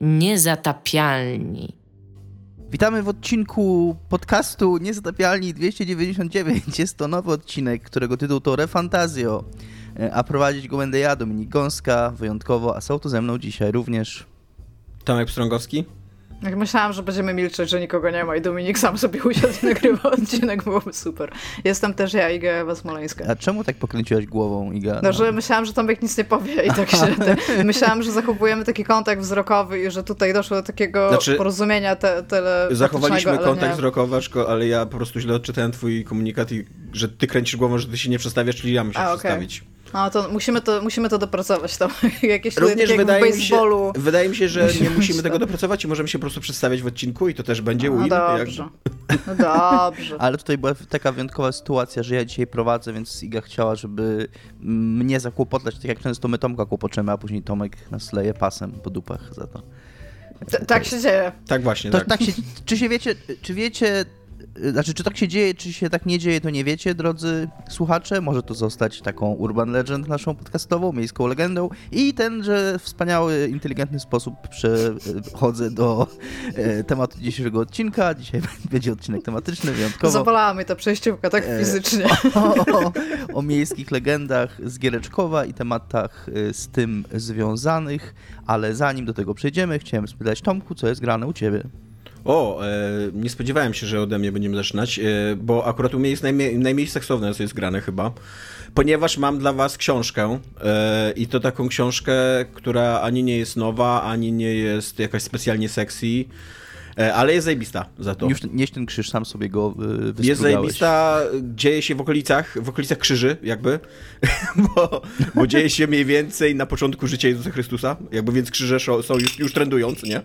Niezatapialni. Witamy w odcinku podcastu Niezatapialni 299. Jest to nowy odcinek, którego tytuł to Refantazjo, e, a prowadzić go będę ja, Dominik Gąska, wyjątkowo, a są tu ze mną dzisiaj również Tomek Pstrągowski. Jak myślałam, że będziemy milczeć, że nikogo nie ma i Dominik sam sobie usiadł i nagrywa odcinek, byłoby super. Jestem też ja, Iga Ewa Smoleńska. A czemu tak pokręciłaś głową, Iga? No, że myślałam, że Tomek nic nie powie i tak się... Te, myślałam, że zachowujemy taki kontakt wzrokowy i że tutaj doszło do takiego znaczy, porozumienia te, tele Zachowaliśmy kontakt wzrokowy, ale ja po prostu źle odczytałem twój komunikat i że ty kręcisz głową, że ty się nie przestawiasz, czyli ja muszę A, przestawić. No to musimy to, musimy to dopracować tam. Jakieś Również tak wydaje, mi się, wydaje mi się, że nie musimy tego dopracować i możemy się po prostu przedstawiać w odcinku i to też będzie no, win. Dobrze. No dobrze. Ale tutaj była taka wyjątkowa sytuacja, że ja dzisiaj prowadzę, więc Iga chciała, żeby mnie zakłopotać, tak jak często my Tomka kłopoczemy, a później Tomek nas leje pasem po dupach za to. T tak się dzieje. Tak właśnie, to, tak. tak się, czy się wiecie, czy wiecie znaczy, czy tak się dzieje, czy się tak nie dzieje, to nie wiecie, drodzy słuchacze. Może to zostać taką urban legend naszą podcastową, miejską legendą. I ten, że w wspaniały, inteligentny sposób przechodzę do e, tematu dzisiejszego odcinka. Dzisiaj będzie odcinek tematyczny, wyjątkowo. Zawalała mnie ta przejściówka, tak e, fizycznie. O, o, o miejskich legendach z Giereczkowa i tematach e, z tym związanych. Ale zanim do tego przejdziemy, chciałem spytać Tomku, co jest grane u ciebie? O, e, nie spodziewałem się, że ode mnie będziemy zaczynać, e, bo akurat u mnie jest najmniej, najmniej seksowne, co jest grane chyba, ponieważ mam dla was książkę e, i to taką książkę, która ani nie jest nowa, ani nie jest jakaś specjalnie sexy, e, ale jest zajebista za to. Już nieś ten krzyż, sam sobie go y, Jest zajebista, dzieje się w okolicach, w okolicach krzyży jakby, bo, bo dzieje się mniej więcej na początku życia Jezusa Chrystusa, jakby więc krzyże są już, już trendując, nie?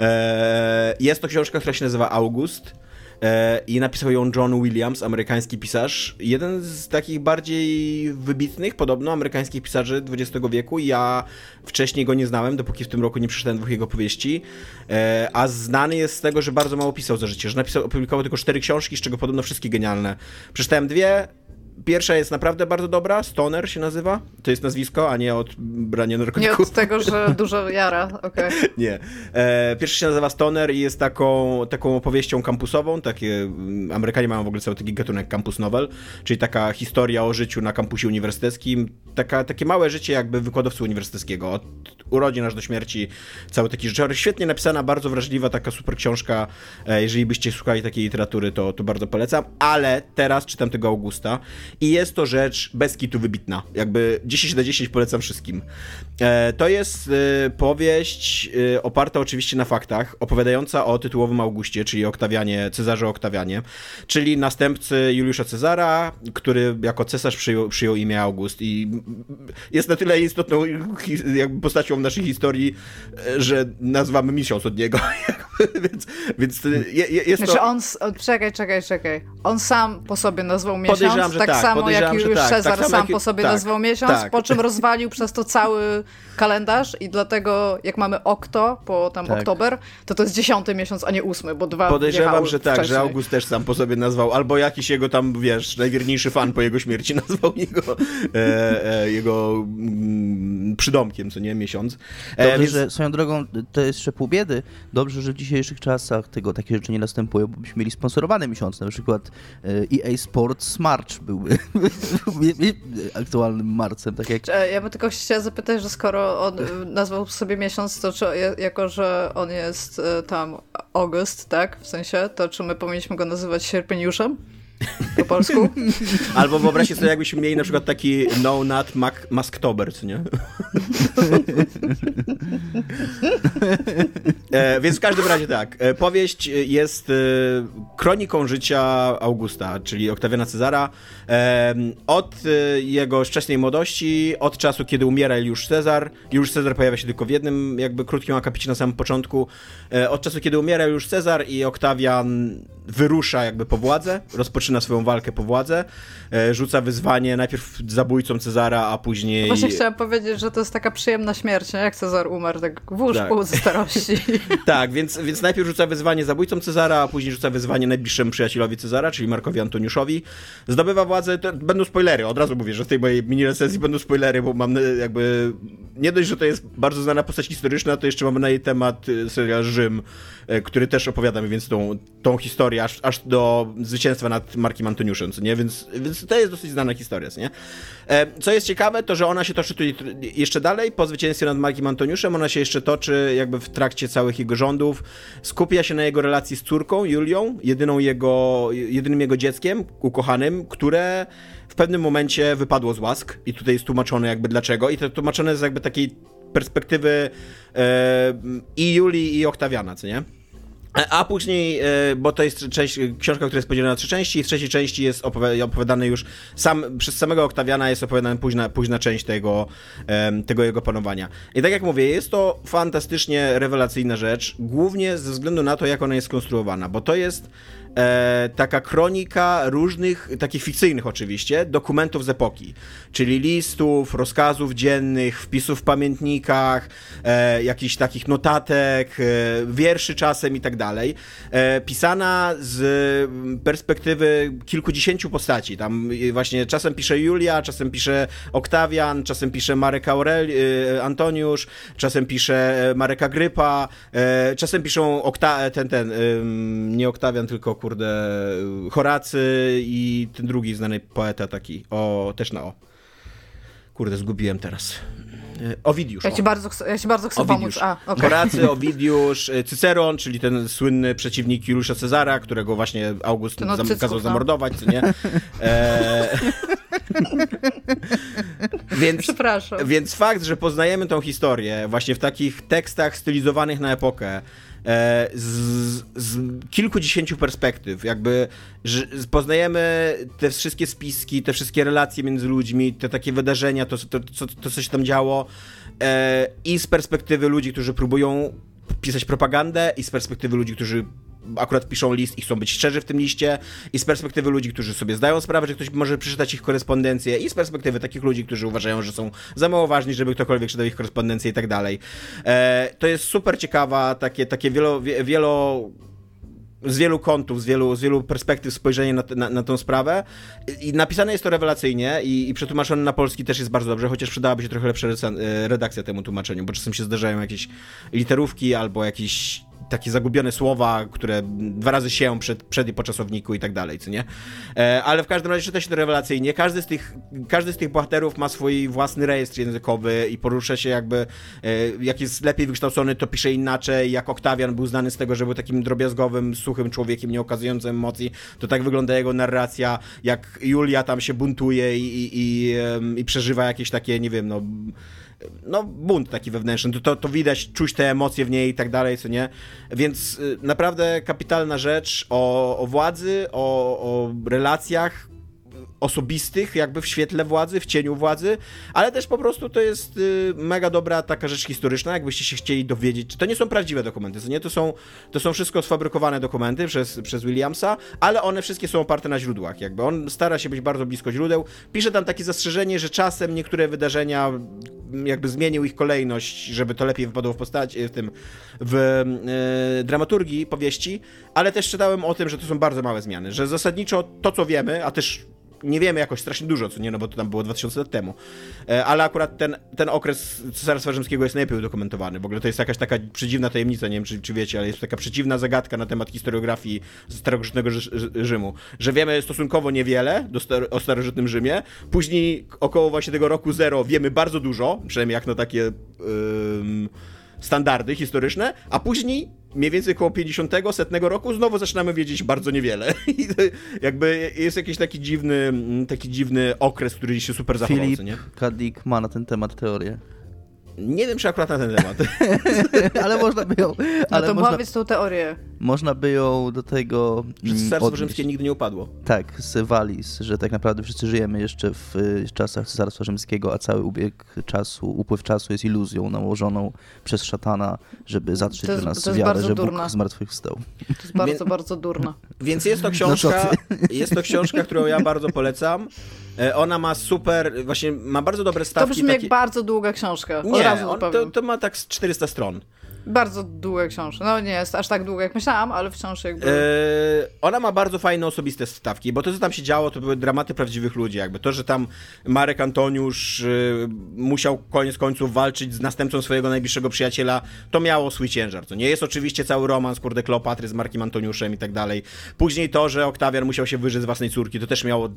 E, jest to książka, która się nazywa August e, i napisał ją John Williams, amerykański pisarz. Jeden z takich bardziej wybitnych, podobno, amerykańskich pisarzy XX wieku. Ja wcześniej go nie znałem, dopóki w tym roku nie przeczytałem dwóch jego powieści. E, a znany jest z tego, że bardzo mało pisał za życie, że napisał, opublikował tylko cztery książki, z czego podobno wszystkie genialne. Przeczytałem dwie, Pierwsza jest naprawdę bardzo dobra, Stoner się nazywa. To jest nazwisko, a nie od brania narkotyków. Nie od tego, że dużo jara, okej. Okay. nie. E, pierwsza się nazywa Stoner i jest taką, taką opowieścią kampusową. Takie, mm, Amerykanie mają w ogóle cały taki gatunek campus novel, czyli taka historia o życiu na kampusie uniwersyteckim. Taka, takie małe życie jakby wykładowcy uniwersyteckiego. Od urodzin aż do śmierci, cały taki życiorys. Świetnie napisana, bardzo wrażliwa, taka super książka. E, jeżeli byście szukali takiej literatury, to, to bardzo polecam. Ale teraz czytam tego Augusta i jest to rzecz bez kitu wybitna. Jakby 10 na 10 polecam wszystkim. E, to jest e, powieść e, oparta oczywiście na faktach, opowiadająca o tytułowym Augustie, czyli Oktawianie, Cezarze Oktawianie, czyli następcy Juliusza Cezara, który jako cesarz przyjął, przyjął imię August i jest na tyle istotną postacią naszej historii, że nazywamy miesiąc od niego. więc więc jest znaczy to... on, czekaj, czekaj, czekaj. On sam po sobie nazwał miesiąc, tak, tak samo jak już tak, Cezar tak sam jak... po sobie tak, nazwał miesiąc, tak. po czym rozwalił przez to cały kalendarz i dlatego jak mamy okto, po tam tak. oktober, to to jest dziesiąty miesiąc, a nie ósmy, bo dwa Podejrzewam, że tak, wcześniej. że August też sam po sobie nazwał, albo jakiś jego tam, wiesz, najwierniejszy fan po jego śmierci nazwał jego, e, e, jego mm, przydomkiem, co nie, miesiąc. E, Dobrze, więc... że swoją drogą to jest jeszcze pół biedy. Dobrze, że w dzisiejszych czasach tego takie rzeczy nie następują, bo byśmy mieli sponsorowane miesiące, na przykład EA e Sports March byłby aktualnym marcem, tak jak... Ja bym tylko chciała zapytać, że skoro on nazwał sobie miesiąc, to czy, jako, że on jest e, tam August, tak, w sensie, to czy my powinniśmy go nazywać sierpieniuszem? Po polsku? Albo wyobraźcie sobie, jakbyśmy mieli na przykład taki No Nut Masktober, co nie? e, więc w każdym razie tak. E, powieść jest e, kroniką życia Augusta, czyli Oktawiana Cezara. E, od e, jego wczesnej młodości, od czasu, kiedy umiera już Cezar. Już Cezar pojawia się tylko w jednym jakby krótkim akapicie na samym początku. E, od czasu, kiedy umiera już Cezar i Oktawian wyrusza jakby po władzę, rozpoczyna swoją tą walkę po władzę, e, rzuca wyzwanie najpierw zabójcom Cezara, a później... Właśnie chciałam powiedzieć, że to jest taka przyjemna śmierć, nie? jak Cezar umarł, tak w łóżku tak. ze starości. tak, więc, więc najpierw rzuca wyzwanie zabójcom Cezara, a później rzuca wyzwanie najbliższemu przyjacielowi Cezara, czyli Markowi Antoniuszowi. Zdobywa władzę, to będą spoilery, od razu mówię, że w tej mojej mini recenzji będą spoilery, bo mam jakby... Nie dość, że to jest bardzo znana postać historyczna, to jeszcze mamy na jej temat y, serial Rzym, który też opowiada mi więc tą, tą historię, aż, aż do zwycięstwa nad Markiem Antoniuszem, co nie? Więc, więc to jest dosyć znana historia, nie? E, co jest ciekawe, to że ona się toczy jeszcze dalej, po zwycięstwie nad Markiem Antoniuszem, ona się jeszcze toczy jakby w trakcie całych jego rządów, skupia się na jego relacji z córką, Julią, jedyną jego, jedynym jego dzieckiem, ukochanym, które w pewnym momencie wypadło z łask i tutaj jest tłumaczone jakby dlaczego i to tłumaczone z jakby takiej perspektywy e, i Julii i Oktawiana, co nie? A później, e, bo to jest część, książka, która jest podzielona na trzy części, i w trzeciej części jest opowiadany już sam, przez samego Oktawiana jest opowiadana późna, późna część tego, tego jego panowania. I tak jak mówię, jest to fantastycznie rewelacyjna rzecz, głównie ze względu na to, jak ona jest skonstruowana, bo to jest e, taka kronika różnych, takich fikcyjnych oczywiście, dokumentów z epoki, czyli listów, rozkazów dziennych, wpisów w pamiętnikach, e, jakichś takich notatek, e, wierszy czasem i tak dalej, e, pisana z perspektywy kilkudziesięciu postaci, tam właśnie czasem pisze Julia, czasem pisze Oktawian, czasem pisze Marek Aurel, e, Antoniusz, czasem pisze e, Marek Agrypa, czasem piszą Okta ten, ten, nie Oktawian, tylko kurde, Horacy i ten drugi znany poeta taki, o, też na O. Kurde, zgubiłem teraz. E, Owidiusz. Ja ci bardzo, chcę, ja ci bardzo chcę Owidiusz. pomóc. A, okay. Horacy, Owidiusz, e, Cyceron, czyli ten słynny przeciwnik Juliusza Cezara, którego właśnie August no, zam, kazał no. zamordować, co nie? E... więc, Przepraszam. Więc fakt, że poznajemy tą historię właśnie w takich tekstach stylizowanych na epokę, z, z kilkudziesięciu perspektyw. Jakby poznajemy te wszystkie spiski, te wszystkie relacje między ludźmi, te takie wydarzenia, to, to, to, to co się tam działo e, i z perspektywy ludzi, którzy próbują pisać propagandę i z perspektywy ludzi, którzy akurat piszą list i chcą być szczerzy w tym liście, i z perspektywy ludzi, którzy sobie zdają sprawę, że ktoś może przeczytać ich korespondencję, i z perspektywy takich ludzi, którzy uważają, że są za mało ważni, żeby ktokolwiek czytał ich korespondencję i tak dalej. E, to jest super ciekawa, takie, takie wielo, wielo z wielu kątów, z wielu, z wielu perspektyw spojrzenie na, na, na tą sprawę. I napisane jest to rewelacyjnie i, i przetłumaczone na polski też jest bardzo dobrze, chociaż przydałaby się trochę lepsza e, redakcja temu tłumaczeniu, bo czasem się zdarzają jakieś literówki albo jakieś takie zagubione słowa, które dwa razy się przed, przed i po czasowniku i tak dalej, co nie? E, ale w każdym razie czyta się to rewelacyjnie. Każdy z tych, każdy z tych bohaterów ma swój własny rejestr językowy i porusza się jakby, e, jak jest lepiej wykształcony, to pisze inaczej. Jak Oktawian był znany z tego, że był takim drobiazgowym, suchym człowiekiem, nie okazującym emocji, to tak wygląda jego narracja. Jak Julia tam się buntuje i, i, i, i przeżywa jakieś takie, nie wiem, no no, bunt taki wewnętrzny, to, to, widać, czuć te emocje w niej i tak dalej, co nie? Więc y, naprawdę kapitalna rzecz o, o władzy, o, o relacjach, osobistych, jakby w świetle władzy, w cieniu władzy, ale też po prostu to jest y, mega dobra taka rzecz historyczna, jakbyście się chcieli dowiedzieć. To nie są prawdziwe dokumenty, to nie to są, to są wszystko sfabrykowane dokumenty przez, przez Williamsa, ale one wszystkie są oparte na źródłach. Jakby on stara się być bardzo blisko źródeł. Pisze tam takie zastrzeżenie, że czasem niektóre wydarzenia jakby zmienił ich kolejność, żeby to lepiej wypadło w postaci, w tym, w e, dramaturgii powieści, ale też czytałem o tym, że to są bardzo małe zmiany, że zasadniczo to, co wiemy, a też nie wiemy jakoś strasznie dużo, co nie, no bo to tam było 2000 lat temu. E, ale akurat ten, ten okres Cesarstwa Rzymskiego jest najlepiej udokumentowany. W ogóle to jest jakaś taka przedziwna tajemnica, nie wiem czy, czy wiecie, ale jest taka przedziwna zagadka na temat historiografii starożytnego Rzymu, że wiemy stosunkowo niewiele o starożytnym Rzymie, później około właśnie tego roku zero wiemy bardzo dużo, przynajmniej jak na takie... Yy, standardy historyczne, a później mniej więcej około 50, setnego roku znowu zaczynamy wiedzieć bardzo niewiele. I jakby jest jakiś taki dziwny, taki dziwny okres, który się super zachował, Filip nie? Kadik ma na ten temat teorię. Nie wiem, czy akurat na ten temat. ale można by ją... Ale no to można... tą teorię. Można by ją do tego. Że Cesarstwo Rzymskie nigdy nie upadło. Tak, z Walis, że tak naprawdę wszyscy żyjemy jeszcze w czasach Cesarstwa Rzymskiego, a cały ubieg czasu, upływ czasu jest iluzją nałożoną przez szatana, żeby zatrzeć do nas wiarę, że Bóg zmartwychwstał. To jest bardzo, bardzo durna. Więc jest to no książka, no jest to książka, którą ja bardzo polecam. E, ona ma super, właśnie ma bardzo dobre stawki. To brzmi takie... jak bardzo długa książka. Nie, on, to, to ma tak 400 stron. Bardzo długa książka. No nie jest aż tak długa, jak myślałam, ale wciąż jakby... Yy, ona ma bardzo fajne, osobiste stawki, bo to, co tam się działo, to były dramaty prawdziwych ludzi, jakby. To, że tam Marek Antoniusz yy, musiał koniec końców walczyć z następcą swojego najbliższego przyjaciela, to miało swój ciężar, co nie jest oczywiście cały romans, kurde, Kleopatry z Markiem Antoniuszem i tak dalej. Później to, że Oktawian musiał się wyżyć z własnej córki, to też miało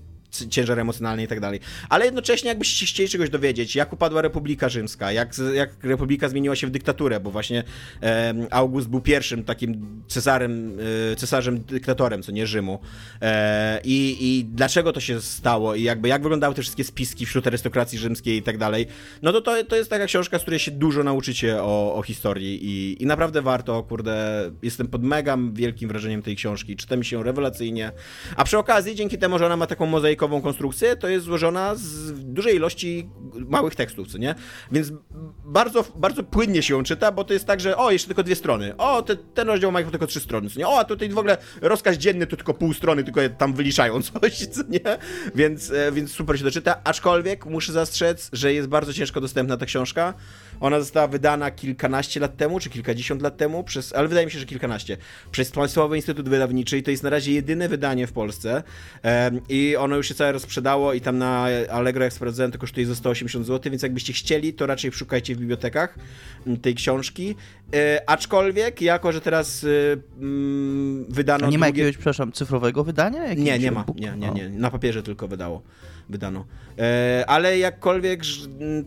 ciężar emocjonalny i tak dalej. Ale jednocześnie jakbyście chcieli czegoś dowiedzieć, jak upadła Republika Rzymska, jak, jak Republika zmieniła się w dyktaturę, bo właśnie e, August był pierwszym takim cesarem, e, cesarzem dyktatorem, co nie Rzymu. E, i, I dlaczego to się stało i jakby jak wyglądały te wszystkie spiski wśród arystokracji rzymskiej i tak dalej. No to, to to jest taka książka, z której się dużo nauczycie o, o historii i, i naprawdę warto, kurde, jestem pod mega wielkim wrażeniem tej książki, czyta mi się rewelacyjnie. A przy okazji, dzięki temu, że ona ma taką mozaikę mozaikową konstrukcję, to jest złożona z dużej ilości małych tekstów, co nie? Więc bardzo, bardzo płynnie się ją czyta, bo to jest tak, że o, jeszcze tylko dwie strony. O, te, ten rozdział ma tylko trzy strony, co nie? O, a tutaj w ogóle rozkaz dzienny to tylko pół strony, tylko tam wyliczają coś, co nie? Więc, e, więc super się to czyta, aczkolwiek muszę zastrzec, że jest bardzo ciężko dostępna ta książka. Ona została wydana kilkanaście lat temu, czy kilkadziesiąt lat temu, przez, ale wydaje mi się, że kilkanaście, przez Państwowy Instytut Wydawniczy i to jest na razie jedyne wydanie w Polsce. I ono już się całe rozprzedało i tam na Allegro jak sprawdzałem to kosztuje za 180 zł, więc jakbyście chcieli, to raczej szukajcie w bibliotekach tej książki. E, aczkolwiek, jako że teraz y, mm, wydano... A nie ma jakiegoś, przepraszam, cyfrowego wydania? nie, nie ma, nie, nie, nie, na papierze tylko wydało wydano. E, ale jakkolwiek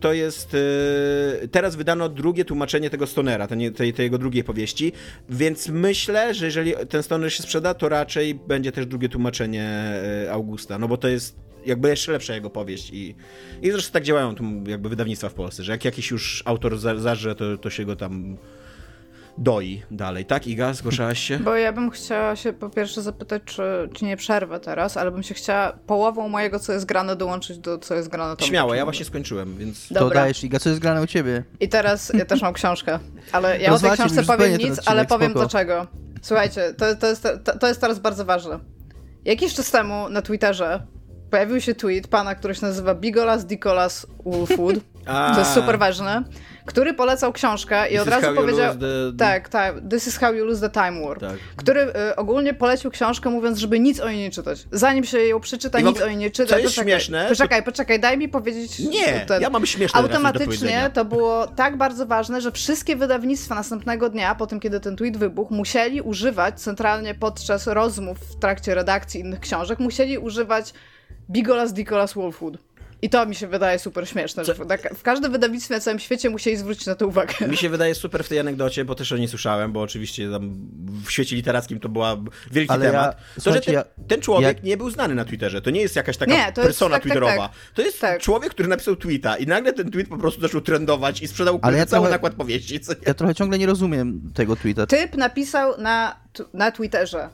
to jest. E, teraz wydano drugie tłumaczenie tego Stonera, tej, tej, jego drugiej powieści, więc myślę, że jeżeli ten Stoner się sprzeda, to raczej będzie też drugie tłumaczenie e, Augusta, no bo to jest jakby jeszcze lepsza jego powieść i, i zresztą tak działają jakby wydawnictwa w Polsce, że jak jakiś już autor zarze, to, to się go tam doi dalej, tak? Iga, zgłaszałaś się? Bo ja bym chciała się po pierwsze zapytać, czy, czy nie przerwę teraz, ale bym się chciała połową mojego, co jest grane, dołączyć do co jest grane tam. Śmiało, ja właśnie skończyłem, więc... Dobra. To dajesz, Iga, co jest grane u ciebie? I teraz ja też mam książkę, ale ja o tej książce powiem nic, odcinek, ale powiem spoko. dlaczego. Słuchajcie, to, to, jest, to, to jest teraz bardzo ważne. Jakiś czas temu na Twitterze pojawił się tweet pana, który się nazywa Bigolas Dicolas Woolfood. To jest super ważne który polecał książkę i This od razu powiedział. The... Tak, tak. This is how you lose the time war. Tak. Który y, ogólnie polecił książkę, mówiąc, żeby nic o niej nie czytać. Zanim się ją przeczyta, nic o niej nie czyta. To jest poczekaj, śmieszne. Poczekaj, poczekaj, daj mi powiedzieć. Nie, ten. ja mam śmieszne Automatycznie to było tak bardzo ważne, że wszystkie wydawnictwa następnego dnia, po tym kiedy ten tweet wybuchł, musieli używać centralnie podczas rozmów w trakcie redakcji innych książek, musieli używać Bigolas Dicolas Wolfwood. I to mi się wydaje super śmieszne, że tak w każdym wydawnictwie na całym świecie musieli zwrócić na to uwagę. Mi się wydaje super w tej anegdocie, bo też o niej słyszałem, bo oczywiście tam w świecie literackim to była wielki Ale temat. Ja, to, że ten, ten człowiek ja... nie był znany na Twitterze. To nie jest jakaś taka nie, persona jest, tak, twitterowa. Tak, tak. To jest tak. człowiek, który napisał tweeta i nagle ten tweet po prostu zaczął trendować i sprzedał Ale ja cały trochę, nakład powieści. Ja trochę ciągle nie rozumiem tego tweeta. Typ napisał na, na Twitterze.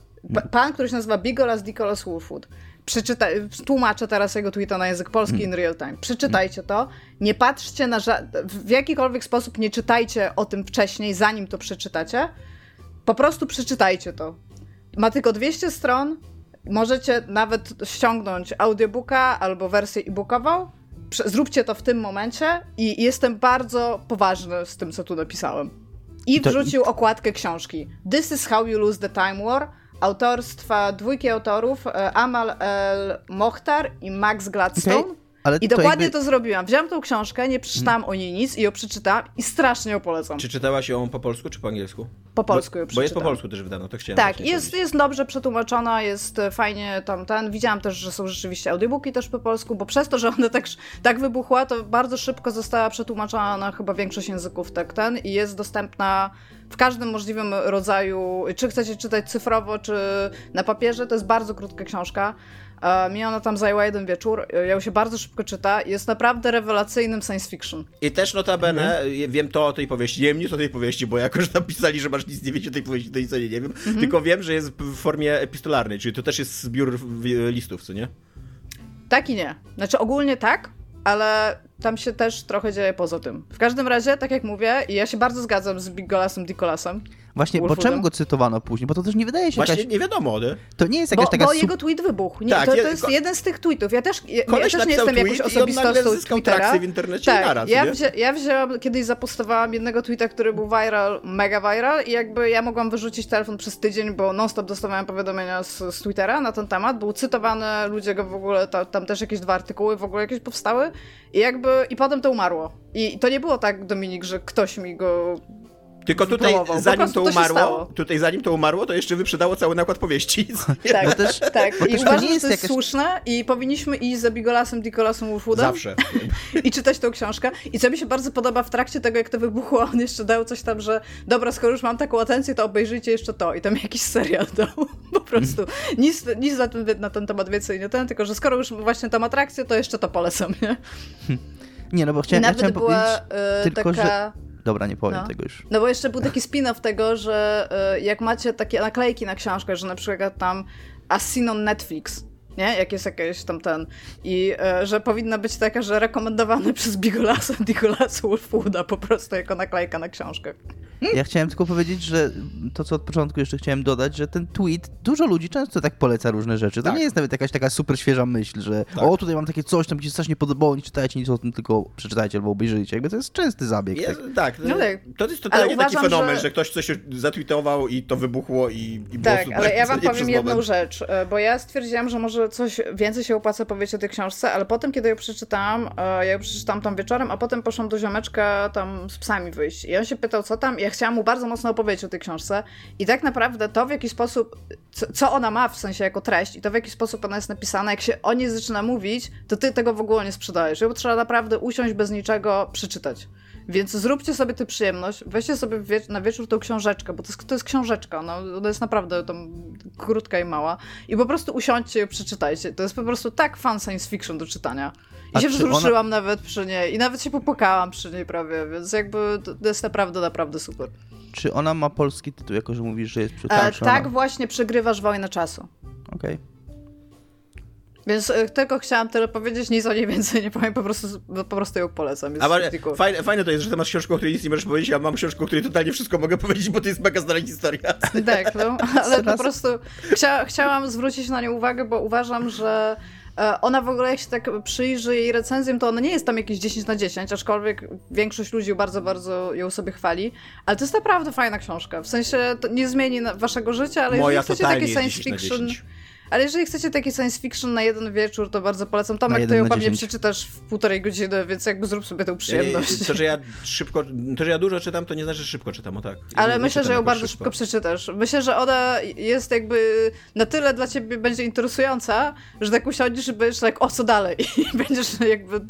Pan, który się nazywa Bigolas Nicholas Woolfood przeczyta, tłumaczę teraz jego tweeta na język polski in real time. Przeczytajcie to. Nie patrzcie na w jakikolwiek sposób nie czytajcie o tym wcześniej, zanim to przeczytacie. Po prostu przeczytajcie to. Ma tylko 200 stron. Możecie nawet ściągnąć audiobooka albo wersję e-bookową. Zróbcie to w tym momencie i jestem bardzo poważny z tym, co tu napisałem. I wrzucił okładkę książki. This is how you lose the time war autorstwa dwójki autorów, e, Amal El Mohtar i Max Gladstone. Okay. Ale I dokładnie to, jakby... to zrobiłam. Wziąłem tą książkę, nie przeczytałam hmm. o niej nic i ją przeczytałam i strasznie ją polecam. Czy czytałaś ją po polsku czy po angielsku? Po polsku ją przeczytałam. Bo jest po polsku też wydano, to chciałem Tak, jest, jest dobrze przetłumaczona, jest fajnie tam ten. Widziałam też, że są rzeczywiście audiobooki też po polsku, bo przez to, że ona tak, tak wybuchła, to bardzo szybko została przetłumaczona na chyba większość języków tak ten i jest dostępna w każdym możliwym rodzaju, czy chcecie czytać cyfrowo, czy na papierze, to jest bardzo krótka książka. E, mi ona tam zajęła jeden wieczór, e, ją się bardzo szybko czyta jest naprawdę rewelacyjnym science fiction. I też notabene, mhm. wiem to o tej powieści, nie wiem nic o tej powieści, bo jakoś napisali, że masz nic nie wiedzieć o tej powieści, to nic o niej nie wiem, mhm. tylko wiem, że jest w formie epistolarnej, czyli to też jest zbiór listów, co nie? Tak i nie. Znaczy ogólnie tak, ale tam się też trochę dzieje poza tym. W każdym razie, tak jak mówię, i ja się bardzo zgadzam z Big Golasem Właśnie, bo czemu go cytowano później? Bo to też nie wydaje się Właśnie jakaś... nie wiadomo, nie? To nie jest jakaś bo, taka... Bo jego tweet wybuchł. Nie, tak, to, to jest jeden z tych tweetów. Ja też, ja, ja też nie jestem jakąś osobistą Twittera. w internecie tak, naraz, ja, wzi ja wzięłam, kiedyś zapostowałam jednego tweeta, który był viral, mega viral i jakby ja mogłam wyrzucić telefon przez tydzień, bo non-stop dostawałem powiadomienia z, z Twittera na ten temat. Był cytowany, ludzie go w ogóle, ta, tam też jakieś dwa artykuły w ogóle jakieś powstały i jakby, i potem to umarło. I to nie było tak, Dominik, że ktoś mi go tylko tutaj, zanim to umarło, tutaj zanim to umarło, to jeszcze wyprzedało cały nakład powieści. Tak, też, tak. I uważam, że to jest jakaś... słuszne i powinniśmy iść za Bigolasem, Dikolasem Wolfwoodem. Zawsze. I czytać tą książkę. I co mi się bardzo podoba w trakcie tego, jak to wybuchło, on jeszcze dał coś tam, że dobra, skoro już mam taką atencję, to obejrzyjcie jeszcze to. I tam jakiś serial dał. Po prostu. Nic, nic na, ten, na ten temat więcej nie ten, tylko że skoro już właśnie tam atrakcję, to jeszcze to polecam, nie? Nie, no bo chciałem, I nawet ja chciałem była, powiedzieć, y, tylko, taka... że Dobra, nie powiem no. tego już. No bo jeszcze był taki spin-off tego, że y, jak macie takie naklejki na książkę, że na przykład tam As seen on Netflix, nie? Jak jest jakieś tam ten. I y, że powinna być taka, że rekomendowane przez Bigolasa, Digolasa Wolfwooda po prostu jako naklejka na książkę. Ja chciałem tylko powiedzieć, że to, co od początku jeszcze chciałem dodać, że ten tweet, dużo ludzi często tak poleca różne rzeczy. To tak. nie jest nawet jakaś taka super świeża myśl, że tak. o, tutaj mam takie coś, tam mi się strasznie podobało, nie czytajcie nic o tym, tylko przeczytajcie albo obejrzyjcie. Jakby to jest częsty zabieg. Jest, tak. tak. No, tak. To jest totalnie uważam, taki fenomen, że... że... ktoś coś zatweetował i to wybuchło i, i Tak, super, ale ja wam powiem jedną rzecz, e, bo ja stwierdziłam, że może coś więcej się opłaca powiedzieć o tej książce, ale potem, kiedy ją przeczytałam, e, ja ją przeczytałam tam wieczorem, a potem poszłam do ziomeczka tam z psami wyjść i on się pytał, co tam, ja chciałam mu bardzo mocno opowiedzieć o tej książce i tak naprawdę to, w jaki sposób, co, ona ma w sensie jako treść i to, w jaki sposób ona jest napisana, jak się o niej zaczyna mówić, to ty tego w ogóle nie sprzedajesz. Ją trzeba naprawdę usiąść bez niczego, przeczytać. Więc zróbcie sobie tę przyjemność, weźcie sobie wie na wieczór tą książeczkę, bo to jest, to jest książeczka, no, ona jest naprawdę tam krótka i mała. I po prostu usiądźcie i przeczytajcie. To jest po prostu tak fan science fiction do czytania. I A się wzruszyłam ona... nawet przy niej i nawet się popłakałam przy niej prawie, więc jakby to jest naprawdę, naprawdę super. Czy ona ma polski tytuł, jako że mówisz, że jest przetłumaczona? E, tak, właśnie przegrywasz wojnę czasu. Okej. Okay. Więc e, tylko chciałam tyle powiedzieć, nic o niej więcej nie powiem, po prostu, po prostu ją polecam. Jest A fajne, fajne to jest, że ty masz książkę, o której nic nie możesz powiedzieć, a mam książkę, o której totalnie wszystko mogę powiedzieć, bo to jest mega znana historia. Tak, no, ale po prostu chcia, chciałam zwrócić na nią uwagę, bo uważam, że e, ona w ogóle, jak się tak przyjrzy jej recenzjem, to ona nie jest tam jakieś 10 na 10, aczkolwiek większość ludzi bardzo, bardzo ją sobie chwali. Ale to jest naprawdę fajna książka. W sensie to nie zmieni waszego życia, ale Moja jeżeli chcecie taki science fiction. Ale jeżeli chcecie taki science fiction na jeden wieczór, to bardzo polecam. Tomek, ty ją pewnie przeczytasz w półtorej godziny, więc jakby zrób sobie tę przyjemność. To, że ja szybko, to, że ja dużo czytam, to nie znaczy, że szybko czytam, o tak. Ale ja myślę, że ją bardzo szybko. szybko przeczytasz. Myślę, że ona jest jakby na tyle dla ciebie będzie interesująca, że tak usiądziesz i będziesz tak, o co dalej? I będziesz jakby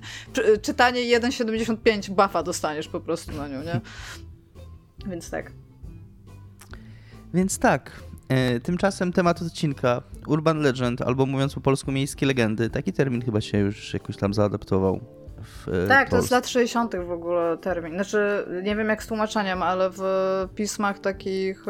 czytanie 1,75 buffa dostaniesz po prostu na nią, nie? Więc tak. Więc tak, tymczasem temat odcinka Urban Legend, albo mówiąc po polsku miejskie legendy. Taki termin chyba się już jakoś tam zaadaptował. W e, tak, to jest lat 60. w ogóle termin. Znaczy, nie wiem jak z tłumaczeniem, ale w pismach takich.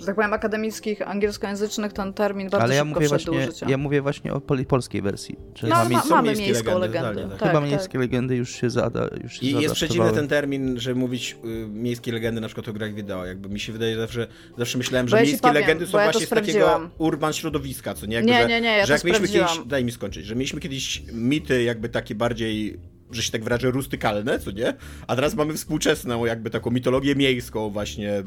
Że tak powiem, akademickich, angielskojęzycznych ten termin bardzo Ale ja szybko mówię właśnie, Ja mówię właśnie o polskiej wersji. Czyli no, ma, mamy miejską legendę. legendę. Tak. Tak, Chyba tak. miejskie legendy już się zada. Już się I jest przeciwny ten termin, że mówić y, miejskie legendy na przykład o grach wideo. Jakby mi się wydaje, że zawsze, zawsze myślałem, że miejskie powiem, legendy są właśnie ja z takiego urban środowiska, co nie? Jakby, nie, nie, nie, ja że jak mieliśmy kiedyś, daj mi skończyć, że mieliśmy kiedyś mity jakby takie bardziej że się tak wyrażę, rustykalne, co nie? A teraz mamy współczesną, jakby taką mitologię miejską właśnie,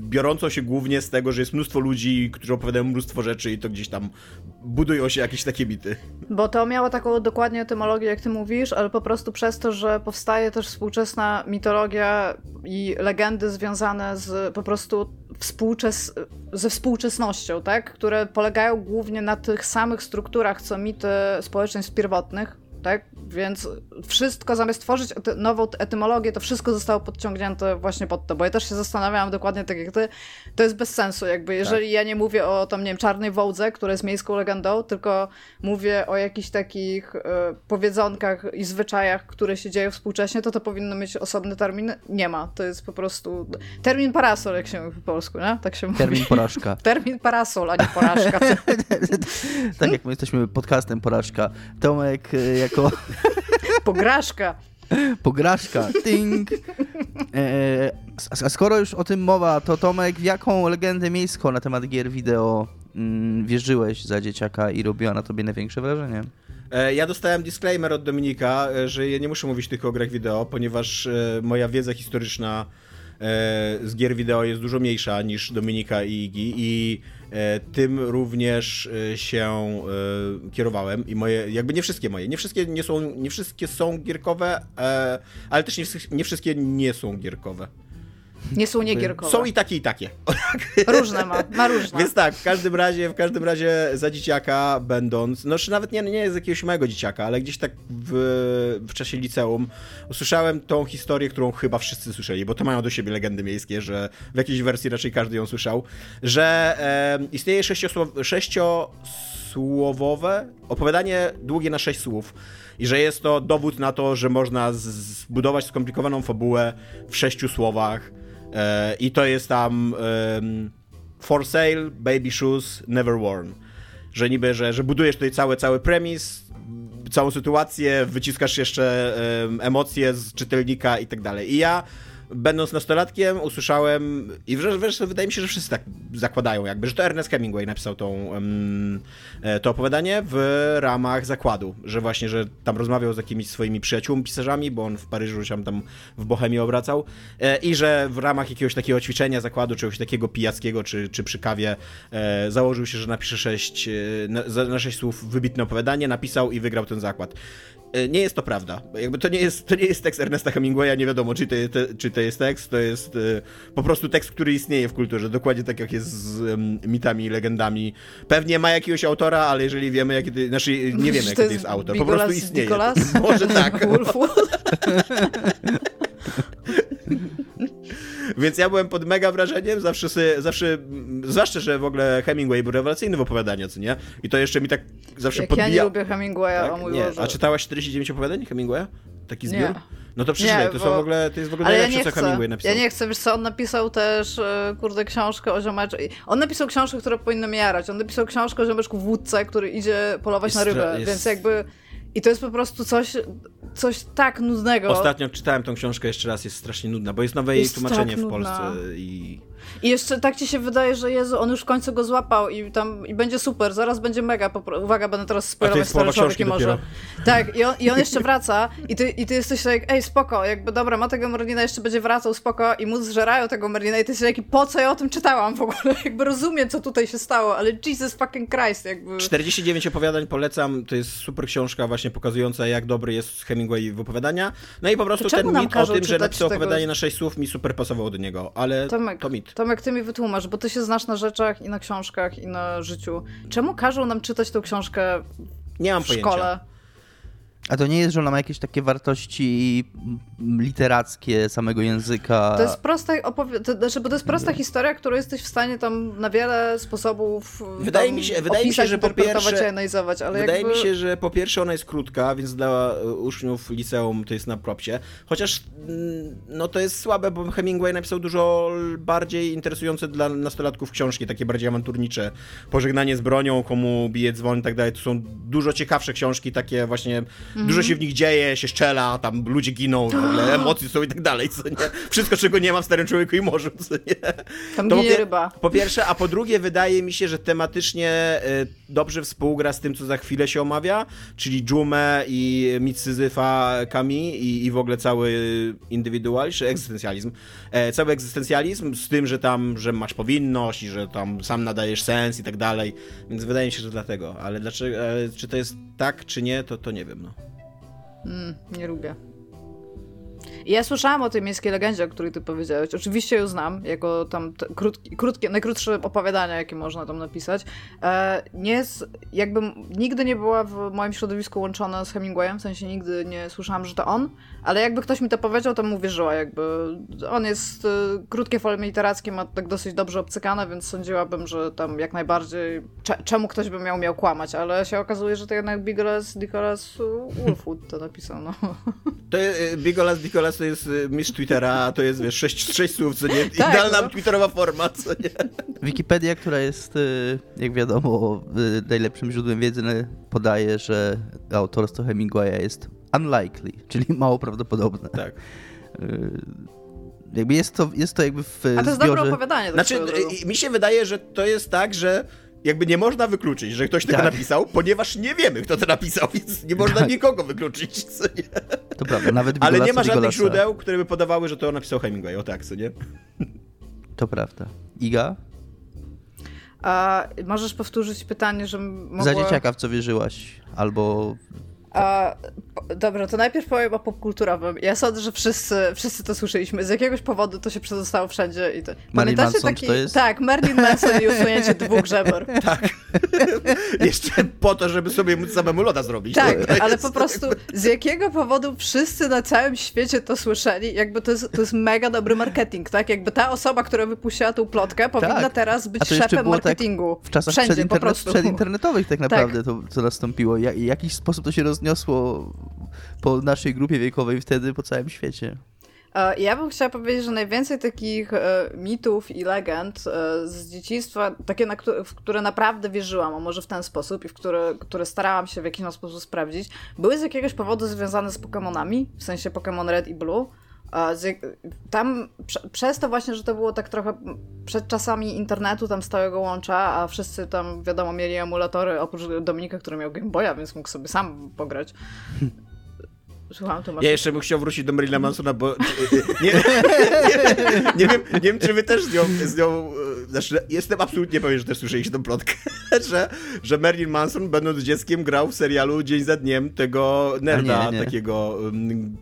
biorącą się głównie z tego, że jest mnóstwo ludzi, którzy opowiadają mnóstwo rzeczy i to gdzieś tam budują się jakieś takie mity. Bo to miało taką dokładnie etymologię, jak ty mówisz, ale po prostu przez to, że powstaje też współczesna mitologia i legendy związane z po prostu współczes ze współczesnością, tak? Które polegają głównie na tych samych strukturach, co mity społeczeństw pierwotnych, tak? Więc wszystko zamiast tworzyć nową etymologię, to wszystko zostało podciągnięte właśnie pod to, bo ja też się zastanawiałam dokładnie tak jak ty, to jest bez sensu jakby, jeżeli tak. ja nie mówię o tam, nie wiem, czarnej wołdze, która jest miejską legendą, tylko mówię o jakichś takich y, powiedzonkach i zwyczajach, które się dzieją współcześnie, to to powinno mieć osobny termin. Nie ma, to jest po prostu termin parasol, jak się mówi po polsku, nie? Tak się mówi. Termin porażka. termin parasol, a nie porażka. tak jak my jesteśmy podcastem porażka. Tomek y, jako... Pograżka. Pograżka. Ting. E, a skoro już o tym mowa, to Tomek, w jaką legendę miejską na temat gier wideo mm, wierzyłeś za dzieciaka i robiła na tobie największe wrażenie? E, ja dostałem disclaimer od Dominika, e, że ja nie muszę mówić tylko o grach wideo, ponieważ e, moja wiedza historyczna z gier wideo jest dużo mniejsza niż Dominika i Igi i tym również się kierowałem i moje, jakby nie wszystkie moje, nie wszystkie nie są, nie wszystkie są gierkowe, ale też nie, nie wszystkie nie są gierkowe. Nie są niegierkowe. Są i takie, i takie. Różne ma, ma różne. Więc tak, w każdym razie, w każdym razie za dzieciaka będąc, no czy nawet nie, nie jest jakiegoś małego dzieciaka, ale gdzieś tak w, w czasie liceum usłyszałem tą historię, którą chyba wszyscy słyszeli, bo to mają do siebie legendy miejskie, że w jakiejś wersji raczej każdy ją słyszał, że e, istnieje sześciosłowowe opowiadanie długie na sześć słów i że jest to dowód na to, że można zbudować skomplikowaną fabułę w sześciu słowach, I to jest tam for sale, baby shoes, never worn. Że niby, że, że budujesz tutaj cały, cały premis, całą sytuację, wyciskasz jeszcze emocje z czytelnika i tak dalej. I ja będąc nastolatkiem, usłyszałem i wreszcie wydaje mi się, że wszyscy tak zakładają, jakby, że to Ernest Hemingway napisał tą, um, to opowiadanie w ramach zakładu, że właśnie, że tam rozmawiał z jakimiś swoimi przyjaciółmi, pisarzami, bo on w Paryżu się tam w Bohemii obracał e, i że w ramach jakiegoś takiego ćwiczenia zakładu, czegoś takiego pijackiego, czy, czy przy kawie e, założył się, że napisze sześć, e, na, na sześć słów wybitne opowiadanie, napisał i wygrał ten zakład. E, nie jest to prawda. Jakby to nie jest, to nie jest tekst Ernesta Hemingwaya, nie wiadomo, czy to, jest, czy to jest tekst, to jest y, po prostu tekst, który istnieje w kulturze, dokładnie tak jak jest z mitami i legendami. Pewnie ma jakiegoś autora, ale jeżeli wiemy, jaki to, znaczy nie wiemy, jaki to jest autor, po prostu istnieje. Może tak. Więc ja byłem pod mega wrażeniem, zawsze, sobie, zawsze, zwłaszcza, że w ogóle Hemingway był rewelacyjny w opowiadaniu, co nie? I to jeszcze mi tak zawsze Jak podbija... ja nie lubię Hemingwaya, tak? o mój nie. Boże. A czytałaś 49 opowiadań Hemingwaya? Taki zbiór? Nie. No to przeczytaj, nie, to, bo... są w ogóle, to jest w ogóle Ale najlepsze, ja co Hemingway napisał. Ja nie chcę, wiesz co, on napisał też, e, kurde, książkę o ziomeczku. On napisał książkę, która powinna mnie jarać. On napisał książkę o ziomeczku wódce, który idzie polować jest na rybę, jest... więc jakby... I to jest po prostu coś, coś tak nudnego. Ostatnio czytałem tą książkę jeszcze raz, jest strasznie nudna, bo jest nowe jej tłumaczenie tak w Polsce i i jeszcze tak ci się wydaje, że Jezu, on już w końcu go złapał i tam i będzie super, zaraz będzie mega. Uwaga, będę teraz spoilować stary człowiek może. Tak, i on, i on jeszcze wraca i ty, i ty jesteś tak, ej, spoko, jakby dobra, ma tego Merlina, jeszcze będzie wracał, spoko, i mu zżerają tego Merlina i ty jesteś taki, po co ja o tym czytałam w ogóle? Jakby rozumiem, co tutaj się stało, ale Jesus fucking Christ, jakby. 49 opowiadań polecam, to jest super książka właśnie pokazująca, jak dobry jest Hemingway w opowiadania. No i po prostu ten mit o tym, że napisał opowiadanie na 6 słów mi super pasował do niego, ale Tomek, to mit. Tomek, ty mi wytłumacz, bo ty się znasz na rzeczach i na książkach i na życiu. Czemu każą nam czytać tę książkę Nie mam w pojęcia. szkole? A to nie jest, że ona ma jakieś takie wartości literackie samego języka? To jest prosta, opowi- to, znaczy, bo to jest prosta historia, którą jesteś w stanie tam na wiele sposobów wydaje mi się, wydaje mi się, że po pierwsze, analizować, ale Wydaje jakby... mi się, że po pierwsze ona jest krótka, więc dla e, uczniów liceum to jest na propsie. Chociaż mm, no to jest słabe, bo Hemingway napisał dużo bardziej interesujące dla nastolatków książki, takie bardziej awanturnicze. Pożegnanie z bronią, komu bije dzwon i tak dalej. To są dużo ciekawsze książki, takie właśnie Mhm. Dużo się w nich dzieje, się strzela, tam ludzie giną, w ogóle emocje są i tak dalej, co nie? Wszystko, czego nie ma w Starym Człowieku i Morzu, co nie? Tam ginie ryba. Po pierwsze, a po drugie wydaje mi się, że tematycznie y, dobrze współgra z tym, co za chwilę się omawia, czyli Dżumę i mit Syzyfa Kami i, i w ogóle cały indywidualizm, egzystencjalizm. E, cały egzystencjalizm z tym, że tam, że masz powinność i że tam sam nadajesz sens i tak dalej. Więc wydaje mi się, że dlatego. Ale dlaczego, e, czy to jest tak, czy nie, to, to nie wiem, no. Mm, nie lubię. Ja słyszałam o tej miejskiej legendzie, o której ty powiedziałeś. Oczywiście ją znam, jako tam krótki, krótkie, najkrótsze opowiadania, jakie można tam napisać. E, nie jakby nigdy nie była w moim środowisku łączona z Hemingwayem, w sensie nigdy nie słyszałam, że to on, ale jakby ktoś mi to powiedział, to mu uwierzyła, jakby. On jest, e, krótkie formy literackie ma tak dosyć dobrze obcykane, więc sądziłabym, że tam jak najbardziej, czemu ktoś by miał miał kłamać, ale się okazuje, że to jednak Bigolas Nicholas Wolfwood to napisał, no. To e, Bigolas Nicholas to jest e, mistrz Twittera, to jest, wiesz, sześć, sześć słów, co nie? Tak, Idealna no. twitterowa forma, co nie? Wikipedia, która jest, jak wiadomo, najlepszym źródłem wiedzy, podaje, że autorstwo Hemingwaya jest unlikely, czyli mało prawdopodobne. Tak. Jakby jest to, jest to jakby w A to jest zbiorze... dobre opowiadanie. Znaczy, mi się wydaje, że to jest tak, że jakby nie można wykluczyć, że ktoś tego tak. napisał, ponieważ nie wiemy, kto to napisał, więc nie można tak. nikogo wykluczyć, co nie? To prawda, nawet Ale nie ma żadnych źródeł, które by podawały, że to napisał Hemingway, o tak, co nie? To prawda. Iga? A możesz powtórzyć pytanie, że mogła... Za dzieciaka w co wierzyłaś? Albo a, dobra, to najpierw powiem o popkulturowym. Ja sądzę, że wszyscy, wszyscy to słyszeliśmy. Z jakiegoś powodu to się przedostało wszędzie. I to... Marilyn Manson taki... to jest? Tak, Marilyn Manson i usunięcie dwóch żeber. Tak. Jeszcze po to, żeby sobie móc samemu loda zrobić. Tak, ale po prostu z jakiego powodu wszyscy na całym świecie to słyszeli? Jakby to jest, to jest mega dobry marketing, tak? Jakby ta osoba, która wypuściła tą plotkę, powinna tak. teraz być szefem tak marketingu. Tak w czasach Wszędzie, przedinternet, przedinternetowych tak naprawdę tak. to, to nastąpiło. Ja, jakiś sposób to się roz rozniosło po naszej grupie wiekowej wtedy po całym świecie. Ja bym chciała powiedzieć, że najwięcej takich e, mitów i legend e, z dzieciństwa, takie, na które, w które naprawdę wierzyłam, a może w ten sposób, i w które, które starałam się w jakiś sposób sprawdzić, były z jakiegoś powodu związane z Pokémonami, w sensie Pokémon Red i Blue. Tam przez to właśnie, że to było tak trochę przed czasami internetu, tam stałego łącza, a wszyscy tam, wiadomo, mieli emulatory, oprócz Dominika, który miał Game Boya, więc mógł sobie sam pograć. Słucham, to Ja jeszcze bym chciał wrócić do Marilyn Mansona, bo nie, nie, nie, wiem, nie wiem, czy wy też z nią, z nią znaczy, jestem absolutnie pewien, że też słyszeliście tą plotkę, że, że Marilyn Manson, będąc dzieckiem, grał w serialu dzień za dniem tego nerda, nie, nie. takiego um,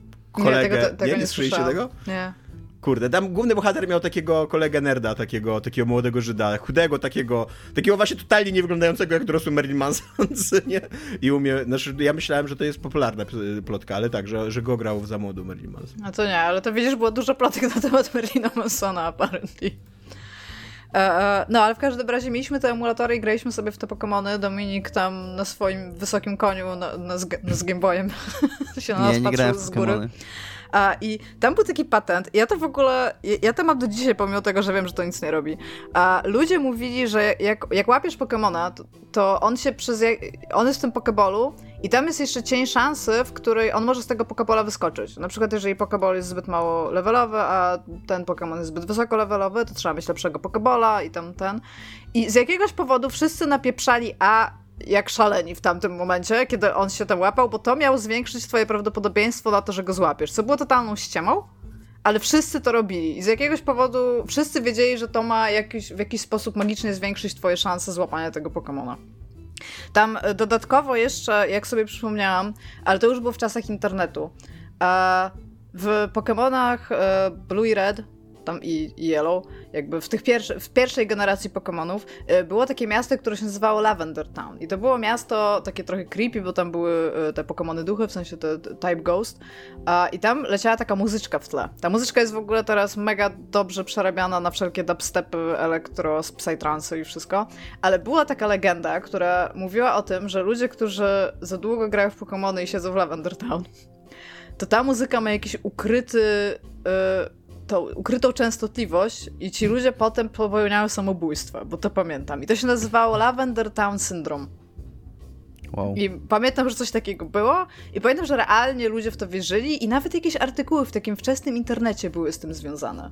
kolegę. Nie, tego, tego nie, nie słyszeliście tego? Nie. Kurde, tam główny bohater miał takiego kolegę nerda, takiego, takiego młodego Żyda, chudego, takiego, takiego właśnie totalnie nie wyglądającego jak dorosły Marilyn Manson, nie? I umie, znaczy ja myślałem, że to jest popularna plotka, ale tak, że, że go grał za młodu Marilyn Manson. A to nie, ale to widzisz, było dużo plotek na temat Marilyna Mansona, apparently. E, e, no, ale w każdym razie mieliśmy te emulatory i graliśmy sobie w te Pokémony. Dominik tam na swoim wysokim koniu, na, na, z, z Gameboyem się na nas nie, patrzył z góry. A, I tam był taki patent. Ja to w ogóle, ja, ja to mam do dzisiaj, pomimo tego, że wiem, że to nic nie robi. A ludzie mówili, że jak, jak łapiesz Pokemona, to, to on się przez. On jest w tym Pokebolu i tam jest jeszcze cień szansy, w której on może z tego Pokebola wyskoczyć. Na przykład, jeżeli Pokeball jest zbyt mało levelowy, a ten Pokemon jest zbyt wysoko levelowy, to trzeba mieć lepszego Pokebola i tam ten. I z jakiegoś powodu wszyscy napieprzali, a jak szaleni w tamtym momencie, kiedy on się tam łapał, bo to miało zwiększyć twoje prawdopodobieństwo na to, że go złapiesz, co było totalną ściemą, ale wszyscy to robili i z jakiegoś powodu wszyscy wiedzieli, że to ma jakiś, w jakiś sposób magicznie zwiększyć twoje szanse złapania tego Pokemona. Tam e, dodatkowo jeszcze, jak sobie przypomniałam, ale to już było w czasach internetu, e, w Pokémonach e, Blue i Red tam i, i Yellow, jakby w tych pierwszy, w pierwszej generacji Pokémonów y, było takie miasto, które się nazywało Lavender Town. I to było miasto takie trochę creepy, bo tam były y, te Pokémony duchy, w sensie te Type Ghost. I tam leciała taka muzyczka w tle. Ta muzyczka jest w ogóle teraz mega dobrze przerabiana na wszelkie dubstepy, elektro, psytrance i wszystko. Ale była taka legenda, która mówiła o tym, że ludzie, którzy za długo grają w Pokémony i siedzą w Lavender Town, to ta muzyka ma jakiś ukryty... Yy, tą ukrytą częstotliwość i ci ludzie potem popełniają samobójstwa, bo to pamiętam. I to się nazywało Lavender Town Syndrome. Wow. I pamiętam, że coś takiego było i pamiętam, że realnie ludzie w to wierzyli i nawet jakieś artykuły w takim wczesnym internecie były z tym związane.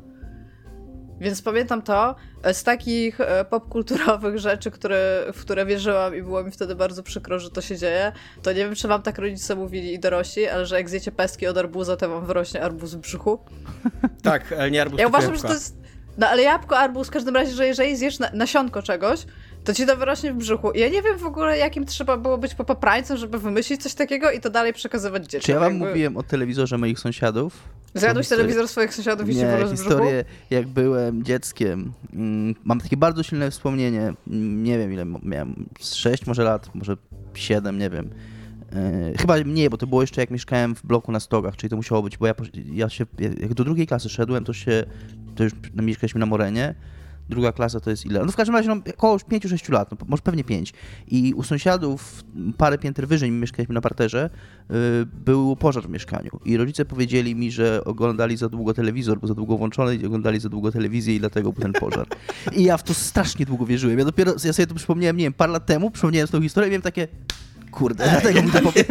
Więc pamiętam to e, z takich e, popkulturowych rzeczy, które, w które wierzyłam i było mi wtedy bardzo przykro, że to się dzieje. To nie wiem, czy wam tak rodzice mówili i dorośli, ale że jak zjecie pestki od arbuza, to wam wyrośnie arbuz w brzuchu. Tak, ale nie arbuz Ja uważam, że to jest... No ale jabłko, arbuz, w każdym razie, że jeżeli zjesz na, nasionko czegoś, to ci to wyrośnie w brzuchu. Ja nie wiem w ogóle, jakim trzeba było być po poprańcem, żeby wymyślić coś takiego i to dalej przekazywać dzieciom. Czy ja wam jakby... mówiłem o telewizorze moich sąsiadów? Zjadłeś telewizor swoich sąsiadów i nie, ci historię, jak byłem dzieckiem. Mm, mam takie bardzo silne wspomnienie. Mm, nie wiem, ile miałem. 6 może lat, może 7, nie wiem. Yy, chyba nie, bo to było jeszcze jak mieszkałem w bloku na Stogach, czyli to musiało być, bo ja, ja się, jak do drugiej klasy szedłem, to się, to już mieszkaliśmy na Morenie, druga klasa to jest ile? No w każdym razie no, około 5-6 lat, no, może pewnie 5. I u sąsiadów parę pięter wyżej, my mieszkaliśmy na parterze, yy, był pożar w mieszkaniu. I rodzice powiedzieli mi, że oglądali za długo telewizor, bo za długo włączony i oglądali za długo telewizję i dlatego był ten pożar. I ja w to strasznie długo wierzyłem. Ja dopiero, ja sobie to przypomniałem, nie wiem, parę lat temu, przypomniałem tą historię i miałem takie Kurde, dlatego mi to powiem.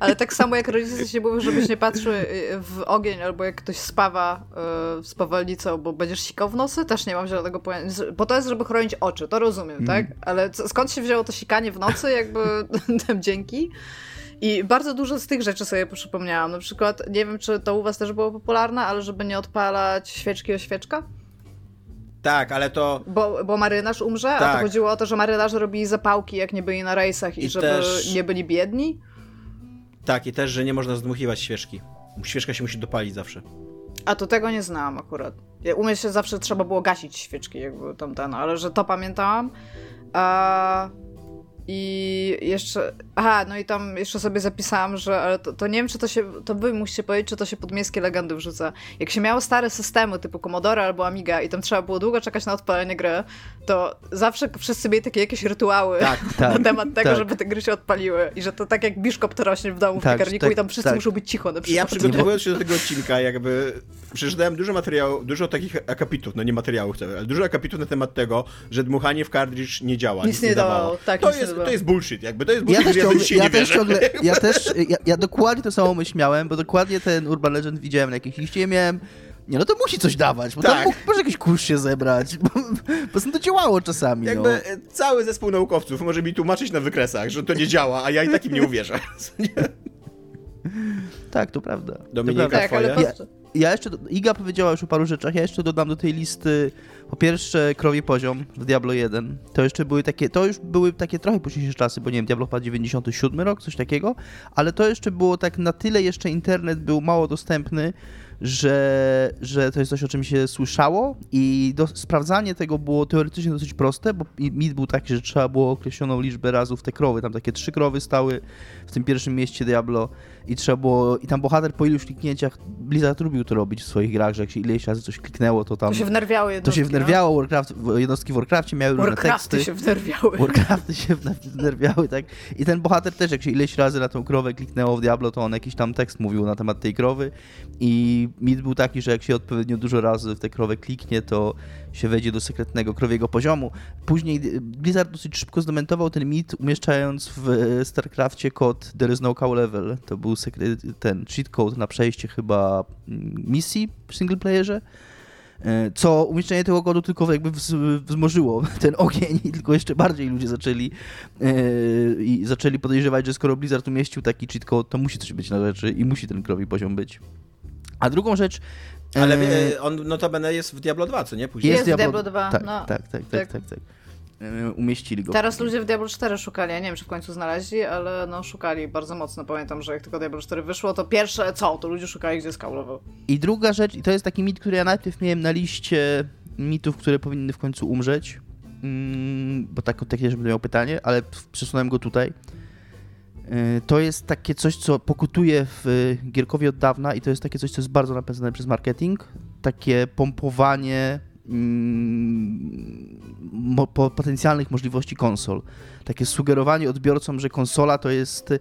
Ale tak samo jak rodzice się mówią, żebyś nie patrzył y, w ogień, albo jak ktoś spawa z powolnicą, bo będziesz sikał w nosy, też nie mam żadnego pojęcia. Bo to jest, żeby chronić oczy, to rozumiem, mm. tak? Ale skąd się wzięło to sikanie w nocy, jakby dzięki? I bardzo dużo z tych rzeczy sobie przypomniałam. Na przykład, nie wiem, czy to u was też było popularne, ale żeby nie odpalać świeczki o świeczka. Tak, ale to... Bo, bo marynarz umrze? Tak. A to tak. chodziło o to, że marynarze robili zapałki, jak nie byli na rejsach i, I żeby też... nie byli biedni? Tak, i też, że nie można zdmuchiwać świeczki. Świeczka się musi dopalić zawsze. A to tego nie znałam akurat. U mnie się zawsze trzeba było gasić świeczki, jakby tam ten, ale że to pamiętałam. A... I jeszcze. Aha, no i tam jeszcze sobie zapisałam, że. Ale to, to, nie wiem, czy to się. To wy musicie powiedzieć, czy to się pod miejskie legendy wrzuca. Jak się miało stare systemy typu Commodore albo Amiga i tam trzeba było długo czekać na odpalenie gry, to zawsze wszyscy mieli takie jakieś rytuały tak, tak, na temat tego, tak. żeby te gry się odpaliły. I że to tak jak biszkop rośnie w domu w tak, piekarniku tak, i tam wszyscy tak. muszą być cicho na przykład. I ja przygotowując się do tego odcinka, jakby przeczytałem dużo materiałów, dużo takich akapitów, no nie materiałów, ale dużo akapitów na temat tego, że dmuchanie w kartridż nie działa. Nic, nic nie, nie dawało. Tak, to jest to jest bullshit, jakby to jest bullshit, ja też ciągle, ja, ja też ciągle, ja też, ja, ja, dokładnie to samo myśl miałem, bo dokładnie ten Urban Legend widziałem na jakiejś liście miałem nie, no to musi coś dawać, bo tak. tam mógł, może jakiś kurz się zebrać, bo, prostu to działało czasami. Jakby no. cały zespół naukowców może mi tłumaczyć na wykresach, że to nie działa, a ja i takim nie uwierzę. tak, to prawda. Dominika, to prawda. Tak, ja, ja jeszcze, Iga powiedziała już o paru rzeczach, ja jeszcze dodam do tej listy po pierwsze krowi poziom w Diablo 1. To jeszcze były takie, to już były takie trochę późniejsze czasy, bo nie wiem, Diablo chyba 97 rok, coś takiego, ale to jeszcze było tak na tyle jeszcze internet był mało dostępny, że, że to jest coś, o czym się słyszało i do, sprawdzanie tego było teoretycznie dosyć proste, bo mit był taki, że trzeba było określoną liczbę razów te krowy, tam takie trzy krowy stały w tym pierwszym mieście Diablo i trzeba było, i tam bohater po iluś kliknięciach, Blizzard lubił to robić w swoich grach, że jak się ileś razy coś kliknęło, to tam... To się wnerwiało jednostki, To się wnerwiało, no? Warcraft, jednostki w Warcraftie miały Warcrafty różne teksty. się wnerwiały. Warcrafty się wnerwiały, tak. I ten bohater też, jak się ileś razy na tą krowę kliknęło w Diablo, to on jakiś tam tekst mówił na temat tej krowy i mit był taki, że jak się odpowiednio dużo razy w tę krowę kliknie, to się wejdzie do sekretnego krowiego poziomu. Później Blizzard dosyć szybko zdementował ten mit, umieszczając w StarCraftie kod There is no cow level. To był ten cheat code na przejście chyba mm, misji w singleplayerze e, co umieszczenie tego kodu tylko jakby wzmożyło ten ogień i tylko jeszcze bardziej ludzie zaczęli yy, i zaczęli podejrzewać, że skoro Blizzard umieścił taki cheat code, to musi coś być na rzeczy i musi ten krowi poziom być. A drugą rzecz, ale e... on notabene jest w Diablo 2, co nie? Później. Jest, jest w Diablo 2. Tak, no. tak, tak, tak, tak, tak. E, umieścili go. Teraz ludzie w Diablo 4 szukali, ja nie wiem, czy w końcu znaleźli, ale no szukali bardzo mocno. Pamiętam, że jak tylko Diablo 4 wyszło, to pierwsze co, to ludzie szukali, gdzie skaulował. I druga rzecz, i to jest taki mit, który ja najpierw miałem na liście mitów, które powinny w końcu umrzeć, mm, bo tak technicznie będę miał pytanie, ale przesunąłem go tutaj. E, to jest takie coś, co pokutuje w Gierkowie od dawna i to jest takie coś, co jest bardzo napędzane przez marketing. Takie pompowanie mm, potencjalnych możliwości konsol. Takie sugerowanie odbiorcom, że konsola to jest e,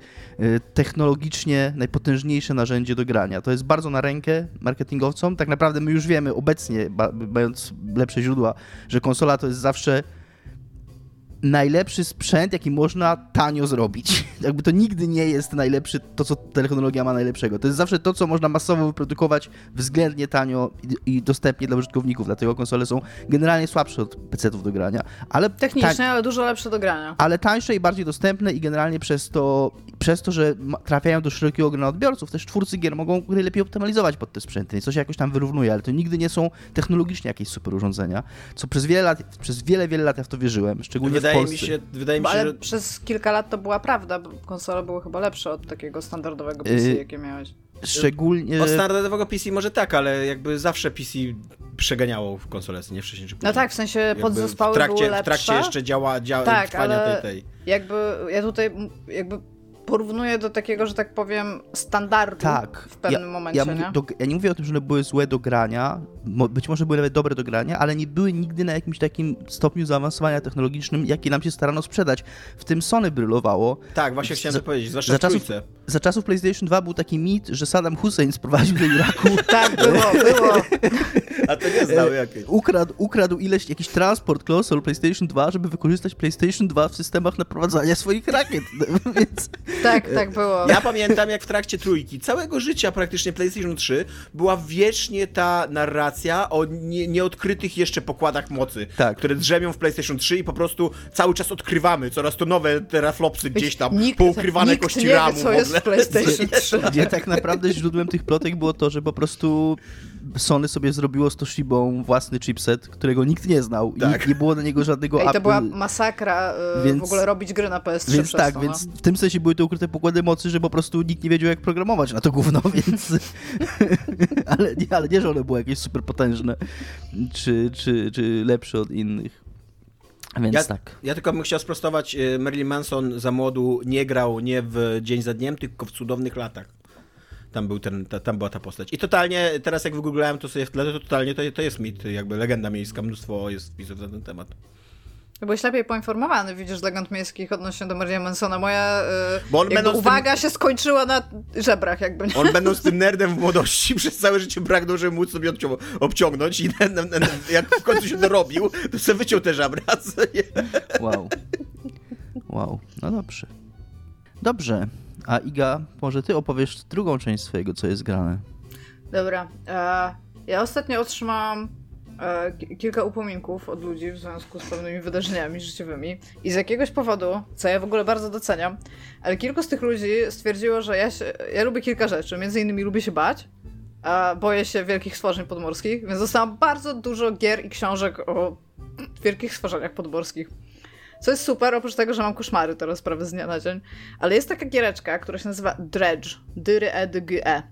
technologicznie najpotężniejsze narzędzie do grania. To jest bardzo na rękę marketingowcom. Tak naprawdę my już wiemy obecnie, mając lepsze źródła, że konsola to jest zawsze najlepszy sprzęt, jaki można tanio zrobić. Jakby to nigdy nie jest najlepszy, to co technologia ma najlepszego. To jest zawsze to, co można masowo wyprodukować względnie tanio i, dostępnie dla użytkowników, dlatego konsole są generalnie słabsze od PC-ów do grania. Ale Technicznie, ale dużo lepsze do grania. Ale tańsze i bardziej dostępne i generalnie przez to, przez to, że trafiają do szerokiego grona odbiorców, też twórcy gier mogą gry lepiej optymalizować pod te sprzęty, co się jakoś tam wyrównuje, ale to nigdy nie są technologicznie jakieś super urządzenia, co przez wiele lat, przez wiele, wiele lat ja w to wierzyłem, szczególnie wydaje mi się, wydaje mi się, ale że... przez kilka lat to była prawda, bo konsole były chyba lepsze od takiego standardowego PC, yy, jakie miałeś. Szczególnie... Od standardowego PC może tak, ale jakby zawsze PC przeganiało w konsolę, nie wcześniej czy później. No tak, w sensie podzespoły w trakcie, były lepsze. W trakcie jeszcze działa, działa tak, trwania tej, tej. jakby ja tutaj jakby porównuję do takiego, że tak powiem, standardu tak. w pewnym ja, momencie. Ja, nie? Do, ja nie mówię o tym, że one były złe do grania, być może były nawet dobre do grania, ale nie były nigdy na jakimś takim stopniu zaawansowania technologicznym, jaki nam się starano sprzedać. W tym Sony brylowało. Tak, właśnie chciałem to powiedzieć, zwłaszcza za czasów, za czasów PlayStation 2 był taki mit, że Saddam Hussein sprowadził do Iraku. tak, było, było. A to nie znał jakieś. Ukradł, ukradł ileś, jakiś transport konsol PlayStation 2, żeby wykorzystać PlayStation 2 w systemach naprowadzania swoich rakiet. Więc... Tak, tak było. Ja pamiętam, jak w trakcie trójki, całego życia praktycznie PlayStation 3 była wiecznie ta narracja o nie, nieodkrytych jeszcze pokładach mocy, tak. które drzemią w PlayStation 3 i po prostu cały czas odkrywamy coraz to nowe teraflopsy gdzieś tam, nikt, poukrywane nikt kości nie ramu. Wie, co jest PlayStation 3. Gdzie tak naprawdę źródłem tych plotek było to, że po prostu Sony sobie zrobiło z Toshibą własny chipset, którego nikt nie znał tak. i nie było na niego żadnego I to była masakra yy, więc, w ogóle robić gry na PS3 Więc tak, to, więc w tym sensie były to ukryte pokłady mocy, że po prostu nikt nie wiedział jak programować na to gówno, więc ale, nie, ale nie, że one były jakieś super potężne czy, czy, czy lepsze od innych. Więc ja, tak. Ja tylko bym chciał sprostować, y, Marilyn Manson za młodu nie grał nie w Dzień za Dniem, tylko w Cudownych Latach. Tam, był ten, ta, tam była ta postać. I totalnie, teraz jak wygooglałem to sobie w tle, to totalnie to, to jest mit, jakby legenda miejska, mnóstwo jest wpisów na ten temat. Byłeś lepiej poinformowany, widzisz, legend miejskich odnośnie do Maria Mansona. Moja yy, uwaga tym... się skończyła na żebrach, jakby. On będąc tym nerdem w młodości, przez całe życie pragnął, żeby móc sobie obciągnąć i jak w końcu się dorobił, to sobie wyciął te żabra. Wow. Wow, no dobrze. Dobrze, a Iga, może ty opowiesz drugą część swojego, co jest grane. Dobra. E, ja ostatnio otrzymałam kilka upominków od ludzi w związku z pewnymi wydarzeniami życiowymi i z jakiegoś powodu, co ja w ogóle bardzo doceniam, ale kilku z tych ludzi stwierdziło, że ja, się, ja lubię kilka rzeczy. Między innymi lubię się bać, boję się wielkich stworzeń podmorskich, więc dostałam bardzo dużo gier i książek o wielkich stworzeniach podmorskich. Co jest super, oprócz tego, że mam koszmary teraz prawie z dnia na dzień. Ale jest taka giereczka, która się nazywa Dredge. Dyry e d g e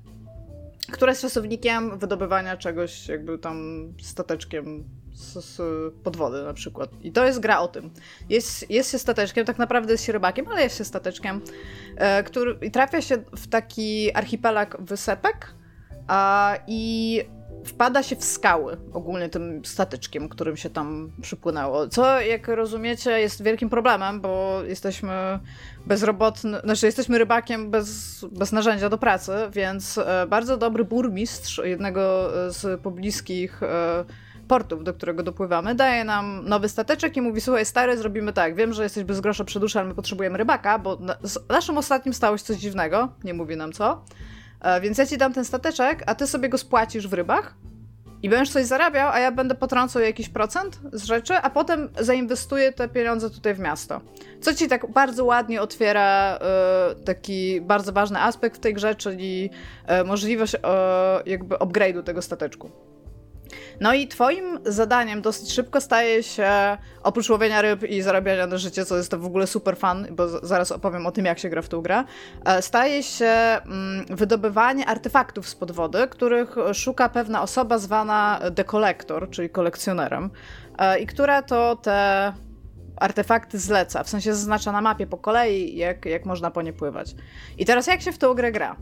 która jest czasownikiem wydobywania czegoś jakby tam stateczkiem z, z podwody na przykład. I to jest gra o tym. Jest, jest się stateczkiem, tak naprawdę jest się rybakiem, ale jest się stateczkiem, e, który i trafia się w taki archipelag wysepek a, i wpada się w skały ogólnie tym statyczkiem, którym się tam przypłynęło. Co, jak rozumiecie, jest wielkim problemem, bo jesteśmy bezrobotny, znaczy jesteśmy rybakiem bez, bez narzędzia do pracy, więc e, bardzo dobry burmistrz jednego z pobliskich e, portów, do którego dopływamy, daje nam nowy stateczek i mówi, słuchaj stary, zrobimy tak, wiem, że jesteś bez grosza przy duszy, ale my potrzebujemy rybaka, bo z naszym ostatnim stało się coś dziwnego, nie mówi nam co, E, więc ja ci dam ten stateczek, a ty sobie go spłacisz w rybach i będziesz coś zarabiał, a ja będę potrącał jakiś procent z rzeczy, a potem zainwestuję te pieniądze tutaj w miasto. Co ci tak bardzo ładnie otwiera y, taki bardzo ważny aspekt w tej grze, czyli y, możliwość y, jakby upgrade'u tego stateczku. No i twoim zadaniem dosyć szybko staje się, oprócz łowienia ryb i zarabiania na życie, co jest to w ogóle super fun, bo zaraz opowiem o tym, jak się gra w tą grę, e, staje się mm, wydobywanie artefaktów z wody, których szuka pewna osoba zwana The Collector, czyli kolekcjonerem, e, i która to te artefakty zleca, w sensie zaznacza na mapie po kolei, jak, jak można po nie pływać. I teraz jak się w tą grę gra?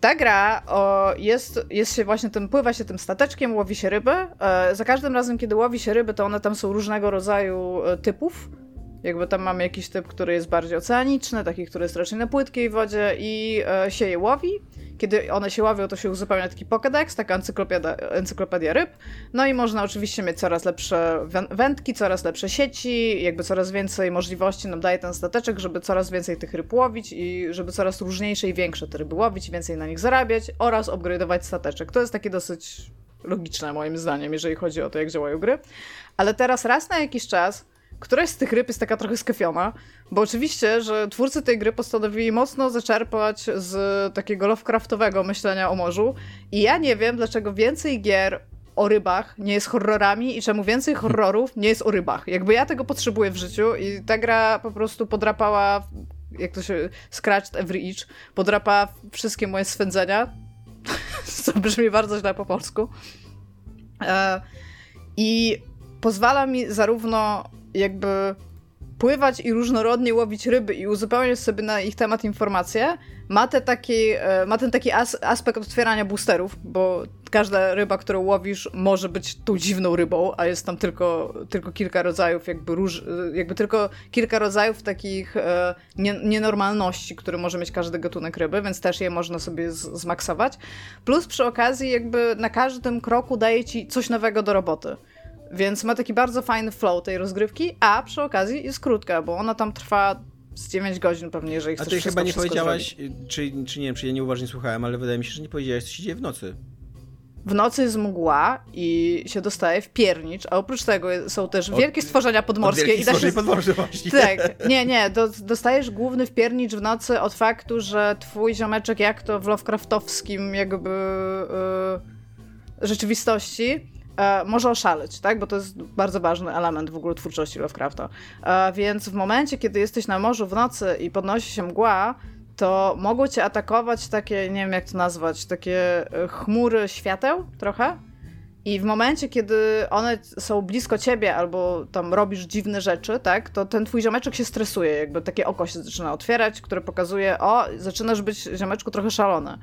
Ta gra o, jest, jest się właśnie tym, pływa się tym stateczkiem, łowi się ryby. E, za każdym razem, kiedy łowi się ryby, to one tam są różnego rodzaju e, typów. Jakby tam mamy jakiś typ, który jest bardziej oceaniczny, taki, który jest raczej na płytkiej wodzie i e, się je łowi. Kiedy one się ławią, to się uzupełnia taki Pokédex, taka encyklopedia, encyklopedia ryb. No i można oczywiście mieć coraz lepsze wędki, coraz lepsze sieci, jakby coraz więcej możliwości nam daje ten stateczek, żeby coraz więcej tych ryb łowić i żeby coraz różniejsze i większe te ryby łowić więcej na nich zarabiać oraz upgrade'ować stateczek. To jest takie dosyć logiczne moim zdaniem, jeżeli chodzi o to, jak działają gry. Ale teraz raz na jakiś czas któraś z tych ryb jest taka trochę skefiona, bo oczywiście, że twórcy tej gry postanowili mocno zaczerpać z takiego Lovecraftowego myślenia o morzu i ja nie wiem, dlaczego więcej gier o rybach nie jest horrorami i czemu więcej horrorów nie jest o rybach. Jakby ja tego potrzebuję w życiu i ta gra po prostu podrapała, jak to się, scratched every itch, podrapała wszystkie moje swędzenia, co brzmi bardzo źle po polsku. E, I pozwala mi zarówno jakby pływać i różnorodnie łowić ryby i uzupełniać sobie na ich temat informacje, ma, te taki, e, ma ten taki as aspekt otwierania boosterów, bo każda ryba, którą łowisz, może być tą dziwną rybą, a jest tam tylko, tylko kilka rodzajów, jakby, róż, jakby tylko kilka rodzajów takich e, nie, nienormalności, które może mieć każdy gatunek ryby, więc też je można sobie zmaksować. Plus przy okazji, jakby na każdym kroku daje ci coś nowego do roboty. Więc ma taki bardzo fajny flow tej rozgrywki, a przy okazji jest krótka, bo ona tam trwa z 9 godzin pewnie, jeżeli chcesz A ty chyba nie powiedziałaś, czy, czy nie wiem, czy ja nieuważnie słuchałem, ale wydaje mi się, że nie powiedziałaś, co się dzieje w nocy. W nocy jest mgła i się dostaje w piernicz, a oprócz tego są też wielkie stworzenia podmorskie. i stworzeń podmorskie właśnie. Tak, nie, nie, do, dostajesz główny wpiernicz w nocy od faktu, że twój ziomeczek, jak to w Lovecraftowskim jakby yy, rzeczywistości, e, może oszaleć, tak? Bo to jest bardzo ważny element w ogóle twórczości Lovecrafta. E, więc w momencie, kiedy jesteś na morzu w nocy i podnosi się mgła, to mogą cię atakować takie, nie wiem jak to nazwać, takie e, chmury świateł trochę. I w momencie, kiedy one są blisko ciebie albo tam robisz dziwne rzeczy, tak, to ten twój ziomeczek się stresuje, jakby takie oko się zaczyna otwierać, które pokazuje, o, zaczynasz być ziomeczku trochę szalony.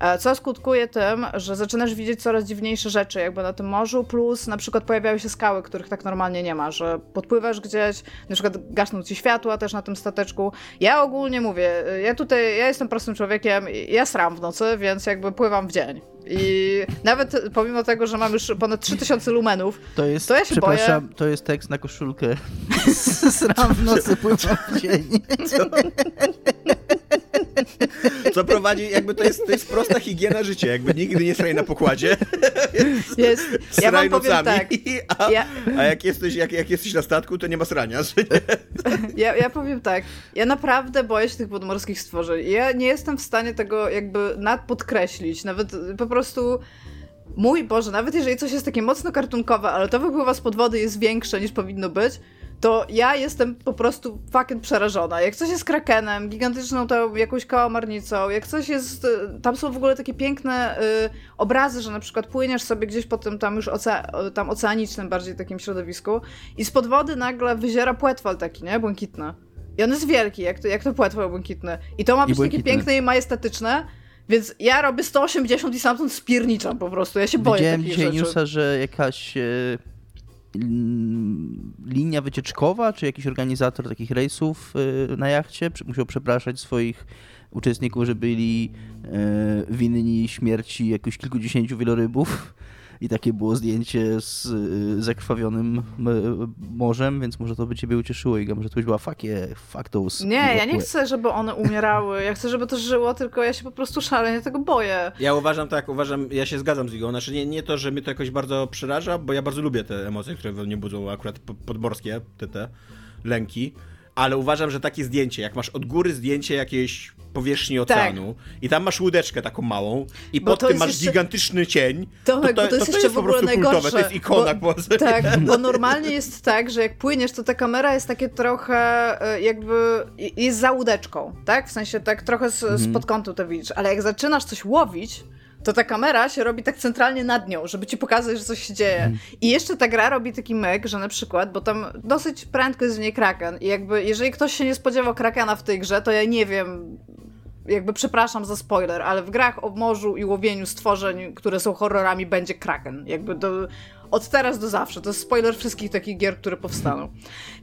E, co skutkuje tym, że zaczynasz widzieć coraz dziwniejsze rzeczy jakby na tym morzu, plus na przykład pojawiają się skały, których tak normalnie nie ma, że podpływasz gdzieś, na przykład gasną ci światła też na tym stateczku. Ja ogólnie mówię, ja tutaj, ja jestem prostym człowiekiem, ja sram w nocy, więc jakby pływam w dzień. I nawet pomimo tego, że mam już ponad 3000 lumenów, to, jest, to ja się przepraszam, boję... to jest tekst na koszulkę. Sram w nocy, pływam w dzień. Co prowadzi, jakby to jest, to jest prosta higiena życia, jakby nigdy nie sraj na pokładzie. Jest. Ja wam powiem tak. A, ja... a jak, jesteś, jak, jak jesteś na statku, to nie ma srania. Ja, ja powiem tak. Ja naprawdę boję się tych podmorskich stworzeń. Ja nie jestem w stanie tego jakby nadpodkreślić. Nawet po prostu mój Boże, nawet jeżeli coś jest takie mocno kartunkowe, ale to wypływa z pod wody jest większe niż powinno być, to ja jestem po prostu fucking przerażona. Jak coś jest krakenem, gigantyczną tą jakąś kałamarnicą, jak coś jest... Y, tam są w ogóle takie piękne y, obrazy, że na przykład płyniesz sobie gdzieś po tym tam już oce, tam oceanicznym bardziej takim środowisku i spod wody nagle wyziera płetwal taki, nie? Błękitny. I on jest wielki, jak to, jak to płetwal błękitny. I to ma być takie piękne i majestatyczne, więc ja robię 180 i stamtąd spierniczam po prostu. Ja się boję Widziałem takich dzisiaj rzeczy. newsa, że jakaś... E, linia wycieczkowa, czy jakiś organizator takich rejsów y, na jachcie? Musiał przepraszać swoich uczestników, że byli y, winni śmierci jakoś kilkudziesięciu wielorybów i takie było zdjęcie z y, zakrwawionym morzem, więc może to by ciebie ucieszyło, Iga, może to byś była fakie, faktos. Nie, ja nie chcę, żeby one umierały, ja chcę, żeby to żyło, tylko ja się po prostu szalenie tego boję. Ja uważam tak, uważam, ja się zgadzam z Igą, znaczy nie, nie to, że mnie to jakoś bardzo przeraża, bo ja bardzo lubię te emocje, które we mnie budzą akurat podmorskie, te, te lęki, ale uważam, że takie zdjęcie, jak masz od góry zdjęcie jakiejś powierzchni tak. oceanu tak. i tam masz łódeczkę taką małą i bo pod tym masz jeszcze... gigantyczny cień, to, to, to, to, jest, to jest po prostu najgorsze, kultowe, to jest ikona. Bo, tak, bo normalnie jest tak, że jak płyniesz, to ta kamera jest takie trochę e, jakby, jest za łódeczką, tak? W sensie tak trochę z, mhm. spod kątu to widzisz, ale jak zaczynasz coś łowić, to ta kamera się robi tak centralnie nad nią, żeby ci pokazać, że coś się dzieje. Mhm. I jeszcze ta gra robi taki myk, że na przykład, bo tam dosyć prędko jest w niej kraken i jakby, jeżeli ktoś się nie spodziewał krakena w tej grze, to ja nie wiem, jakby przepraszam za spoiler, ale w grach o morzu i łowieniu stworzeń, które są horrorami, będzie kraken. Jakby do, od teraz do zawsze. To jest spoiler wszystkich takich gier, które powstaną.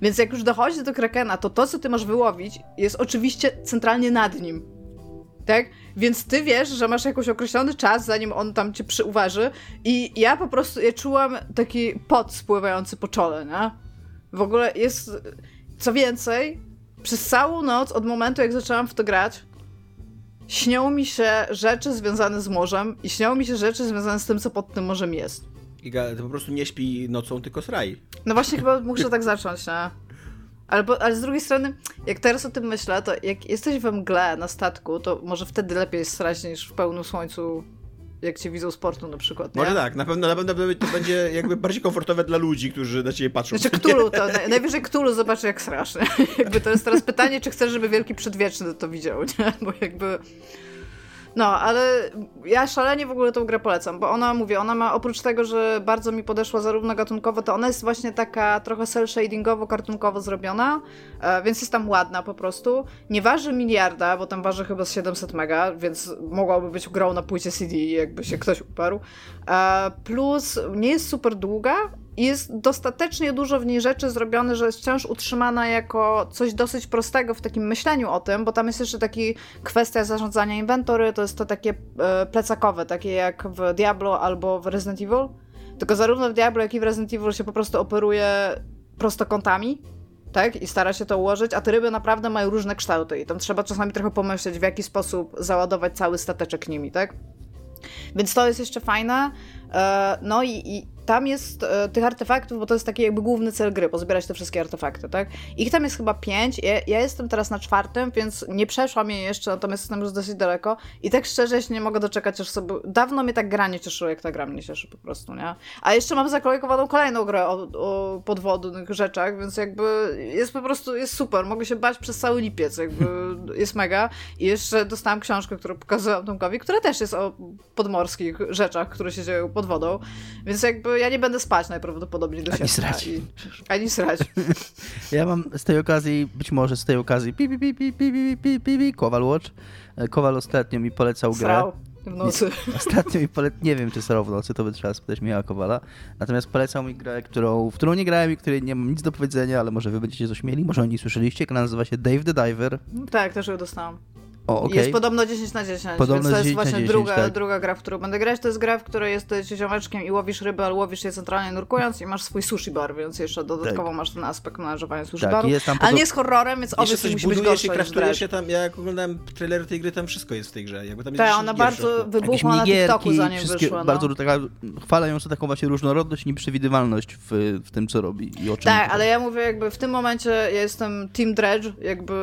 Więc jak już dochodzi do Krakena, to to, co ty masz wyłowić, jest oczywiście centralnie nad nim. Tak? Więc ty wiesz, że masz jakiś określony czas, zanim on tam cię przyuważy. I ja po prostu, ja czułam taki pot spływający po czole, nie? W ogóle jest... Co więcej, przez całą noc, od momentu jak zaczęłam w to grać, śnią mi się rzeczy związane z morzem i śnią mi się rzeczy związane z tym, co pod tym morzem jest. Iga, to po prostu nie śpi nocą, tylko sraj. No właśnie chyba muszę tak zacząć, nie? Ale, ale z drugiej strony, jak teraz o tym myślę, to jak jesteś we mgle na statku, to może wtedy lepiej jest srać niż w pełnym słońcu jak cię widzą sportu na przykład. Nie? Może tak, na pewno, na pewno to będzie jakby bardziej komfortowe dla ludzi, którzy na ciebie patrzą. Znaczy Ktulu, to najwyżej Ktulu zobaczy jak strasznie. jakby to jest teraz pytanie, czy chcesz, żeby Wielki Przedwieczny to widział, nie? Bo jakby... No, ale ja szalenie w ogóle tą grę polecam, bo ona, mówię, ona ma, oprócz tego, że bardzo mi podeszła zarówno gatunkowo, to ona jest właśnie taka trochę cel-shadingowo, kartunkowo zrobiona, e, więc jest tam ładna po prostu. Nie waży miliarda, bo tam waży chyba 700 mega, więc mogłaby być grą na płycie CD, jakby się ktoś uparł. E, plus nie jest super długa, jest dostatecznie dużo w niej rzeczy zrobione, że jest wciąż utrzymana jako coś dosyć prostego w takim myśleniu o tym, bo tam jest jeszcze taki kwestia zarządzania inwentory, to jest to takie e, plecakowe, takie jak w Diablo albo w Resident Evil. Tylko zarówno w Diablo, jak i w Resident Evil się po prostu operuje prostokątami, tak? I stara się to ułożyć, a te ryby naprawdę mają różne kształty i tam trzeba czasami trochę pomyśleć, w jaki sposób załadować cały stateczek nimi, tak? Więc to jest jeszcze fajne. E, no i, i tam jest e, tych artefaktów, bo to jest taki jakby główny cel gry, pozbierać te wszystkie artefakty, tak? Ich tam jest chyba pięć, ja, ja, jestem teraz na czwartym, więc nie przeszłam je jeszcze, natomiast jestem już dosyć daleko i tak szczerze, się nie mogę doczekać, aż sobie... Dawno mnie tak gra nie cieszyło, jak ta gra mnie cieszy po prostu, nie? A jeszcze mam zakolejkowaną kolejną grę o, o podwodnych rzeczach, więc jakby jest po prostu, jest super, mogę się bać przez cały lipiec, jakby jest mega i jeszcze dostałam książkę, którą pokazałam Tomkowi, która też jest o podmorskich rzeczach, które się dzieją pod wodą, więc jakby ja nie będę spać najprawdopodobniej do Ani srać. I, ani srać. ja mam z tej okazji, być może z tej okazji, pi, pi, pi, pi, pi, pi, pi, pi, pi, Kowal Watch. E, Kowal ostatnio mi polecał Srał. grę. w nocy. Nie, ostatnio mi polecał, nie wiem czy srał w nocy, to by trzeba spytać Michała Kowala. Natomiast polecał mi grę, którą, w którą nie grałem i której nie mam nic do powiedzenia, ale może wy będziecie coś mieli, może o niej słyszeliście. Która nazywa się Dave the Diver. Tak, też ją dostałam. O, okay. Jest podobno 10 na 10, podobno więc to jest właśnie 10, druga, tak. druga gra, w którą będę grać. To jest gra, w której jesteś ziomeczkiem i łowisz ryby, ale łowisz je centralnie nurkując i masz swój sushi bar, więc jeszcze dodatkowo tak. masz ten aspekt menażowania sushi tak, baru. Ale nie z horrorem, więc obecnie musi być gorsze i się tam, ja jak oglądałem trailery tej gry, tam wszystko jest w tej grze. Jakby tam tak, ona bardzo wybuchła na TikToku zanim wyszła. No. Bardzo taka, chwalająca taką właśnie różnorodność i nieprzewidywalność w, w tym, co robi i o czym Tak, ale ja mówię jakby w tym momencie ja jestem Team Dredge, jakby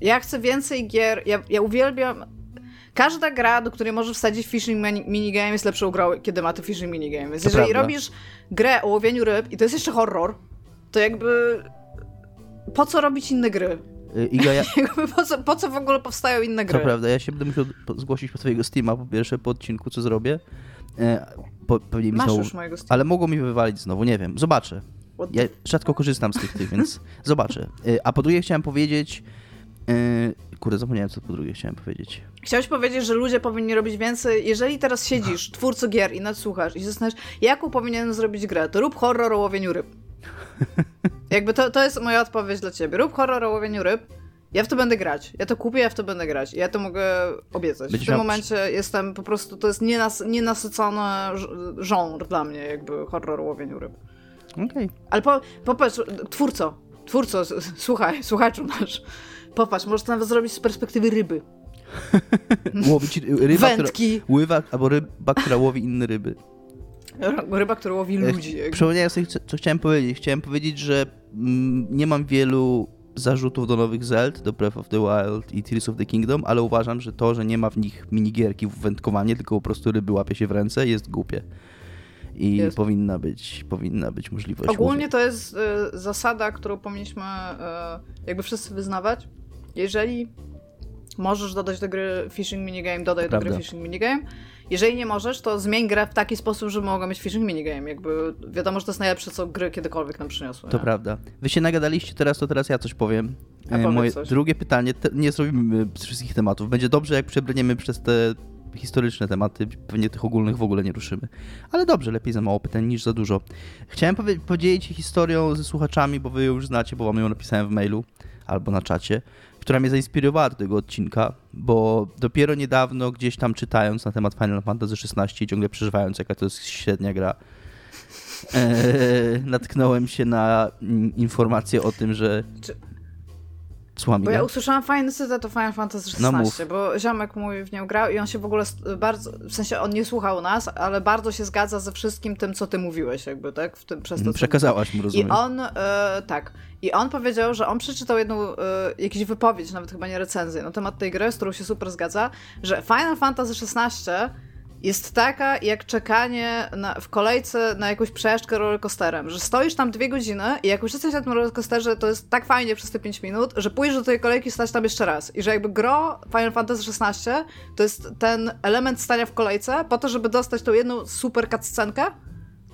ja chcę więcej gier. Ja, ja uwielbiam. Każda gra, do której możesz wsadzić fishing minigame jest lepszą grą, kiedy ma to fishing minigame. Więc to jeżeli prawda. robisz grę o łowieniu ryb i to jest jeszcze horror, to jakby po co robić inne gry? Y, Iga, ja... po, co, po co w ogóle powstają inne gry? To prawda, ja się będę musiał zgłosić po swojego Steama po pierwsze po odcinku, co zrobię. E, po, pewnie mi Masz znowu... już mojego Steama. Ale mogą mi wywalić znowu, nie wiem, zobaczę. Ja rzadko korzystam z tych, tych więc zobaczę. E, a po drugie chciałem powiedzieć, kurde, zapomniałem, co po drugie chciałem powiedzieć. Chciałeś powiedzieć, że ludzie powinni robić więcej. Jeżeli teraz siedzisz, twórco gier i nadsłuchasz i zastanawiasz, jaką powinienem zrobić grę, to rób horror o łowieniu ryb. Jakby to, to jest moja odpowiedź dla ciebie. Rób horror o łowieniu ryb. Ja w to będę grać. Ja to kupię, ja w to będę grać. Ja to mogę obiecać. Będziesz w tym miał... momencie jestem po prostu, to jest nienas nienasycony żonr dla mnie, jakby horror o łowieniu ryb. Okej. Okay. Ale po, popatrz, twórco, twórco, słuchaj, słuchaczu nasz. Popatrz, możesz to nawet zrobić z perspektywy ryby. Łowić ryba, Wędki. Która, ływa, albo ryba, która łowi inne ryby. Ryba, która łowi ludzi. Przypomniałem sobie, co, co, chciałem powiedzieć. Chciałem powiedzieć, że mm, nie mam wielu zarzutów do nowych Zeld, do Breath of the Wild i Tears of the Kingdom, ale uważam, że to, że nie ma w nich minigierki w wędkowanie, tylko po prostu ryby łapie się w ręce, jest głupie. I jest. powinna być, powinna być możliwość. Ogólnie to jest y, zasada, którą powinniśmy y, jakby wszyscy wyznawać, jeżeli możesz dodać do gry fishing minigame, dodaj Prawda. do gry fishing minigame. Jeżeli nie możesz, to zmień grę w taki sposób, żeby mogła mieć fishing minigame. Jakby wiadomo, że to jest najlepsze, co gry kiedykolwiek nam przyniosły. To nie? prawda. Wy się nagadaliście teraz, to teraz ja coś powiem. E, moje coś. drugie pytanie, te, nie zrobimy wszystkich tematów. Będzie dobrze, jak przebrniemy przez te historyczne tematy, pewnie tych ogólnych w ogóle nie ruszymy. Ale dobrze, lepiej za mało pytań niż za dużo. Chciałem powie podzielić się historią ze słuchaczami, bo wy ją już znacie, bo wam ją napisałem w mailu albo na czacie, która mnie zainspirowała do tego odcinka, bo dopiero niedawno gdzieś tam czytając na temat Final Fantasy XVI i ciągle przeżywając, jaka to jest średnia gra, e, natknąłem się na informację o tym, że... Czy Słucham, bo ja usłyszałam fajny cytat o Final Fantasy XVI, no bo ziomek mój w nią grał i on się w ogóle bardzo, w sensie on nie słuchał nas, ale bardzo się zgadza ze wszystkim tym, co ty mówiłeś jakby, tak? W tym, przez to, Przekazałaś mu, rozumiem. I on, e, tak, i on powiedział, że on przeczytał jedną, e, jakąś wypowiedź, nawet chyba nie recenzję, na temat tej gry, z którą się super zgadza, że Final Fantasy XVI jest taka jak czekanie na, w kolejce na jakąś przejażdżkę rollercoasterem, że stoisz tam dwie godziny i jak już jesteś na tym rollercoasterze, to jest tak fajnie przez te pięć minut, że pójdziesz do tej kolejki stać tam jeszcze raz. I że jakby gro Final Fantasy XVI to jest ten element stania w kolejce po to, żeby dostać tą jedną super cutscenkę,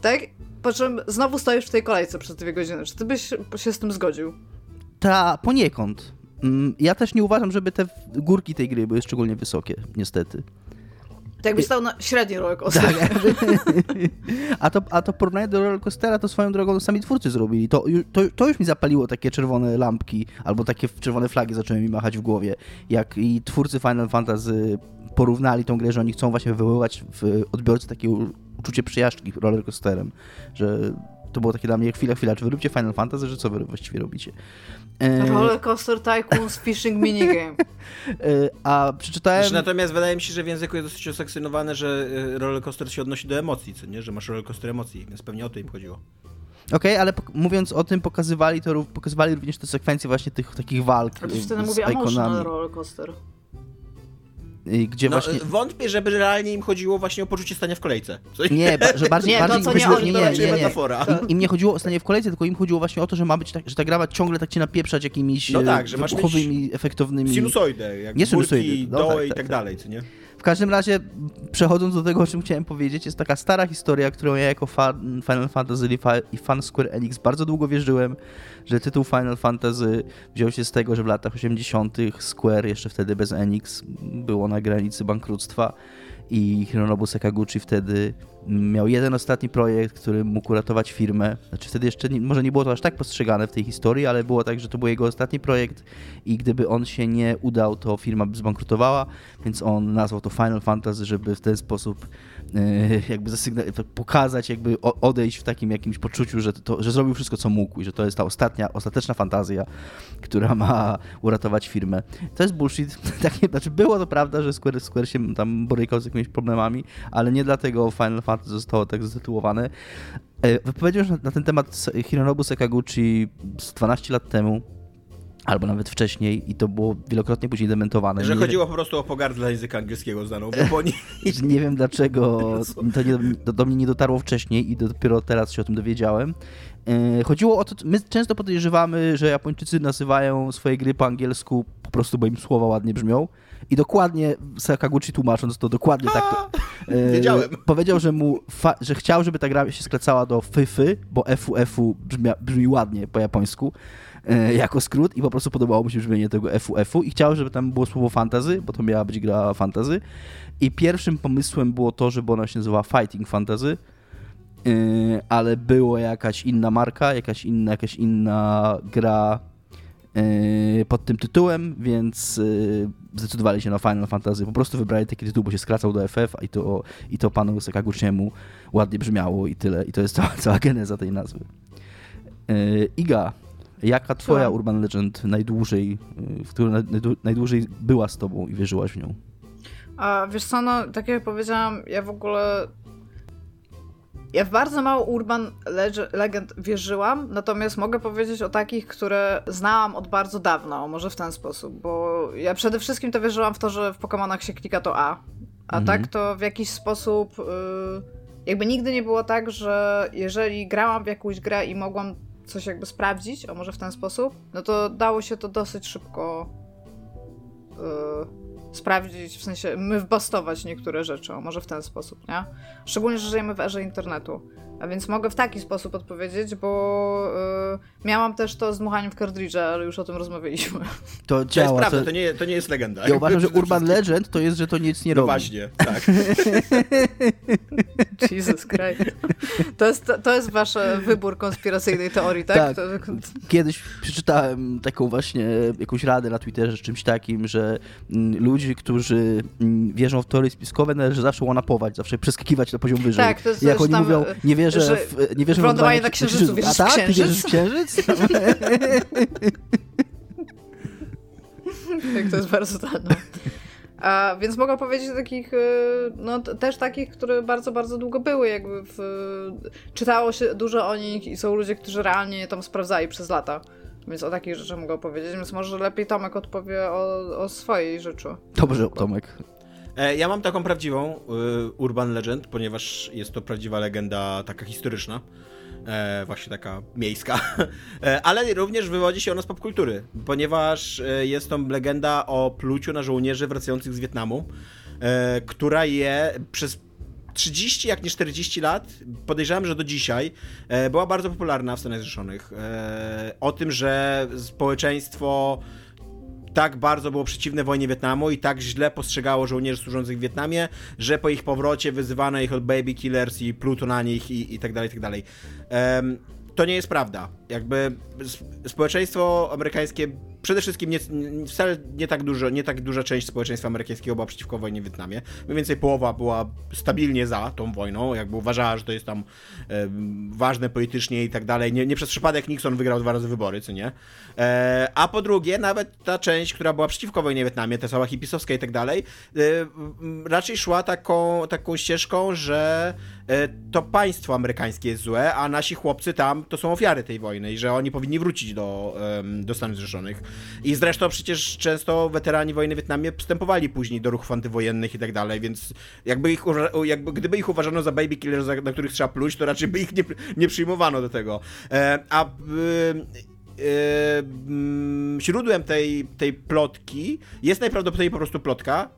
tak? Po czym znowu stoisz w tej kolejce przez dwie godziny. Czy ty byś się z tym zgodził? Ta, poniekąd. Mm, ja też nie uważam, żeby te górki tej gry były szczególnie wysokie, niestety. Tak jakbyś stał na średni rollercoaster. Tak, a, to, a to porównanie do rollercoastera to swoją drogą sami twórcy zrobili. To, to, to już mi zapaliło takie czerwone lampki, albo takie czerwone flagi zaczęły mi machać w głowie. Jak i twórcy Final Fantasy porównali tą grę, że oni chcą właśnie wywoływać w odbiorcy takie uczucie przejażdżki rollercoasterem, że to było takie dla mnie chwila, chwila, czy wy robicie Final Fantasy, że co wy właściwie robicie? E... Rollercoaster Tycoons Fishing Minigame. E... A przeczytałem... Znaczy, natomiast wydaje mi się, że w języku jest dosyć oseksynowane, że e, rollercoaster się odnosi do emocji, co nie? Że masz rollercoaster emocji, więc pewnie o to im chodziło. Okej, okay, ale mówiąc o tym, pokazywali to pokazywali również te sekwencje właśnie tych takich walk. A to wtedy mówię emotional rollercoaster. Gdzie no, właśnie... Wątpię, żeby realnie im chodziło właśnie o poczucie stania w kolejce. Co... Nie, ba, że bardziej, nie, bardziej to, chodziło, nie, nie, nie, nie, metafora. Im, Im, nie chodziło o stanie w kolejce, tylko im chodziło właśnie o to, że ma być tak, że ta gra ciągle tak cię napieprzać jakimiś no tak, że masz efektownymi... Sinusoidę, jak nie sinusoidy, no, doły tak, i tak, tak dalej, co nie? Każdym razie, przechodząc do tego, o czym chciałem powiedzieć, jest taka stara historia, którą ja jako fan Final Fantasy i fan Square Enix bardzo długo wierzyłem, że tytuł Final Fantasy wziął się z tego, że w latach 80. Square, jeszcze wtedy bez Enix, było na granicy bankructwa i Hironobu Sakaguchi wtedy miał jeden ostatni projekt, który mógł uratować firmę. Znaczy wtedy jeszcze nie, może nie było to aż tak postrzegane w tej historii, ale było tak, że to był jego ostatni projekt i gdyby on się nie udał, to firma by zbankrutowała, więc on nazwał to Final Fantasy, żeby w ten sposób jakby pokazać, jakby odejść w takim jakimś poczuciu, że, to, że zrobił wszystko, co mógł i że to jest ta ostatnia, ostateczna fantazja, która ma uratować firmę. To jest bullshit. Takie, znaczy było to prawda, że Square, Square się tam borykał z jakimiś problemami, ale nie dlatego Final Fantasy zostało tak zatytułowane. E, wypowiedział na, na ten temat Hironobu Sakaguchi 12 lat temu, albo nawet wcześniej i to było wielokrotnie później dementowane. Że nie chodziło po prostu o pogardę dla języka angielskiego znaną w Japonii. nie wiem dlaczego to nie, do, do, mnie nie dotarło wcześniej i dopiero teraz się o tym dowiedziałem. E, chodziło o to, my często podejrzewamy, że Japończycy nazywają swoje gry po angielsku po prostu, bo im słowa ładnie brzmią. I dokładnie Sakaguchi tłumacząc to dokładnie tak to, e, Wiedziałem. powiedział, że mu że chciał, żeby ta gra się skracała do fyfy, bo FUF-u brzmi, brzmi ładnie po japońsku. Jako skrót i po prostu podobało mu się brzmienie tego FUF-u i chciał, żeby tam było słowo fantasy, bo to miała być gra fantasy. I pierwszym pomysłem było to, żeby ona się nazywała Fighting Fantasy, e, ale była jakaś inna marka, jakaś inna, jakaś inna gra e, pod tym tytułem, więc zdecydowali się na Final Fantasy. Po prostu wybrali taki tytuł, bo się skracał do FF i to, i to panu Sakaguchiemu ładnie brzmiało i tyle. I to jest cała, cała geneza tej nazwy. Iga, Jaka twoja Urban Legend najdłużej, y, w której najdłużej była z tobą i wierzyłaś w nią? A wiesz co, no tak jak powiedziałam, ja w ogóle ja w bardzo mało Urban Legend wierzyłam, natomiast mogę powiedzieć o takich, które znałam od bardzo dawna, może w ten sposób, bo ja przede wszystkim to wierzyłam w to, że w Pokémonach się klika to A, a mhm. tak to w jakiś sposób yy, jakby nigdy nie było tak, że jeżeli grałam w jakąś grę i mogłam coś jakby sprawdzić, o może w ten sposób, no to dało się to dosyć szybko yy, sprawdzić, w sensie my wbastować niektóre rzeczy, o może w ten sposób, nie? Szczególnie, że żyjemy w erze internetu. A więc mogę w taki sposób odpowiedzieć, bo yy, miałam też to z dmuchaniem w kartridże, ale już o tym rozmawialiśmy. To działa. To jest prawda, to, nie, to nie jest legenda. Ja uważam, że Urban Legend to jest, że to nic nie no robi. właśnie, tak. Jesus Christ. To jest, to, to jest wasz wybór konspiracyjnej teorii, tak? tak. To... Kiedyś przeczytałem taką właśnie jakąś radę na Twitterze z czymś takim, że mm, ludzi, którzy mm, wierzą w teorie spiskowe należy zawsze łanapować, zawsze przeskakiwać na poziom wyżej. Tak, to jest Jak oni tam, mówią, nie wierzę w, nie wierzę w lądowanie na księżycu, wierzysz A tak? Ty wierzysz w księżyc? tak, to jest bardzo trudne. A, więc mogę powiedzieć takich, e, no też takich, które bardzo, bardzo długo były, jakby w, czytało się dużo o nich i są ludzie, którzy realnie je tam sprawdzali przez lata. Więc o takich rzeczach mogę opowiedzieć, więc może lepiej Tomek odpowie o, o swojej rzeczy. Dobrze, Tomek. E, ja mam taką prawdziwą y, Urban Legend, ponieważ jest to prawdziwa legenda taka historyczna. E, właśnie taka miejska, e, ale również wywodzi się ona z popkultury, ponieważ e, jest to legenda o pluciu na żołnierzy wracających z Wietnamu, e, która je przez 30, jak nie 40 lat, podejrzewam, że do dzisiaj, e, była bardzo popularna w Stanach Zjednoczonych. E, o tym, że społeczeństwo tak bardzo było przeciwne wojnie Wietnamu i tak źle postrzegało żołnierzy służących w Wietnamie, że po ich powrocie wyzywano ich od baby killers i pluto na nich i, i tak dalej, i tak dalej. Um, to nie jest prawda. Jakby społeczeństwo amerykańskie przede wszystkim nie, wcale nie tak, dużo, nie tak duża część społeczeństwa amerykańskiego była przeciwko wojnie w Wietnamie. Mniej więcej połowa była stabilnie za tą wojną, jakby uważała, że to jest tam e, ważne politycznie i tak dalej. Nie, nie, przez przypadek Nixon wygrał dwa razy wybory, co nie? E, a po drugie, nawet ta część, która była przeciwko wojnie w Wietnamie, ta cała hipisowska i tak dalej, e, raczej szła taką, taką ścieżką, że e, to państwo amerykańskie jest złe, a nasi chłopcy tam to są ofiary tej wojny i że oni powinni wrócić do, do Stanów Zjednoczonych. I zresztą przecież często weterani wojny w Wietnamie wstępowali później do ruchów antywojennych i tak dalej, więc jakby ich, jakby, gdyby ich uważano za baby killers, na których trzeba pluć, to raczej by ich nie, nie przyjmowano do tego. E, a Yy, źródłem tej, tej plotki jest najprawdopodobniej po prostu plotka.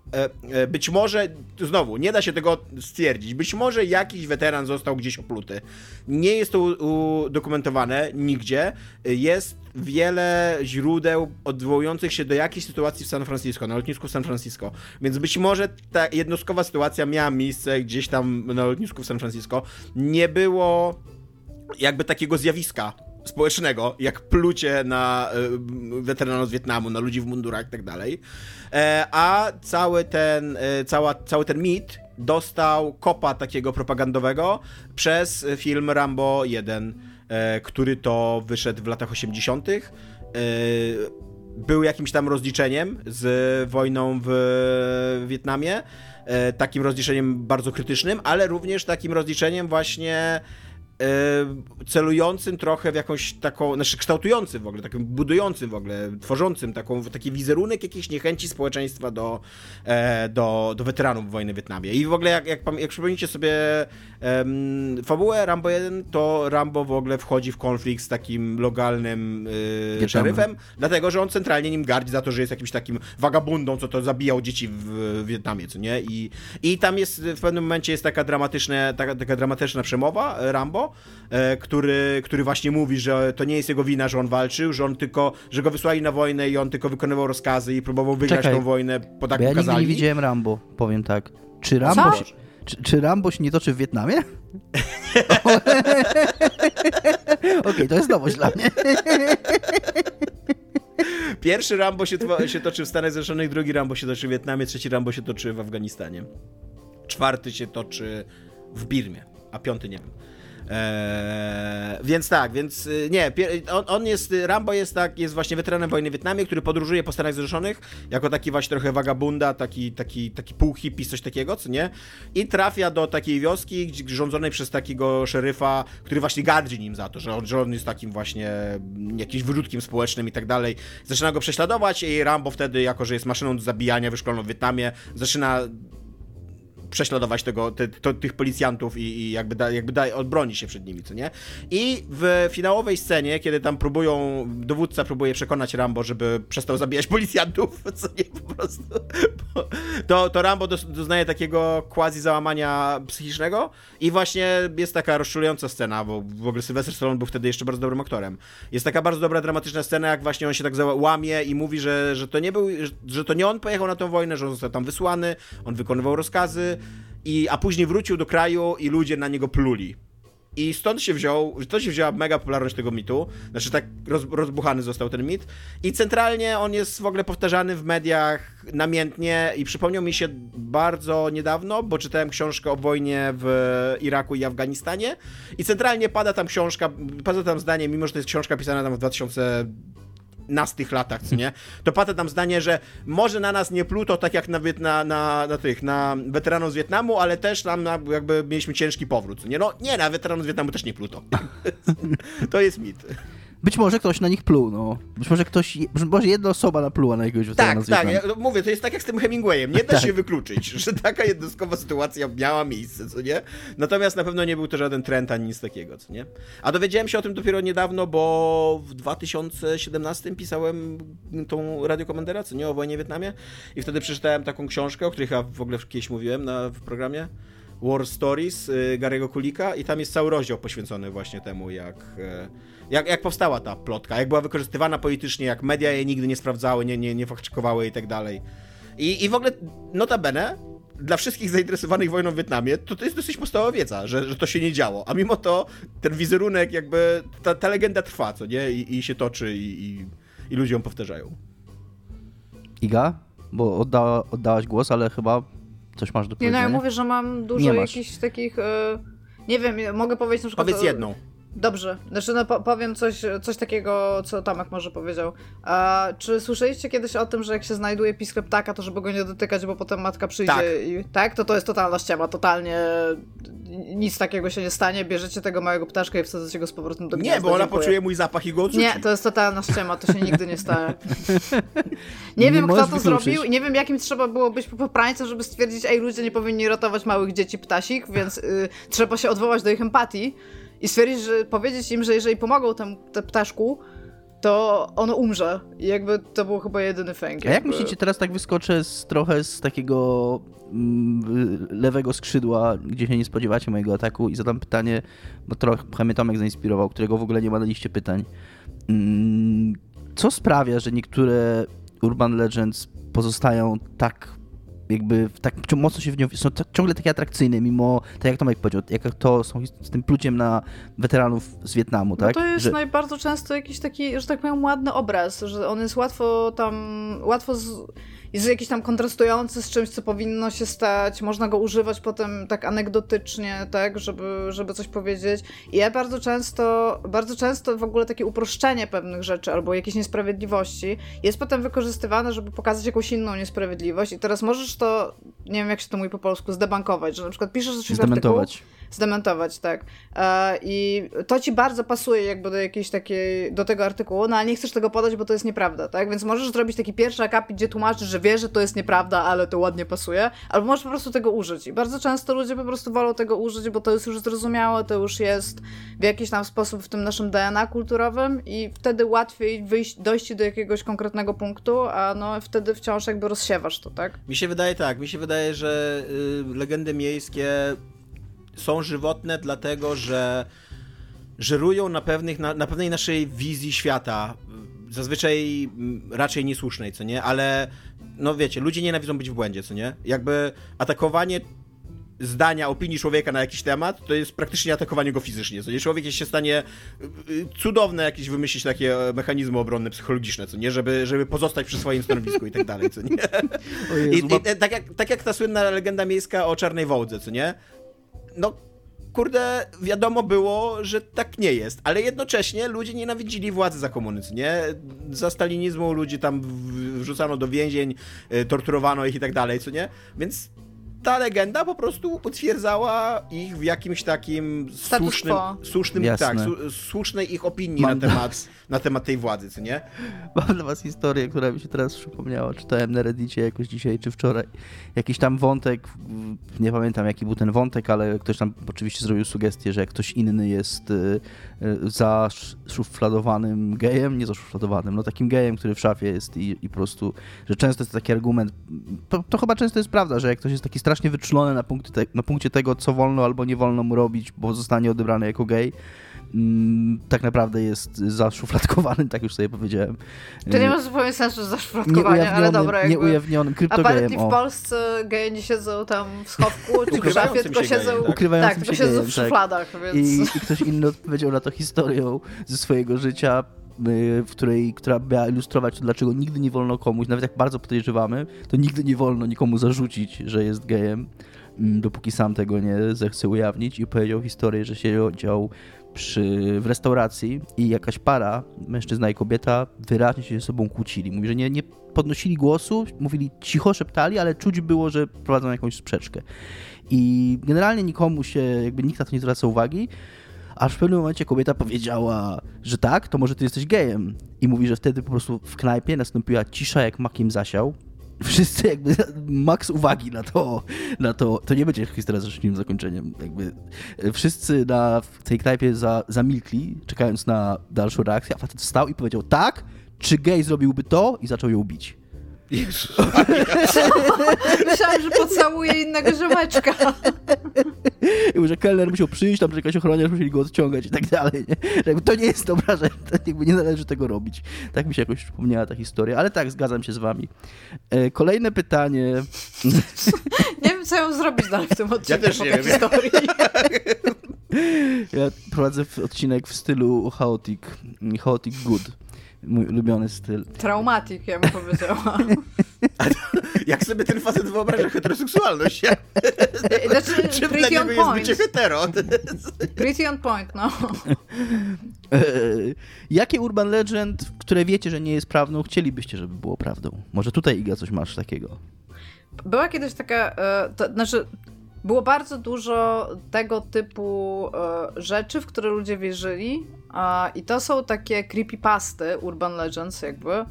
Yy, być może, znowu, nie da się tego stwierdzić, być może jakiś weteran został gdzieś opluty. Nie jest to udokumentowane nigdzie. Jest wiele źródeł odwołujących się do jakiejś sytuacji w San Francisco, na lotnisku w San Francisco. Więc być może ta jednostkowa sytuacja miała miejsce gdzieś tam na lotnisku w San Francisco. Nie było jakby takiego zjawiska społecznego, jak plucie na y, weteranów z Wietnamu, na ludzi w mundurach i tak dalej. E, a cały ten, e, cała, cały ten mit dostał kopa takiego propagandowego przez film Rambo 1, e, który to wyszedł w latach 80. Był jakimś tam rozliczeniem z wojną w Wietnamie, takim rozliczeniem bardzo krytycznym, ale również takim rozliczeniem właśnie E, celującym trochę w jakąś taką, znaczy kształtującym w ogóle, takim budującym w ogóle, tworzącym taką, taki wizerunek jakiejś niechęci społeczeństwa do, e, do, do weteranów wojny w Wietnamie. I w ogóle jak, jak, jak przypomnicie sobie um, fabułę Rambo 1, to Rambo w ogóle wchodzi w konflikt z takim lokalnym y, szeryfem, dlatego, że on centralnie nim gardzi za to, że jest jakimś takim wagabundą, co to zabijał dzieci w, w Wietnamie, co nie? I, I tam jest, w pewnym momencie jest taka dramatyczna, taka, taka dramatyczna przemowa Rambo, E, który, który właśnie mówi, że to nie jest jego wina, że on walczył, że on tylko, że go wysłali na wojnę i on tylko wykonywał rozkazy i próbował wygrać Czekaj, tą wojnę po tak ja nigdy nie widziałem Rambo, powiem tak. Czy Rambo, się, czy, czy Rambo się nie toczy w Wietnamie? Okej, okay, to jest nowość dla mnie. Pierwszy Rambo się, się toczy w Stanach Zjednoczonych, drugi Rambo się toczy w Wietnamie, trzeci Rambo się toczy w Afganistanie. Czwarty się toczy w Birmie, a piąty nie wiem. Eee, więc tak, więc y, nie, on, on, jest, Rambo jest tak, jest właśnie weteranem wojny w Wietnamie, który podróżuje po Stanach Zjednoczonych jako taki właśnie trochę wagabunda, taki, taki, taki pół hippie, coś takiego, co nie? I trafia do takiej wioski rządzonej przez takiego szeryfa, który właśnie gardzi nim za to, że on, że on jest takim właśnie jakimś wyrzutkiem społecznym i tak dalej. Zaczyna go prześladować i Rambo wtedy, jako że jest maszyną do zabijania wyszkoloną w Wietnamie, zaczyna prześladować tego, te, to, tych policjantów i, i jakby, da, jakby da, odbroni się przed nimi, co nie? I w finałowej scenie, kiedy tam próbują, dowódca próbuje przekonać Rambo, żeby przestał zabijać policjantów, co nie po prostu, to, to Rambo doznaje takiego quasi załamania psychicznego i właśnie jest taka rozczulująca scena, bo w ogóle Sylvester Stallone był wtedy jeszcze bardzo dobrym aktorem. Jest taka bardzo dobra, dramatyczna scena, jak właśnie on się tak łamie i mówi, że, że to nie był, że to nie on pojechał na tę wojnę, że on został tam wysłany, on wykonywał rozkazy, i, a później wrócił do kraju i ludzie na niego pluli. I stąd się wziął, to się wzięła mega popularność tego mitu. Znaczy tak roz, rozbuchany został ten mit. I centralnie on jest w ogóle powtarzany w mediach namiętnie i przypomniał mi się bardzo niedawno, bo czytałem książkę o wojnie w Iraku i Afganistanie i centralnie pada tam książka, pada tam zdanie, mimo że to jest książka pisana tam w 2000 nastych latach, co nie? To pada tam zdanie, że może na nas nie pluto tak jak na, na, na, na tych, na weteranów z Wietnamu, ale też tam na, jakby mieliśmy ciężki powrót, nie? No nie, na weteranów z Wietnamu też nie pluto. to jest mit. Być może ktoś na nich pluł, no. Być może ktoś, może jedna osoba napluła na jakiegoś Tak, tak, ja mówię, to jest tak jak z tym Hemingwayem, nie da tak. się wykluczyć, że taka jednostkowa sytuacja miała miejsce, co nie? Natomiast na pewno nie był to żaden trend ani nic takiego, co nie? A dowiedziałem się o tym dopiero niedawno, bo w 2017 pisałem tą radiokomendera, co nie, o wojnie w Wietnamie i wtedy przeczytałem taką książkę, o której ja w ogóle kiedyś mówiłem na, w programie, War Stories y, Gary'ego Kulika i tam jest cały rozdział poświęcony właśnie temu, jak, y, jak, jak powstała ta plotka, jak była wykorzystywana politycznie, jak media jej nigdy nie sprawdzały, nie, nie, nie fakczykowały i tak dalej. I, I w ogóle, notabene, dla wszystkich zainteresowanych wojną w Wietnamie, to to jest dosyć podstawowa wiedza, że, że to się nie działo. A mimo to ten wizerunek jakby, ta, ta legenda trwa, co nie? I, i się toczy i, i, i ludzie ją powtarzają. Iga? Bo odda, oddałaś głos, ale chyba Coś masz do powiedzenia? Nie, no ja mówię, że mam dużo jakichś takich... E, nie wiem, mogę powiedzieć na przykład... Powiedz jedną. Dobrze, znaczy no powiem coś, coś takiego, co Tomek może powiedział. A, czy słyszeliście kiedyś o tym, że jak się znajduje pisklep ptaka, to żeby go nie dotykać, bo potem matka przyjdzie tak. i... Tak? To to jest totalna ściema, totalnie nic takiego się nie stanie, bierzecie tego małego ptaszka i wsadzacie go z powrotem do gniazda. Nie, bo ona Dziękuję. poczuje mój zapach i go odrzuci. Nie, to jest totalna ściema, to się nigdy nie stanie. Nie, nie wiem, kto to zrobił i nie wiem, jakim trzeba było być poprańcem, żeby stwierdzić, ej, ludzie nie powinni ratować małych dzieci ptasik, więc y, trzeba się odwołać do ich empatii i stwierdzić, że powiedzieć im, że jeżeli pomogą temu ptaszku, to ono umrze. I jakby to był chyba jedyny fęk. A jak myślicie, teraz tak wyskoczę z, trochę z takiego mm, lewego skrzydła, gdzie się nie spodziewacie mojego ataku i zadam pytanie, bo trochę mnie Tomek zainspirował, którego w ogóle nie ma na liście pytań. Mm, co sprawia, że niektóre Urban Legends pozostają tak jakby tak mocno się w nią, są ciągle takie atrakcyjne, mimo, tak jak Tomek powiedział, jak to są z tym pluciem na weteranów z Wietnamu, tak? No to jest że... najbardziej często jakiś taki, że tak powiem, ładny obraz, że on jest łatwo tam, łatwo z jest jakiś tam kontrastujący z czymś, co powinno się stać, można go używać potem tak anegdotycznie, tak, żeby, żeby coś powiedzieć. I ja bardzo często, bardzo często w ogóle takie uproszczenie pewnych rzeczy albo jakieś niesprawiedliwości jest potem wykorzystywane, żeby pokazać jakąś inną niesprawiedliwość i teraz możesz to, nie wiem jak się to mówi po polsku, zdebankować, że na przykład piszesz coś Zdementować. Artykuł, zdementować, tak. E, I to ci bardzo pasuje jakby do jakiejś takiej, do tego artykułu, no ale nie chcesz tego podać, bo to jest nieprawda, tak? Więc możesz zrobić taki pierwszy akapit, gdzie tłumaczysz, że wiesz, że to jest nieprawda, ale to ładnie pasuje, albo możesz po prostu tego użyć. I bardzo często ludzie po prostu wolą tego użyć, bo to jest już zrozumiałe, to już jest w jakiś tam sposób w tym naszym DNA kulturowym i wtedy łatwiej wyjść, dojść do jakiegoś konkretnego punktu, a no wtedy wciąż jakby rozsiewasz to, tak? Mi się wydaje tak, mi się wydaje, że y, legendy miejskie są żywotne dlatego, że żerują na, pewnych, na, na pewnej naszej wizji świata, zazwyczaj mm, raczej niesłusznej, co nie? Ale, no wiecie, ludzie nienawidzą być w błędzie, co nie? Jakby atakowanie zdania, opinii człowieka na jakiś temat, to jest praktycznie atakowanie go fizycznie, co nie? Człowiek jest się stanie y, y, cudowne jakieś wymyślić takie e, mechanizmy obronne, psychologiczne, co nie? Żeby, żeby pozostać przy swoim stanowisku i tak dalej, co nie? I, i, tak, jak, tak jak ta słynna legenda miejska o czarnej wołdze, co nie? No kurde, wiadomo było, że tak nie jest, ale jednocześnie ludzie nienawidzili władzy za komunizm, nie? Za stalinizmu ludzi tam wrzucano do więzień, y, torturowano ich i tak dalej, co nie? Więc ta legenda po prostu potwierdzała ich w jakimś takim słusznym, słusznym tak, słusznej ich opinii na temat, na temat tej władzy, co nie? Mam dla was historię, która mi się teraz przypomniała. Czytałem na Reddicie jakoś dzisiaj czy wczoraj. Jakiś tam wątek, nie pamiętam jaki był ten wątek, ale ktoś tam oczywiście zrobił sugestię, że jak ktoś inny jest y, y, zaszufladowanym gejem, nie zaszufladowanym, no takim gejem, który w szafie jest i, i po prostu, że często jest taki argument, to, to chyba często jest prawda, że jak ktoś jest taki strasznie wyczulony na, punkcie te, na punkcie tego, co wolno albo nie wolno mu robić, bo zostanie odebrany jako gej, mm, tak naprawdę jest zaszufladkowany, tak już sobie powiedziałem. To nie ma zupełnie sensu zaszufladkowania, ale dobra. Jakby... Nieujawnionym kryptogejem. A w Polsce geje nie siedzą tam w schowku czy w szafie, tylko siedzą, tak. Ukrywającym tak, tylko siedzą w tak. szufladach. Więc... I, I ktoś inny odpowiedział na to historią ze swojego życia, w której, która miała ilustrować to, dlaczego nigdy nie wolno komuś, nawet jak bardzo podejrzewamy, to nigdy nie wolno nikomu zarzucić, że jest gejem, mm, dopóki sam tego nie zechce ujawnić i powiedział historię, że siedział przy, w restauracji i jakaś para, mężczyzna i kobieta, wyraźnie się ze sobą kłócili. Mówi, że nie, nie podnosili głosu, mówili cicho, szeptali, ale czuć było, że prowadzą jakąś sprzeczkę. I generalnie nikomu się, jakby nikt na to nie zwraca uwagi, aż w pewnym momencie kobieta powiedziała, że tak, to może ty jesteś gejem. I mówi, że wtedy po prostu w knajpie nastąpiła cisza, jak makiem zasiał wszyscy jakby maks uwagi na to, na to, to nie będzie historia z szczęśliwym zakończeniem, jakby wszyscy na w tej knajpie za, zamilkli, czekając na dalszą reakcję, a facet wstał i powiedział tak, czy gej zrobiłby to i zaczął ją bić. Myślałam, że pocałuje innego ziomeczka. I że kelner musiał przyjść, tam że jakaś ochroniarz musieli go odciągać i tak dalej. Nie? to nie jest dobra rzecz, jakby nie należy tego robić. Tak mi się jakoś przypomniała ta historia, ale tak, zgadzam się z wami. E, kolejne pytanie. nie wiem, co ja mam zrobić dalej w tym odcinku. Ja też nie wiem. Historii. ja prowadzę odcinek w stylu chaotic, chaotic good mój ulubiony styl. Traumatik, ja bym powiedziała. jak sobie ten facet wyobraża heteroseksualność? Znaczy, Czym dla niego jest bycie hetero? pretty on point, no. E, jakie urban legend, które wiecie, że nie jest prawdą, chcielibyście, żeby było prawdą? Może tutaj, Iga, coś masz takiego? Była kiedyś taka, e, to, znaczy było bardzo dużo tego typu e, rzeczy, w które ludzie wierzyli, i to są takie creepypasty, urban legends, jakby, e,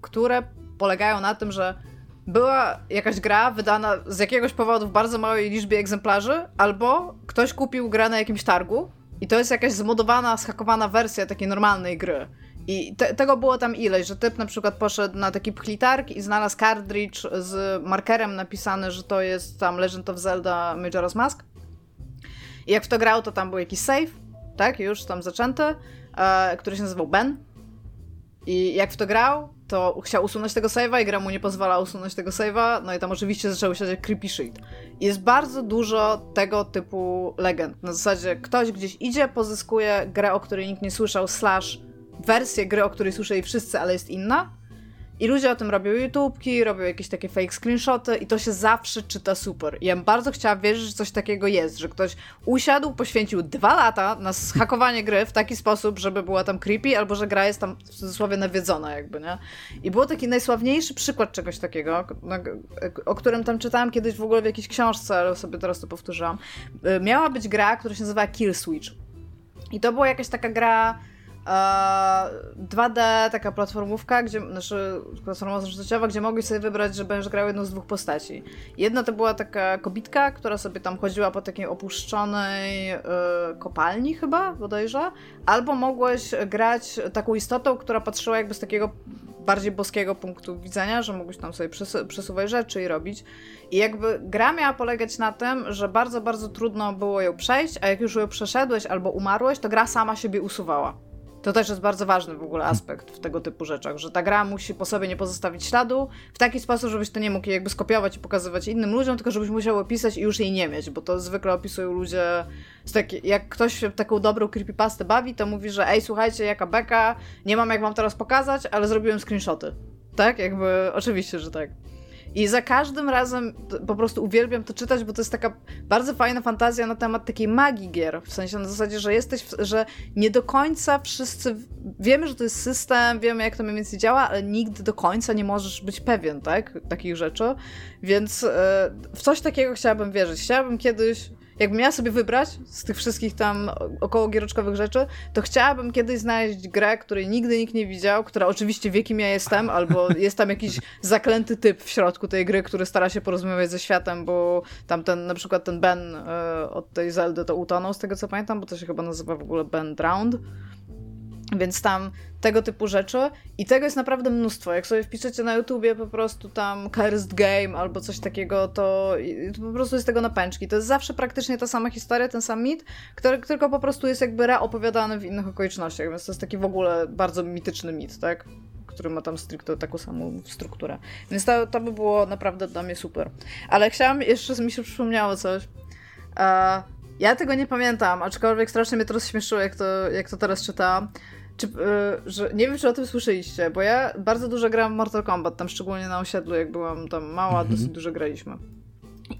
które polegają na tym, że była jakaś gra wydana z jakiegoś powodu w bardzo małej liczbie egzemplarzy, albo ktoś kupił grę na jakimś targu i to jest jakaś zmodowana, schakowana wersja takiej normalnej gry. I te, tego było tam ileś, że typ na przykład poszedł na taki pchlitarg i znalazł cartridge z markerem napisany, że to jest tam Legend of Zelda Majora's Mask. I jak w to grał, to tam był jakiś save, tak, już tam zaczęty, e, który się nazywał Ben. I jak w to grał, to chciał usunąć tego save'a i gra mu nie pozwala usunąć tego save'a, no i tam oczywiście zaczęły się creepy shit. Jest bardzo dużo tego typu legend. Na zasadzie ktoś gdzieś idzie, pozyskuje grę, o której nikt nie słyszał, slash wersję gry, o której słyszeli wszyscy, ale jest inna. I ludzie o tym robią YouTubki, robią jakieś takie fake screenshoty i to się zawsze czyta super. I ja bym bardzo chciała wierzyć, że coś takiego jest, że ktoś usiadł, poświęcił dwa lata na schakowanie gry w taki sposób, żeby była tam creepy, albo że gra jest tam w cudzysłowie nawiedzona jakby, nie? I był taki najsławniejszy przykład czegoś takiego, o którym tam czytałam kiedyś w ogóle w jakiejś książce, ale sobie teraz to powtórzyłam. Y, miała być gra, która się nazywa Kill Switch. I to była jakaś taka gra 2D, e, taka platformówka, gdzie, znaczy platforma życiowa, gdzie mogli sobie wybrać, że będziesz grał jedną z dwóch postaci. Jedna to była taka kobitka, która sobie tam chodziła po takiej opuszczonej yy, kopalni chyba, bodajże, albo mogłeś grać taką istotą, która patrzyła jakby z takiego bardziej boskiego punktu widzenia, że mógłbyś tam sobie przesuwać rzeczy i robić. I jakby gra miała polegać na tym, że bardzo, bardzo trudno było ją przejść, a jak już ją przeszedłeś albo umarłeś, to gra sama siebie usuwała. To też jest bardzo ważny w ogóle aspekt w tego typu rzeczach, że ta gra musi po sobie nie pozostawić śladu w taki sposób, żebyś to nie mógł jakby skopiować i pokazywać innym ludziom, tylko żebyś musiał opisać i już jej nie mieć, bo to zwykle opisują ludzie, taki, jak ktoś taką dobrą creepypastę bawi, to mówi, że ej, słuchajcie, jaka beka, nie mam jak wam teraz pokazać, ale zrobiłem screenshoty. Tak? Jakby, oczywiście, że tak. I za każdym razem po prostu uwielbiam to czytać, bo to jest taka bardzo fajna fantazja na temat takiej magii gier. W sensie na zasadzie, że jesteś, że nie do końca wszyscy wiemy, że to jest system, wiemy jak to mniej więcej działa, ale nigdy do końca nie możesz być pewien, tak? Takich rzeczy. Więc e, w coś takiego chciałabym wierzyć. Chciałabym kiedyś jakbym miała sobie wybrać z tych wszystkich tam około giereczkowych rzeczy, to chciałabym kiedyś znaleźć grę, której nigdy nikt nie widział, która oczywiście wie, kim ja jestem, albo jest tam jakiś zaklęty typ w środku tej gry, który stara się porozmawiać ze światem, bo tam ten, na przykład ten Ben y, od tej Zeldy to utonął, z tego co pamiętam, bo to się chyba nazywa w ogóle Ben Drowned. Więc tam tego typu rzeczy i tego jest naprawdę mnóstwo. Jak sobie wpiszecie na YouTubie po prostu tam Cursed Game albo coś takiego, to, to po prostu jest tego na pęczki. To jest zawsze praktycznie ta sama historia, ten sam mit, który tylko po prostu jest jakby reopowiadany w innych okolicznościach, więc to jest taki w ogóle bardzo mityczny mit, tak? który ma tam stricte taką samą strukturę. Więc to, to by było naprawdę dla mnie super. Ale chciałam, jeszcze mi się przypomniało coś. Uh, ja tego nie pamiętam, aczkolwiek strasznie mnie to rozśmieszyło, jak to, jak to teraz czytałam. Czy, yy, że, nie wiem, czy o tym słyszeliście, bo ja bardzo dużo grałam w Mortal Kombat, tam szczególnie na osiedlu, jak byłam tam mała, -hmm. dosyć dużo graliśmy.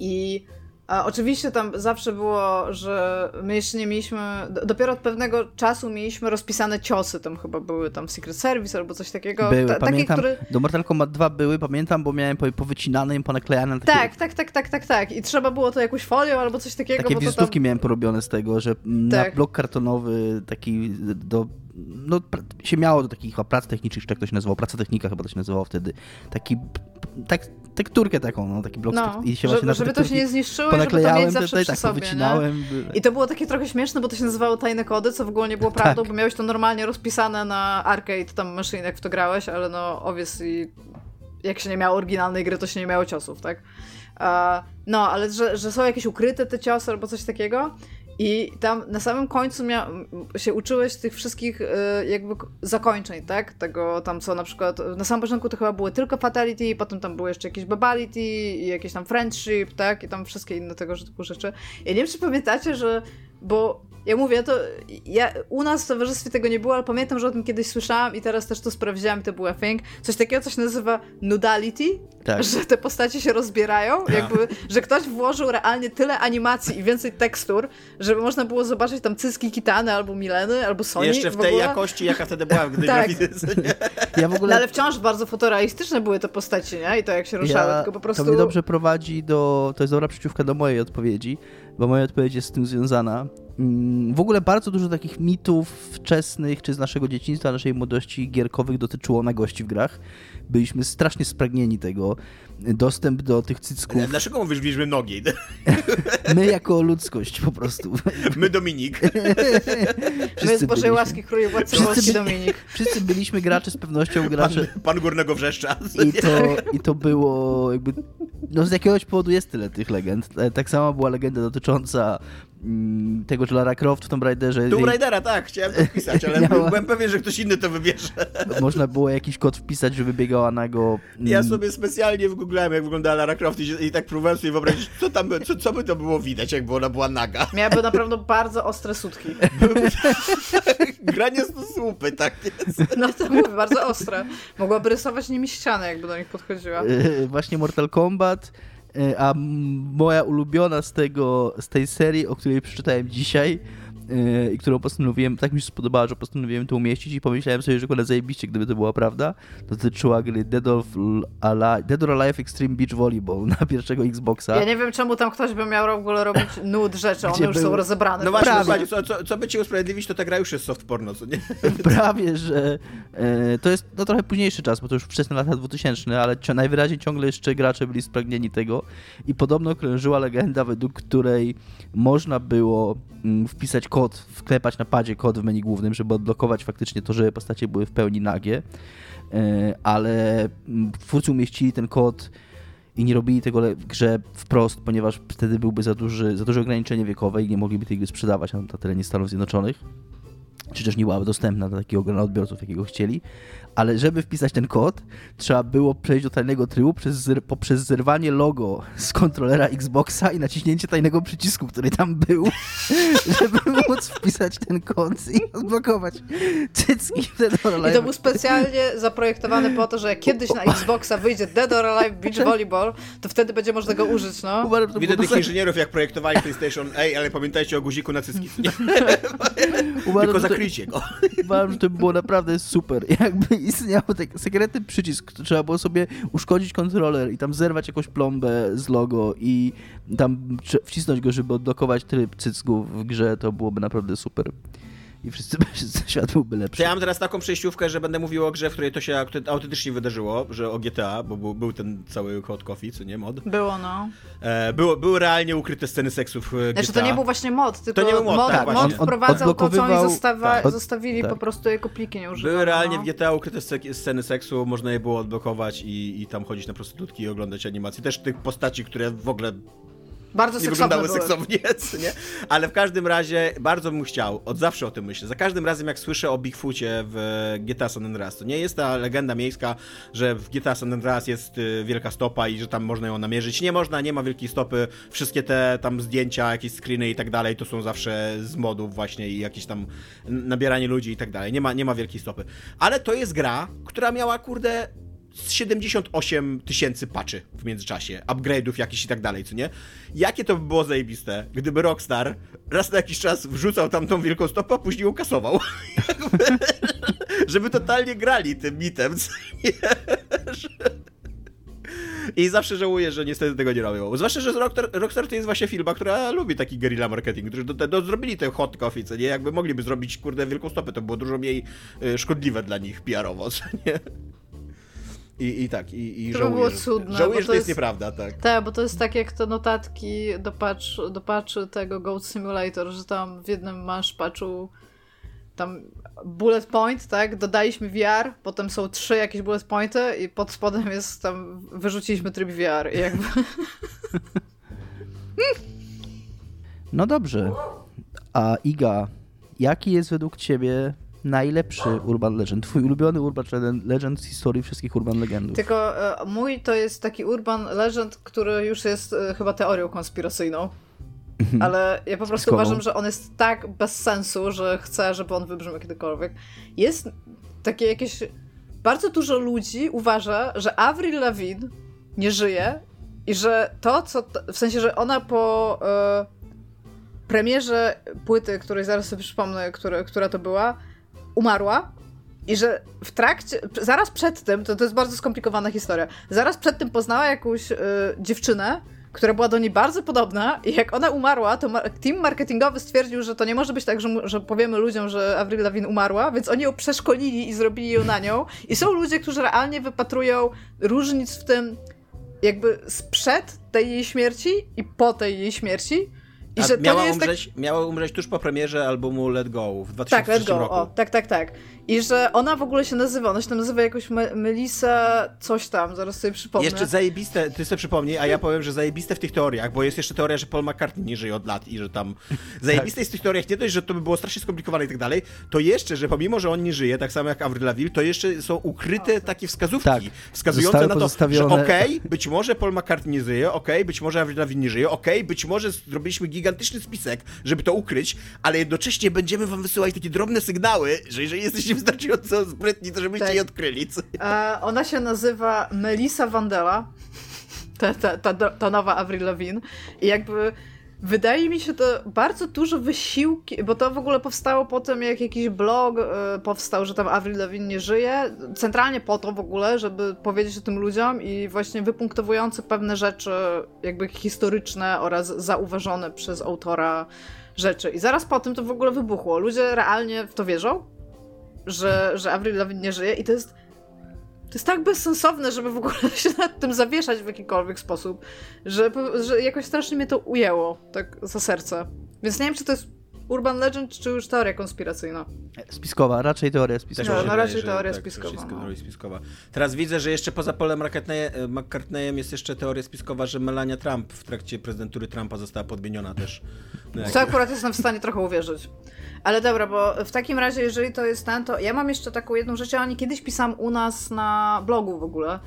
I a oczywiście tam zawsze było, że my jeszcze nie mieliśmy, dopiero od pewnego czasu mieliśmy rozpisane ciosy, tam chyba były tam Secret Service albo coś takiego. Były, Ta, pamiętam, takie, które... do Mortal Kombat 2 były, pamiętam, bo miałem powycinane i ponaklejane. Takie... Tak, tak, tak, tak, tak, tak. I trzeba było to jakąś folią albo coś takiego. Takie wizytówki tam... miałem porobione z tego, że tak. na blok kartonowy taki do no, się miało do takich prac technicznych, czy jak to się nazywało, praca technika chyba to się nazywało wtedy, taki, tak, tekturkę taką, no, taki blok no, i się żeby, żeby to się nie zniszczyło i żeby to mieć zawsze tutaj, przy tak, sobie, wycinałem. I to było takie trochę śmieszne, bo to się nazywało tajne kody, co w ogóle nie było prawdą, tak. bo miałeś to normalnie rozpisane na arcade tam maszyn, jak w to grałeś, ale no obviously jak się nie miało oryginalnej gry, to się nie miało ciosów, tak? No, ale że, że są jakieś ukryte te ciosy albo coś takiego i tam na samym końcu się uczyłeś tych wszystkich y, jakby zakończeń, tak? Tego tam co na przykład, na samym początku to chyba były tylko fatality, potem tam było jeszcze jakieś babality i jakieś tam friendship, tak? I tam wszystkie inne tego typu rzeczy. Ja nie wiem, czy pamiętacie, że, bo ja mówię, to ja, u nas w towarzystwie tego nie było, ale pamiętam, że o tym kiedyś słyszałam i teraz też to sprawdziłam i to była thing. Coś takiego, co się nazywa nudality, tak. że te postacie się rozbierają, tak. jakby, że ktoś włożył realnie tyle animacji i więcej tekstur, żeby można było zobaczyć tam cyski Kitany albo Mileny, albo Sony. Jeszcze w, w tej ogóle. jakości, jaka wtedy była, gdy tak. ja w ogóle... No, ale wciąż bardzo fotorealistyczne były te postacie, nie? I to jak się ruszały, ja... tylko po prostu... To mnie dobrze prowadzi do... To jest dobra przeciwka do mojej odpowiedzi, bo moja odpowiedź jest z tym związana. Mm, w ogóle bardzo dużo takich mitów wczesnych, czy z naszego dzieciństwa, naszej młodości gierkowych dotyczyło nagości w grach. Byliśmy strasznie spragnieni tego. Dostęp do tych cycków. Dlaczego mówisz w liczbie nogi? My jako ludzkość po prostu. My Dominik. My z Bożej łaski króli władcy Dominik. Wszyscy byliśmy gracze z pewnością gracze. Pan, pan Górnego Wrzeszcza. I to, I to było jakby... No z jakiegoś powodu jest tyle tych legend. Tak samo była legenda dotycząca Mm, tego, że Lara Croft w Tomb Raiderze... Tomb Raidera, tak, chciałem to wpisać, ale miała... byłem pewien, że ktoś inny to wybierze. Można było jakiś kod wpisać, żeby biegała na go... Ja mm. sobie specjalnie wygooglałem, jak wyglądała Lara Croft i, i tak próbowałem sobie wyobrazić, co tam, co, co by to było widać, jakby ona była naga. Miałaby naprawdę bardzo ostre sutki. Granie z słupy, tak jest. No to mówię, bardzo ostre. Mogłaby rysować nimi ścianę, jakby do nich podchodziła. Yy, właśnie Mortal Kombat a moja ulubiona z, tego, z tej serii, o której przeczytałem dzisiaj, i którą postanowiłem, tak mi się spodobała, że postanowiłem to umieścić i pomyślałem sobie, że kurde zajebiście, gdyby to była prawda, to dotyczyła gry Dead, of Alive, Dead or Alive Extreme Beach Volleyball na pierwszego Xboxa. Ja nie wiem, czemu tam ktoś by miał w ogóle robić nud rzeczy, one już są rozebrane. No właśnie, Prawie. co, co, co by ci usprawiedliwić, to ta gra już jest soft porno, co nie? Prawie, że e, to jest no, trochę późniejszy czas, bo to już wczesne lata 2000, ale najwyraźniej ciągle jeszcze gracze byli spragnieni tego i podobno krążyła legenda, według której można było mm, wpisać kod, wklepać na padzie kod w menu głównym, żeby odblokować faktycznie to, że postacie były w pełni nagie, e, ale mm, twórcy umieścili ten kod i nie robili tego grze wprost, ponieważ wtedy byłby za, duży, za duże ograniczenie wiekowe i nie mogliby tej gry sprzedawać na terenie Stanów Zjednoczonych. Czy też nie byłaby dostępna dla takiego grona odbiorców, jakiego chcieli, ale żeby wpisać ten kod, trzeba było przejść do tajnego trybu przez, poprzez zerwanie logo z kontrolera Xboxa i naciśnięcie tajnego przycisku, który tam był, żeby móc wpisać ten kod i odblokować cycki Dead or Alive. I to był specjalnie zaprojektowany po to, że jak kiedyś na Xboxa wyjdzie Dead or Alive Beach Volleyball, to wtedy będzie można go użyć, no. Widzę tych inżynierów, jak projektowali PlayStation, ej, ale pamiętajcie o guziku na cycki. Tylko zakryj zabijcie go. Uważam, że to by było naprawdę super. Jakby istniał taki sekretny przycisk, trzeba było sobie uszkodzić kontroler i tam zerwać jakąś plombę z logo i tam wcisnąć go, żeby odblokować tryb cycków w grze, to byłoby naprawdę super i wszyscy, wszyscy świat byłby lepszy. Ja mam teraz taką przejściówkę, że będę mówił o grze, w której to się autentycznie wydarzyło, że o GTA, bo był, był ten cały hot coffee, co nie, mod? Było, no. E, było, były realnie ukryte sceny seksu w GTA. Znaczy to nie był właśnie mod, tylko to nie był mod, mod, tak, mod wprowadzał to, co oni zostawa, tak. zostawili tak. po prostu jako pliki nieużywane. Były realnie no. w GTA ukryte sceny seksu, można je było odblokować i, i tam chodzić na prostytutki i oglądać animacje. Też tych postaci, które w ogóle bardzo nie wyglądały były. seksownie, nie? Ale w każdym razie bardzo bym chciał, od zawsze o tym myślę, za każdym razem jak słyszę o Bigfoocie w GTA San Andreas, to nie jest ta legenda miejska, że w GTA San Andreas jest y, wielka stopa i że tam można ją namierzyć. Nie można, nie ma wielkiej stopy. Wszystkie te tam zdjęcia, jakieś screeny i tak dalej, to są zawsze z modów właśnie i jakieś tam nabieranie ludzi i tak dalej. Nie ma, nie ma wielkiej stopy. Ale to jest gra, która miała, kurde, 78 tysięcy patchy w międzyczasie, upgrade'ów jakichś i tak dalej, co nie? Jakie to by było zajebiste, gdyby Rockstar raz na jakiś czas wrzucał tam tą wielką stopę, a później ją kasował. Żeby totalnie grali tym mitem, co nie? I zawsze żałuję, że niestety tego nie robią. Zwłaszcza, że Rockstar, Rockstar to jest właśnie firma, która lubi taki guerrilla marketing, którzy do, do, zrobili ten hot coffee, co nie? Jakby mogliby zrobić, kurde, wielką stopę, to było dużo mniej y, szkodliwe dla nich PR-owo, co nie? I, i tak, i, i to żałuję, było cudne, żałuję, że to jest, jest nieprawda, tak. Tak, bo to jest tak jak te notatki do, patch, do tego Goat Simulator, że tam w jednym masz patchu tam bullet point, tak, dodaliśmy VR, potem są trzy jakieś bullet pointy i pod spodem jest tam, wyrzuciliśmy tryb VR i jakby... No dobrze. A Iga, jaki jest według ciebie najlepszy Urban Legend, twój ulubiony Urban Legend z historii wszystkich Urban Legendów. Tylko e, mój to jest taki Urban Legend, który już jest e, chyba teorią konspiracyjną. Mhm. Ale ja po prostu uważam, że on jest tak bez sensu, że chcę, żeby on wybrzmiał kiedykolwiek. Jest takie jakieś. Bardzo dużo ludzi uważa, że Avril Lavigne nie żyje i że to, co. W sensie, że ona po e, premierze płyty, której zaraz sobie przypomnę, które, która to była, umarła i że w trakcie, zaraz przed tym, to, to jest bardzo skomplikowana historia, zaraz przed tym poznała jakąś y, dziewczynę, która była do niej bardzo podobna i jak ona umarła, to team marketingowy stwierdził, że to nie może być tak, że, że powiemy ludziom, że Avril Lavigne umarła, więc oni ją przeszkolili i zrobili ją na nią. I są ludzie, którzy realnie wypatrują różnic w tym jakby sprzed tej jej śmierci i po tej jej śmierci. I że miała, tak- umrzeć, tak... miała umrzeć tuż po premierze albumu Let Go w 2003 tak, Let Go, roku. O, tak, tak, tak. I że ona w ogóle się nazywa, ona się tam nazywa jakoś Melisa coś tam, zaraz sobie przypomnę. Jeszcze zajebiste, ty sobie przypomnij, a ja powiem, że zajebiste w tych teoriach, bo jest jeszcze teoria, że Paul McCartney nie żyje od lat i że tam... Zajebiste tak. jest w tych teoriach nie dość, że to by było strasznie skomplikowane i tak dalej, to jeszcze, że pomimo, że on nie żyje, tak samo jak Avril Lavigne, to jeszcze są ukryte takie wskazówki, tak. wskazujące na to, pozostawione... że okej, okay, być może Paul McCartney nie żyje, okej, okay, być może Avril Lavigne nie żyje, okej, okay, być może zrobiliśmy gigantyczny spisek, żeby to ukryć, ale jednocześnie będziemy wam wysyłać takie drobne sygnały, że jeżeli jesteście wystarczająco sprytni, to żebyście tak. je odkryli. E, ona się nazywa Melissa Vandela, ta, ta, ta, ta nowa Avril Lavigne i jakby Wydaje mi się to bardzo dużo wysiłki, bo to w ogóle powstało po tym, jak jakiś blog y, powstał, że tam Avril Lavigne nie żyje. Centralnie po to w ogóle, żeby powiedzieć o tym ludziom i właśnie wypunktowujący pewne rzeczy jakby historyczne oraz zauważone przez autora rzeczy. I zaraz po tym to w ogóle wybuchło. Ludzie realnie w to wierzą, że, że Avril Lavigne nie żyje i to jest to jest tak bezsensowne, żeby w ogóle się nad tym zawieszać w jakikolwiek sposób, że, że jakoś strasznie mnie to ujęło, tak za serce. Więc nie wiem, czy to jest Urban Legend, czy już teoria konspiracyjna? Spiskowa, raczej teoria spiskowa. No, no raczej teoria tak, spiskowa. No. spiskowa. Teraz widzę, że jeszcze poza Polem McCartneyem jest jeszcze teoria spiskowa, że Melania Trump w trakcie prezydentury Trumpa została podmieniona też. No, Co akurat jestem w stanie trochę uwierzyć. Ale dobra, bo w takim razie, jeżeli to jest ten, to ja mam jeszcze taką jedną rzecz, ja o niej kiedyś pisałam u nas na blogu w ogóle.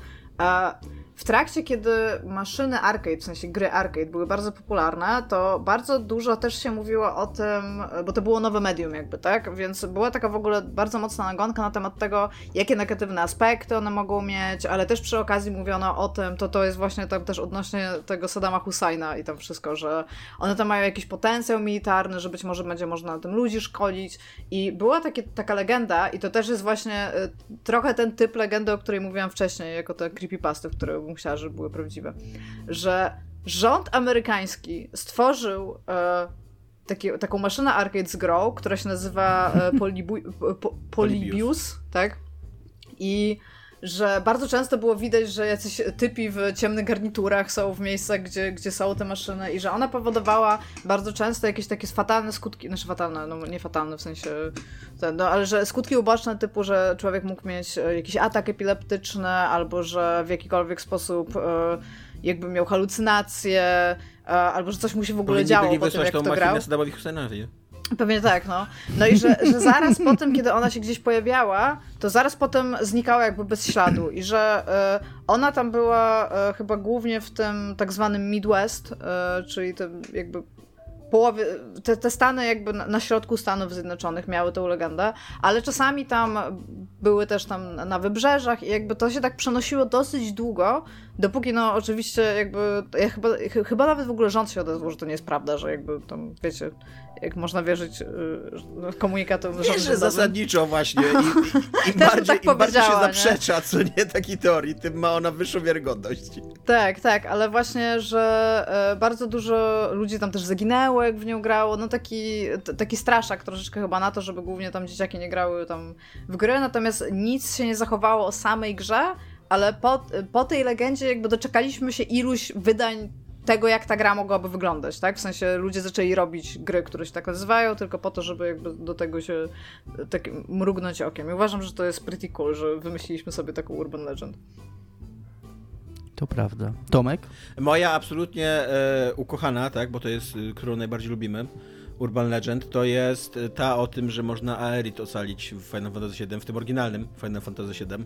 W trakcie, kiedy maszyny arcade, w sensie gry arcade były bardzo popularne, to bardzo dużo też się mówiło o tym, bo to było nowe medium jakby, tak? Więc była taka w ogóle bardzo mocna nagonka na temat tego, jakie negatywne aspekty one mogą mieć, ale też przy okazji mówiono o tym, to to jest właśnie tam też odnośnie tego Saddama Husajna i tam wszystko, że one tam mają jakiś potencjał militarny, że być może będzie można na tym ludzi szkolić i była takie, taka legenda i to też jest właśnie y, trochę ten typ legendy, o której mówiłam wcześniej, jako te creepypasty, które bym chciała, żeby były prawdziwe, że rząd amerykański stworzył e, taki, taką maszynę arcade z grą, która się nazywa e, po, Polybius, tak? I że bardzo często było widać, że jacyś typi w ciemnych garniturach są w miejscach, gdzie, gdzie są te maszyny i że ona powodowała bardzo często jakieś takie fatalne skutki, znaczy fatalne, no nie fatalne w sensie, no ale że skutki uboczne typu, że człowiek mógł mieć e, jakiś atak epileptyczny albo że w jakikolwiek sposób e, jakby miał halucynacje, e, albo że coś mu się w ogóle Powinni działo po tym, jak to grał. Pewnie tak, no. No i że, że zaraz po tym, kiedy ona się gdzieś pojawiała, to zaraz potem znikała jakby bez śladu i że y, ona tam była y, chyba głównie w tym tak zwanym Midwest, y, czyli tym jakby połowie, te, te Stany jakby na, na, środku Stanów Zjednoczonych miały tę legendę, ale czasami tam były też tam na wybrzeżach i jakby to się tak przenosiło dosyć długo, dopóki no oczywiście jakby, ja chyba, chyba nawet w ogóle rząd się odezwał, że to nie jest prawda, że jakby tam, wiecie, jak można wierzyć yy, komunikatom rządowym. zasadniczo właśnie. I, i, im bardziej, tak im bardziej się zaprzecza, nie? co nie takiej teorii, tym ma ona wyższą wiarygodność. Tak, tak, ale właśnie, że y, bardzo dużo ludzi tam też zaginęło, jak w nią grało. No taki, taki straszak troszeczkę chyba na to, żeby głównie tam dzieciaki nie grały tam w gry, natomiast nic się nie zachowało o samej grze, ale po, po tej legendzie jakby doczekaliśmy się iluś wydań tego, jak ta gra mogłaby wyglądać, tak? W sensie ludzie zaczęli robić gry, które się tak nazywają, tylko po to, żeby jakby do tego się tak mrugnąć okiem. I uważam, że to jest pretty cool, że wymyśliliśmy sobie taką urban legend. To prawda. Tomek? Moja absolutnie e, ukochana, tak, bo to jest, e, którą najbardziej lubimy, Urban Legend, to jest ta o tym, że można Aerith ocalić w Final Fantasy VII, w tym oryginalnym Final Fantasy VII.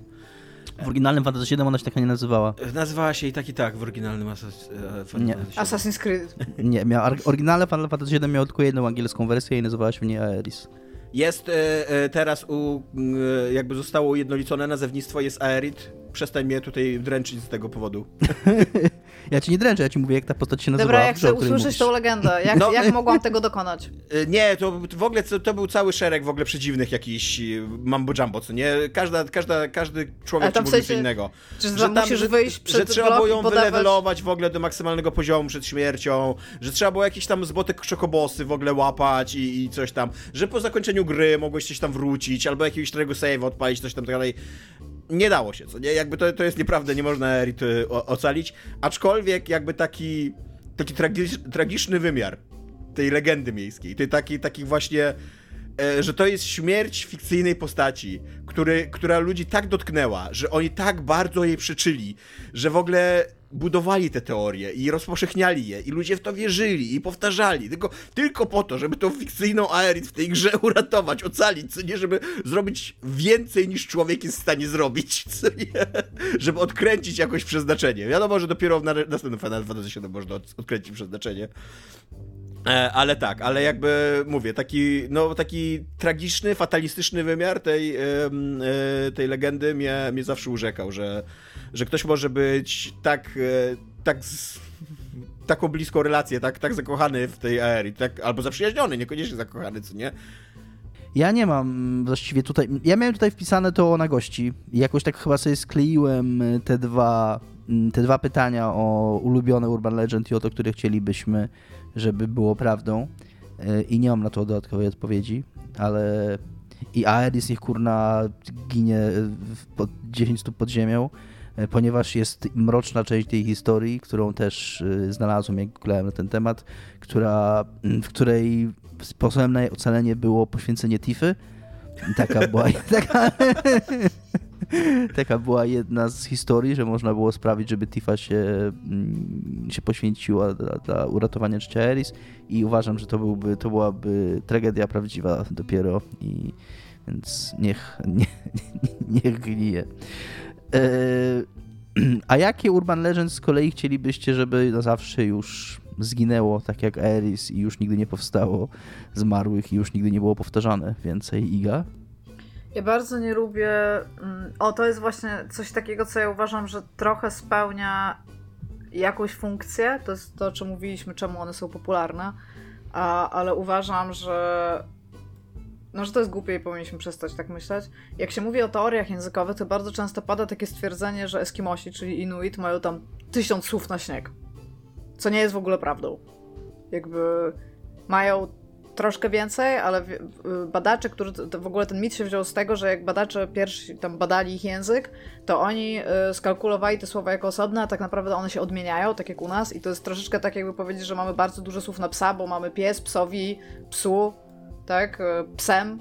W oryginalnym Fantasy VII ona się taka nie nazywała. Nazywała się i tak i tak w oryginalnym Assas e, nie. Assassin's Creed. Nie, miał, oryginalny Final Fantasy VII miał tylko jedną angielską wersję i nazywała się nie Aeris. Jest e, e, teraz u, e, jakby zostało ujednolicone nazewnictwo, jest Aerith. Przestań mnie tutaj dręczyć z tego powodu. Ja ci nie dręczę, ja ci mówię, jak ta postać się nazywa. Dobra, ja chcę usłyszeć tą legendę. Jak, no, jak mogłam tego dokonać? Y, nie, to w ogóle to był cały szereg w ogóle przedziwnych jakichś y, mambo jumbo, co nie? Każda, każda, każdy człowiek ci mówi co innego. Czy że, tam, musisz wyjść przed Że trzeba było ją wylewelować w ogóle do maksymalnego poziomu przed śmiercią, że trzeba było jakieś tam zbotek czokobosy w ogóle łapać i, i coś tam, że po zakończeniu gry mogłeś coś tam wrócić, albo jakiegoś starego save odpalić, coś tam tak dalej nie dało się, co nie? Jakby to, to jest nieprawda, nie można Erit ocalić, aczkolwiek jakby taki, taki tragiczny wymiar tej legendy miejskiej, tej taki, taki właśnie, e, że to jest śmierć fikcyjnej postaci, który, która ludzi tak dotknęła, że oni tak bardzo jej przyczyli, że w ogóle budowali te teorie i rozpowszechniali je i ludzie w to wierzyli i powtarzali, tylko, tylko po to, żeby tą fikcyjną Aerith w tej grze uratować, ocalić, co nie, żeby zrobić więcej niż człowiek jest w stanie zrobić, co nie? żeby odkręcić jakoś przeznaczenie. Wiadomo, że dopiero w następnym Final Fantasy VII można odkręcić przeznaczenie. E, ale tak, ale jakby mówię, taki, no, taki tragiczny, fatalistyczny wymiar tej, e, tej legendy mnie, mnie zawsze urzekał, że, że ktoś może być tak, e, tak z, taką bliską relację, tak, tak zakochany w tej aerii, tak, albo zaprzyjaźniony, niekoniecznie zakochany, co nie? Ja nie mam właściwie tutaj. Ja miałem tutaj wpisane to na gości. Jakoś tak chyba sobie skleiłem te dwa, te dwa pytania o ulubione Urban Legend i o to, które chcielibyśmy żeby było prawdą e, i nie mam na to dodatkowej odpowiedzi, ale i Aeris niech kurna ginie pod 10 stóp pod ziemią, e, ponieważ jest mroczna część tej historii, którą też e, znalazłem, jak googlałem na ten temat, która, w której sposobem na jej ocalenie było poświęcenie Tify. Taka była, taka, Taka była jedna z historii, że można było sprawić, żeby Tifa się, mm, się poświęciła dla, dla uratowania życia Eris i uważam, że to, byłby, to byłaby tragedia prawdziwa dopiero i więc niech, nie, niech gnije. E, A jakie Urban Legends z kolei chcielibyście, żeby na zawsze już zginęło, tak jak Eris i już nigdy nie powstało zmarłych i już nigdy nie było powtarzane więcej Iga? Ja bardzo nie lubię. Mm, o, to jest właśnie coś takiego, co ja uważam, że trochę spełnia jakąś funkcję. To jest to, o czym mówiliśmy, czemu one są popularne. A, ale uważam, że. No, że to jest głupie i powinniśmy przestać tak myśleć. Jak się mówi o teoriach językowych, to bardzo często pada takie stwierdzenie, że Eskimosi, czyli Inuit, mają tam tysiąc słów na śnieg. Co nie jest w ogóle prawdą. Jakby mają troszkę więcej, ale badacze, którzy w ogóle ten mit się wziął z tego, że jak badacze pierwsi tam badali ich język, to oni y, skalkulowali te słowa jako osobne, a tak naprawdę one się odmieniają, tak jak u nas i to jest troszeczkę tak jakby powiedzieć, że mamy bardzo dużo słów na psa, bo mamy pies, psowi, psu, tak, y, psem,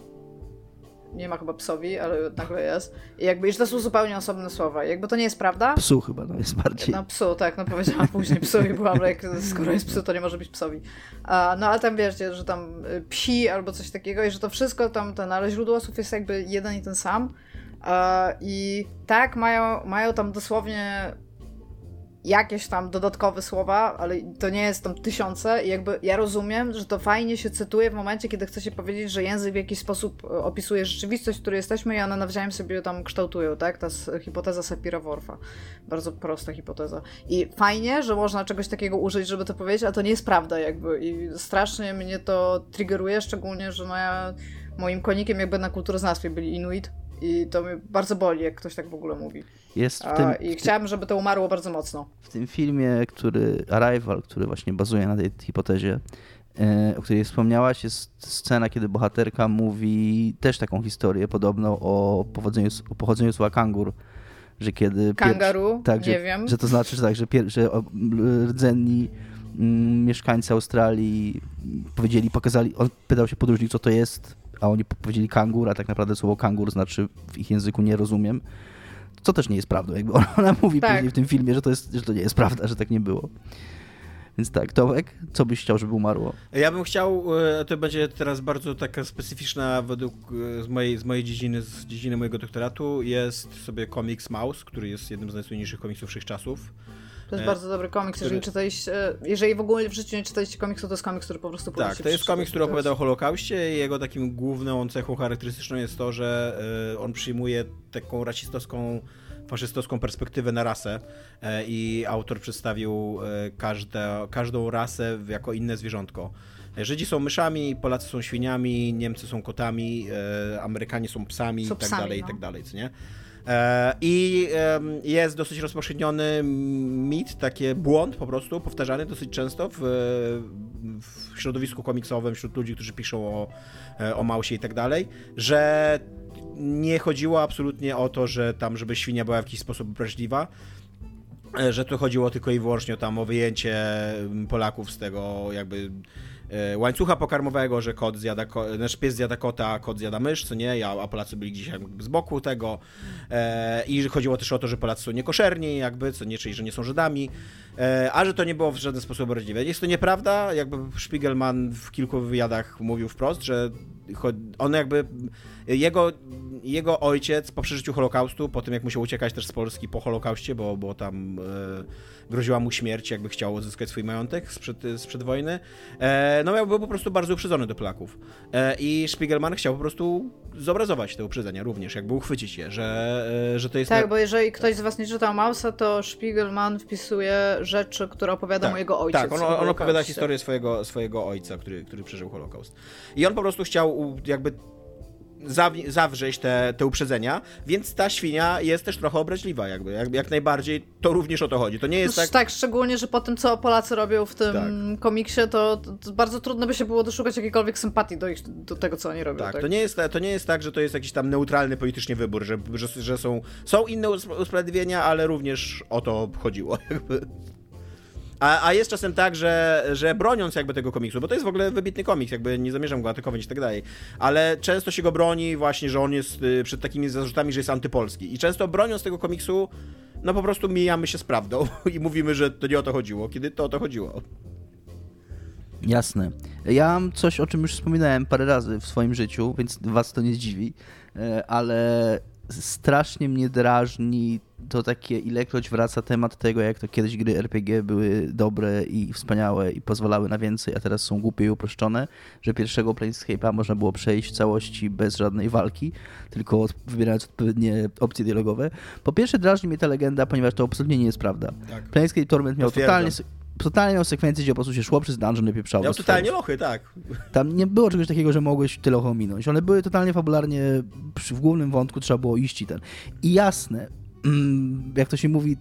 nie ma chyba psowi, ale nagle jest. I jakby, że to są zupełnie osobne słowa. I jakby to nie jest prawda. Psu chyba, no jest bardziej. No psu, tak, no powiedziałam później psowi, byłam, jak skoro jest psu, to nie może być psowi. A, no ale tam wiecie, że tam y, psi albo coś takiego i że to wszystko tam, ten, ale źródło słów jest jakby jeden i ten sam. I tak, mają, mają tam dosłownie jakieś tam dodatkowe słowa, ale to nie jest tam tysiące i jakby ja rozumiem, że to fajnie się cytuje w momencie, kiedy chce się powiedzieć, że język w jakiś sposób e, opisuje rzeczywistość, w której jesteśmy i one nawzajem sobie tam kształtują, tak? Ta hipoteza Sapira-Whorfa. Bardzo prosta hipoteza. I fajnie, że można czegoś takiego użyć, żeby to powiedzieć, ale to nie jest prawda jakby i strasznie mnie to triggeruje, szczególnie, że moim konikiem jakby na kulturoznawstwie byli Inuit i to mnie bardzo boli, jak ktoś tak w ogóle mówi. Jest w tym, A, I chciałabym, żeby to umarło bardzo mocno. W tym filmie, który Arrival, który właśnie bazuje na tej hipotezie, e, o której wspomniałaś, jest scena, kiedy bohaterka mówi też taką historię podobną o, pochodzeniu, o pochodzeniu słowa kangur, że kiedy... Kangaru? tak, nie że, wiem. Że to znaczy, że, tak, że, pier, że rdzenni mm, mieszkańcy Australii powiedzieli, pokazali, on pytał się podróżnik, co to jest, a oni powiedzieli kangur, a tak naprawdę słowo kangur znaczy w ich języku nie rozumiem. Co też nie jest prawdą. Jakby ona mówi tak. później w tym filmie, że to, jest, że to nie jest prawda, że tak nie było. Więc tak, Tomek, co byś chciał, żeby umarło? Ja bym chciał, e, to będzie teraz bardzo taka specyficzna według e, z mojej, z mojej dziedziny, z dziedziny mojego doktoratu, jest sobie komiks Mouse, który jest jednym z najsłynniejszych komiksów wszechczasów. To jest e, bardzo dobry komiks. Który... Jeżeli, czytaliście, jeżeli w ogóle w życiu nie czytaliście komiksu, to jest komiks, który po prostu Tak, to jest komiks, który opowiada o Holokauście i jego takim główną cechą charakterystyczną jest to, że e, on przyjmuje taką rasistowską faszystowską perspektywę na rasę e, i autor przedstawił każde, każdą rasę jako inne zwierzątko. Żydzi są myszami, Polacy są świniami, Niemcy są kotami, Amerykanie są psami są i tak no. i tak nie? E, I jest dosyć rozpowszechniony mit, taki błąd po prostu, powtarzany dosyć często w, w środowisku komiksowym, wśród ludzi, którzy piszą o, e, o Mausie i tak dalej, że nie chodziło absolutnie o to, że tam, żeby świnia była w jakiś sposób obraźliwa, e, że to chodziło tylko i wyłącznie tam o wyjęcie Polaków z tego jakby łańcucha pokarmowego, że kot zjada, nasz pies zjada kota, kot zjada mysz, co nie, a Polacy byli gdzieś z boku tego. E, i chodziło też o to, że Polacy są niekoszerni jakby, co nie, czyli że nie są Żydami, e, a że to nie było w żaden sposób obraźliwe. Jest to nieprawda, jakby Spiegelman w kilku wywiadach mówił wprost, że on jakby, jego, jego ojciec po przeżyciu Holokaustu, po tym jak musiał uciekać też z Polski po Holokauście, bo, bo tam groziła mu śmierć, jakby chciał odzyskać swój majątek sprzed, sprzed wojny, e, no był po prostu bardzo uprzedzony do Polaków. E, I Spiegelman chciał po prostu zobrazować te uprzedzenia również, jakby uchwycić je, że, e, że to jest... Tak, bo jeżeli ktoś z was nie czytał Mausa, to Spiegelman wpisuje rzeczy, które opowiada tak, mu jego ojciec. Tak, on, on opowiada historię swojego, swojego ojca, który, który przeżył Holokaust. I on po prostu chciał jakby zawrzeć te, te uprzedzenia, więc ta świnia jest też trochę obraźliwa, jakby, jak, jak najbardziej to również o to chodzi. To nie jest no, tak... Tak, szczególnie, że po tym, co Polacy robią w tym tak. komiksie, to, to, bardzo trudno by się było doszukać jakiejkolwiek sympatii do, ich, do tego, co oni robią. Tak, tak, To, nie jest, to nie jest tak, że to jest jakiś tam neutralny politycznie wybór, że, że, że są, są inne usprawiedliwienia, ale również o to chodziło, jakby. A, a jest czasem tak, że, że broniąc jakby tego komiksu, bo to jest w ogóle wybitny komiks, jakby nie zamierzam go atakować i tak dalej, ale często się go broni właśnie, że on jest y, przed takimi zarzutami, że jest antypolski. I często broniąc tego komiksu, no po prostu mijamy się z prawdą i mówimy, że to nie o to chodziło, kiedy to o to chodziło. Jasne. Ja mam coś, o czym już wspominałem parę razy w swoim życiu, więc was to nie zdziwi, e, ale strasznie mnie drażni to takie, ilekroć wraca temat tego, jak to kiedyś gry RPG były dobre i wspaniałe i pozwalały na więcej, a teraz są głupie i uproszczone, że pierwszego Planescape'a można było przejść w całości bez żadnej walki, tylko wybierając odpowiednie opcje dialogowe. Po pierwsze drażni mnie ta legenda, ponieważ to absolutnie nie jest prawda. Tak. Planescape Torment miał totalnie totalnie miał sekwencję, gdzie po prostu się szło przez dungeon i pieprzało. Miał totalnie lochy, tak. Tam nie było czegoś takiego, że mogłeś tyle lochy ominąć. One były totalnie fabularnie, w głównym wątku trzeba było iść i ten. I jasne, jak to się mówi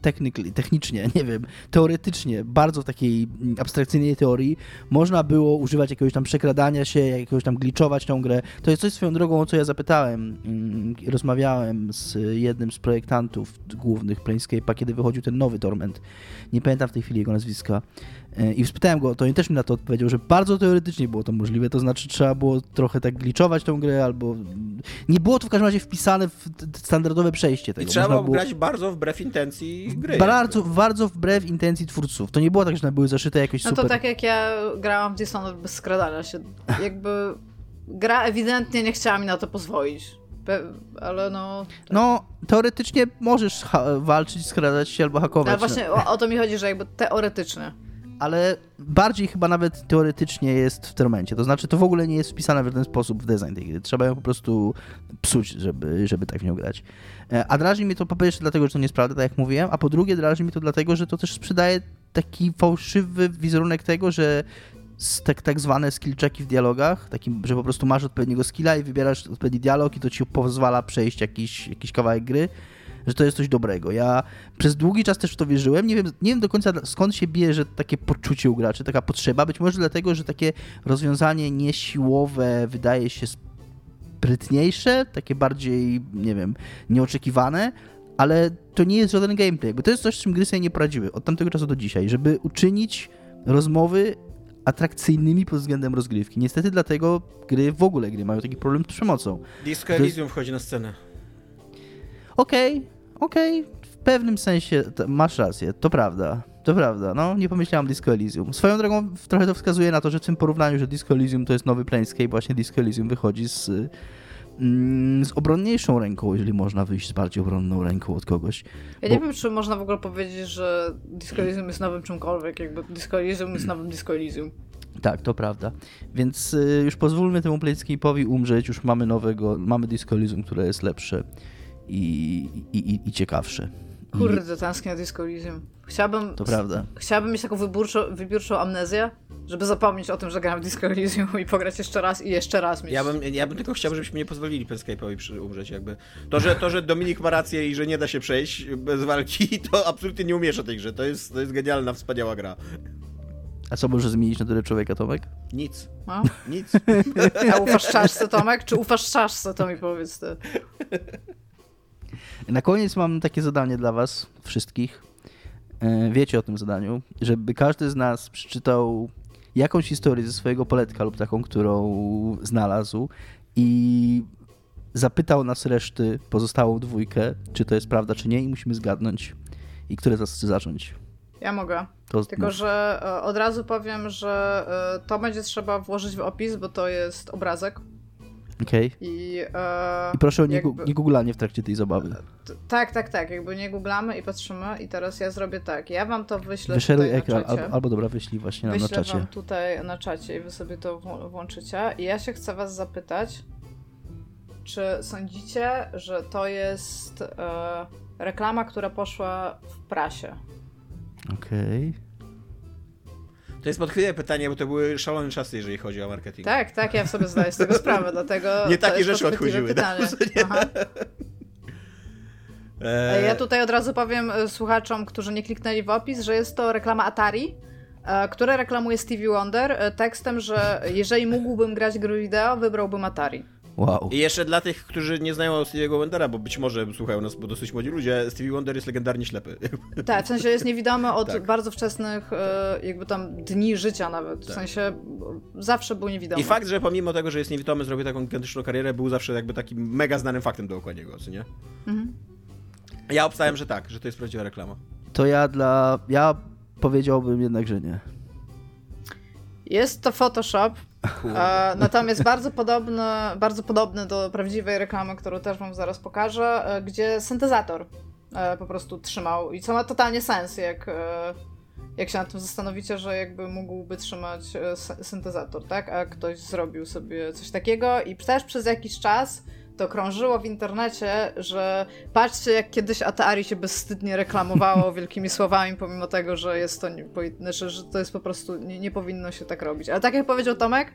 technicznie, nie wiem, teoretycznie, bardzo w takiej abstrakcyjnej teorii, można było używać jakiegoś tam przekradania się, jakiegoś tam gliczować tą grę. To jest coś swoją drogą, o co ja zapytałem, mm, rozmawiałem z jednym z projektantów głównych Planescape'a, kiedy wychodził ten nowy Torment. Nie pamiętam w tej chwili jego nazwiska. E, I spytałem go, to on też mi na to odpowiedział, że bardzo teoretycznie było to możliwe, to znaczy trzeba było trochę tak gliczować tą grę, albo nie było to w każdym razie wpisane w standardowe przejście tego. I trzeba było grać bardzo wbrew intencji gry. Bardzo, bardzo wbrew intencji twórców. To nie było tak, że one były zaszyte jakoś super. No to tak jak ja grałam w Dishonored bez skradania się. Jakby gra ewidentnie nie chciała mi na to pozwolić. ale no. Tak. No, teoretycznie możesz walczyć, skradać się albo hakować. Ale no. właśnie no. o, o, to mi chodzi, że jakby teoretycznie ale bardziej chyba nawet teoretycznie jest w Tormencie. To znaczy, to w ogóle nie jest wpisane w żaden sposób w design tej gry. Trzeba ją po prostu psuć, żeby, żeby tak w nią grać. E, a drażni mnie to po pierwsze dlatego, że to nie jest prawda, tak jak mówiłem, a po drugie drażni mnie to dlatego, że to też sprzedaje taki fałszywy wizerunek tego, że tak, tak zwane skill checki w dialogach, że po prostu masz odpowiedniego skilla i wybierasz odpowiedni dialog i to ci pozwala przejść jakiś, jakiś kawałek gry że to jest coś dobrego. Ja przez długi czas też w to wierzyłem. Nie wiem, nie wiem do końca skąd się bierze takie poczucie u graczy, taka potrzeba. Być może dlatego, że takie rozwiązanie niesiłowe wydaje się sprytniejsze, takie bardziej, nie wiem, nieoczekiwane, ale to nie jest żaden gameplay. Bo to jest coś, z czym gry sobie nie poradziły od tamtego czasu do dzisiaj, żeby uczynić rozmowy atrakcyjnymi pod względem rozgrywki. Niestety dlatego gry, w ogóle gry mają taki problem z przemocą. Disco Elysium wchodzi na scenę. Okej, okay, okej, okay, w pewnym sensie masz rację, to prawda. To prawda, no nie pomyślałem Disco Elysium. Swoją drogą trochę to wskazuje na to, że w tym porównaniu, że Disco Elysium to jest nowy Planescape, właśnie Disco Elysium wychodzi z, mm, z obronniejszą ręką, jeżeli można wyjść z bardziej obronną ręką od kogoś. Ja bo... nie wiem, czy można w ogóle powiedzieć, że Disco Elysium jest nowym czymkolwiek, jakby Disco Elysium jest nowym Disco Elysium. Tak, to prawda. Więc y, już pozwólmy temu Planescape'owi umrzeć, już mamy nowego, mamy Disco Elysium, które jest lepsze i, i, i ciekawsze. Kurde, tęsknię Disco Elysium. Chciałabym, to prawda. Chciałabym mieć taką wybiórczą, wybiórczą amnezję, żeby zapomnieć o tym, że grałem w Disco Elysium i pograć jeszcze raz i jeszcze raz mieć. Ja bym, ja bym tylko chciał, żebyśmy nie pozwolili Penscape'owi umrzeć jakby. To że, to, że Dominik ma rację i że nie da się przejść bez walki, to absolutnie nie umiesza tej grze. To jest, to jest genialna, wspaniała gra. A co może zmienić natury człowieka, Tomek? Nic. No? Nic. A ufasz czaszce, Tomek? Czy ufasz czaszce, to mi powiedz ty. Na koniec mam takie zadanie dla was wszystkich. E, wiecie o tym zadaniu, żeby każdy z nas przeczytał jakąś historię ze swojego poletka lub taką, którą znalazł i zapytał nas reszty, pozostałą dwójkę, czy to jest prawda, czy nie i musimy zgadnąć. I które z was chce zacząć? Ja mogę. To Tylko, że e, od razu powiem, że e, to będzie trzeba włożyć w opis, bo to jest obrazek. Okej. Okay. I, e, I proszę o nie, jakby... nie googlanie w trakcie tej zabawy. Tak, tak, tak. Jakby nie googlamy i patrzymy i teraz ja zrobię tak. Ja wam to wyślę Wyszeruj ekran, albo, albo, dobra, wyślij właśnie wyślę na czacie. wam tutaj na czacie i wy sobie to włączycie. I ja się chcę was zapytać, czy sądzicie, że to jest e, reklama, która poszła w prasie? Okej. Okay. To jest podchwytliwe pytanie, bo to były szalone czasy, jeżeli chodzi o marketing. Tak, tak, ja sobie zdaję z tego sprawę, dlatego. Nie takie rzeczy odchodziły. E, ja tutaj od razu powiem e, słuchaczom, którzy nie kliknęli w opis, że jest to reklama Atari, e, która reklamuje Stevie Wonder tekstem, że jeżeli mógłbym grać gry wideo, wybrałbym Atari. Wow. I jeszcze dla tych, którzy nie znają Stevie'ego Wondera, bo być może słuchają nas, bo dosyć młodzi ludzie, Stevie Wonder jest legendarnie ślepy. Tak, w sensie jest niewidomy od tak. bardzo wczesnych e, jakby tam dni życia nawet. W tak. sensie zawsze był niewidomy. I fakt, że pomimo tego, że jest niewidomy, zrobił taką gigantyczną karierę, był zawsze jakby takim mega znanym faktem dookoła niego, co nie? Mhm. Ja obstałem, że tak, że to jest prawdziwa reklama. To ja dla... ja powiedziałbym jednak, że nie. Jest to Photoshop, e, natomiast bardzo podobny, bardzo podobny do prawdziwej reklamy, którą też wam zaraz pokażę, e, gdzie syntezator e, po prostu trzymał i co ma totalnie sens, jak, e, jak się nad tym zastanowicie, że jakby mógłby trzymać syntezator, tak? A ktoś zrobił sobie coś takiego i też przez jakiś czas to krążyło w internecie, że patrzcie, jak kiedyś Atari się bezwstydnie reklamowało wielkimi słowami, pomimo tego, że jest to, znaczy, że to jest po prostu, nie, nie powinno się tak robić. Ale tak jak powiedział Tomek,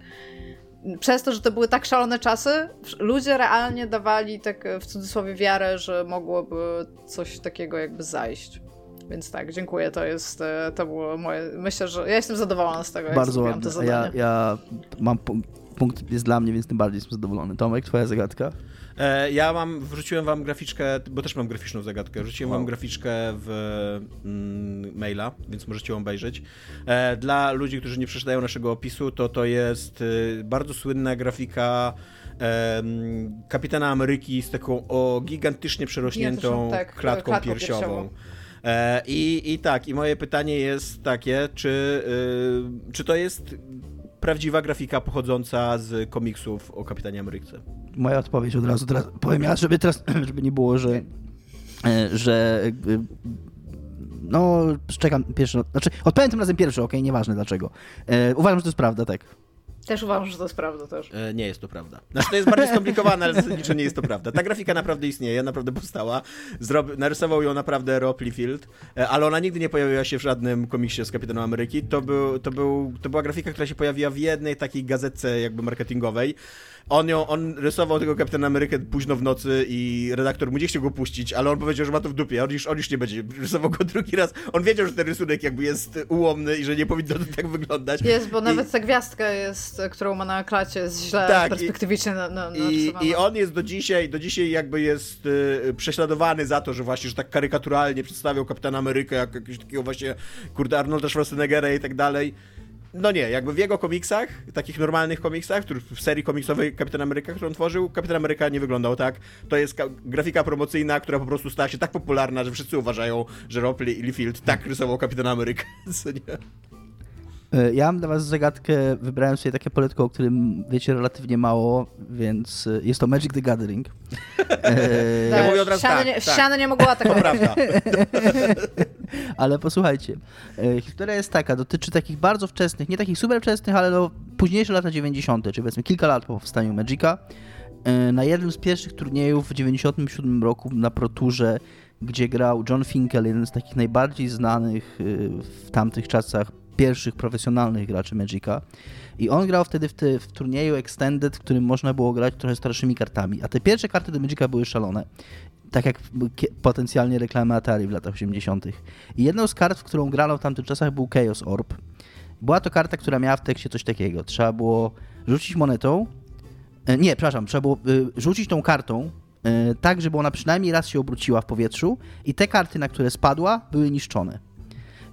przez to, że to były tak szalone czasy, ludzie realnie dawali tak w cudzysłowie wiarę, że mogłoby coś takiego jakby zajść. Więc tak, dziękuję, to jest, e, to było moje, myślę, że ja jestem zadowolona z tego, Bardzo jak ładne. to zadanie. Ja, ja mam punkt jest dla mnie, więc tym bardziej jestem zadowolony. Tomek, twoja zagadka? E, ja mam, wrzuciłem wam graficzkę, bo też mam graficzną zagadkę, wrzuciłem wow. wam graficzkę w mm, maila, więc możecie ją obejrzeć. E, dla ludzi, którzy nie przeczytają naszego opisu, to to jest y, bardzo słynna grafika Kapitana Ameryki z taką o gigantycznie przerośniętą tak, klatką, klatką piersiową. piersiową. E, I, I tak, i moje pytanie jest takie, czy, y, czy to jest prawdziwa grafika pochodząca z komiksów o Kapitanie Ameryce. Moja odpowiedź od razu teraz powiem ja, żeby teraz, żeby nie było, że e, że no, czekam pierwszy, znaczy odpowiem tym razem pierwszy, okej, okay, nieważne dlaczego. E, uważam, że to jest prawda, tak. Też uważam, że to jest prawda też. E, nie jest to prawda. Znaczy to jest bardziej skomplikowane, ale zasadniczo nie jest to prawda. Ta grafika naprawdę istnieje, naprawdę powstała. Zrob... Narysował ją naprawdę Rob Liefeld, e, ale ona nigdy nie pojawiła się w żadnym komiksie z Kapitanem Ameryki. To, był, to, był, to była grafika, która się pojawiła w jednej takiej gazetce jakby marketingowej. On ją, on rysował tego Kapitana Amerykę późno w nocy i redaktor mu nie chciał go puścić, ale on powiedział, że ma to w dupie, on już, on już nie będzie rysował go drugi raz. On wiedział, że ten rysunek jakby jest ułomny i że nie powinno to tak wyglądać. Jest, bo I... nawet ta gwiazdka jest, którą ma na klacie, jest źle tak, perspektywicznie na, na, i, I on jest do dzisiaj, do dzisiaj jakby jest y, prześladowany za to, że właśnie, że tak karykaturalnie przedstawiał Kapitana Amerykę jak jakiegoś takiego właśnie, kurde, Arnolda Schwarzeneggera i tak dalej no nie, jakby w jego komiksach, takich normalnych komiksach, w serii komiksowej Kapitan Ameryka, którą tworzył, Kapitan Ameryka nie wyglądał tak. To jest grafika promocyjna, która po prostu stała się tak popularna, że wszyscy uważają, że Rob Liefeld tak rysował Kapitan Ameryka. E, ja mam dla was zagadkę, wybrałem sobie takie poletko, o którym wiecie relatywnie mało, więc e, jest to Magic the Gathering. E... Ja mówię od razu tak, nie, tak. ściany nie mogła tak. To prawda. ale posłuchajcie, e, historia jest taka, dotyczy takich bardzo wczesnych, nie takich super wczesnych, ale no, późniejsze lata 90., czyli powiedzmy kilka lat po powstaniu Magica. Na jednym z pierwszych turniejów w 97 roku na Proturze, gdzie grał John Finkel, jeden z takich najbardziej znanych w tamtych czasach pierwszych profesjonalnych graczy Magica. I on grał wtedy w, w turnieju Extended, w którym można było grać trochę starszymi kartami. A te pierwsze karty do Magica były szalone. Tak jak potencjalnie reklamy Atari w latach 80. I jedną z kart, w którą grano w tamtych czasach był Chaos Orb. Była to karta, która miała w tekście coś takiego. Trzeba było rzucić monetą. E, nie, przepraszam, trzeba było y, rzucić tą kartą y, tak, żeby ona przynajmniej raz się obróciła w powietrzu i te karty, na które spadła, były niszczone.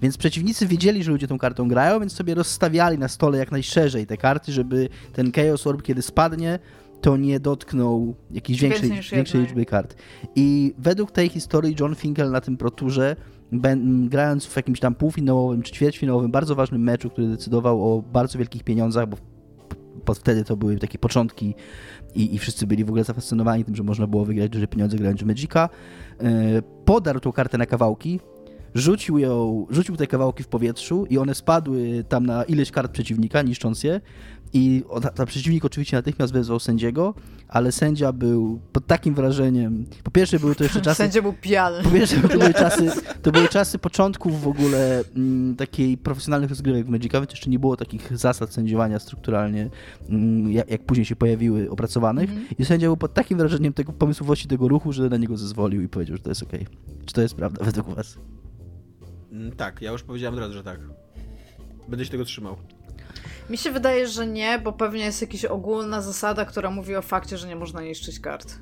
Więc przeciwnicy wiedzieli, że ludzie tą kartą grają, więc sobie rozstawiali na stole jak najszerzej te karty, żeby ten Chaos Orb, kiedy spadnie, to nie dotknął jakiejś większej, większej liczby kart. I według tej historii John Finkel na tym proturze, grając w jakimś tam półfinałowym czy ćwierćfinałowym, bardzo ważnym meczu, który decydował o bardzo wielkich pieniądzach, bo wtedy to były takie początki i, i wszyscy byli w ogóle zafascynowani tym, że można było wygrać duże pieniądze grając w Magica. E, podarł tą kartę na kawałki, rzucił ją, rzucił te kawałki w powietrzu i one spadły tam na ileś kart przeciwnika, niszcząc je. I ta przeciwnik oczywiście natychmiast wezwał sędziego, ale sędzia był pod takim wrażeniem. Po pierwsze były to jeszcze czasy. Sędzia był pijany. Po pierwsze to były czasy, to były czasy początków w ogóle m, mm, takiej profesjonalnych rozgrywek w Magica, więc jeszcze nie było takich zasad sędziowania strukturalnie, m, mm, jak, jak, później się pojawiły opracowanych. Mm. I sędzia był pod takim wrażeniem tego pomysłowości tego ruchu, że na niego zezwolił i powiedział, że to jest okej. Okay. Czy to jest prawda według was? Mm, tak, ja już powiedziałem od razu, że tak. Będę się tego trzymał. Mi się wydaje, że nie, bo pewnie jest jakaś ogólna zasada, która mówi o fakcie, że nie można niszczyć kart.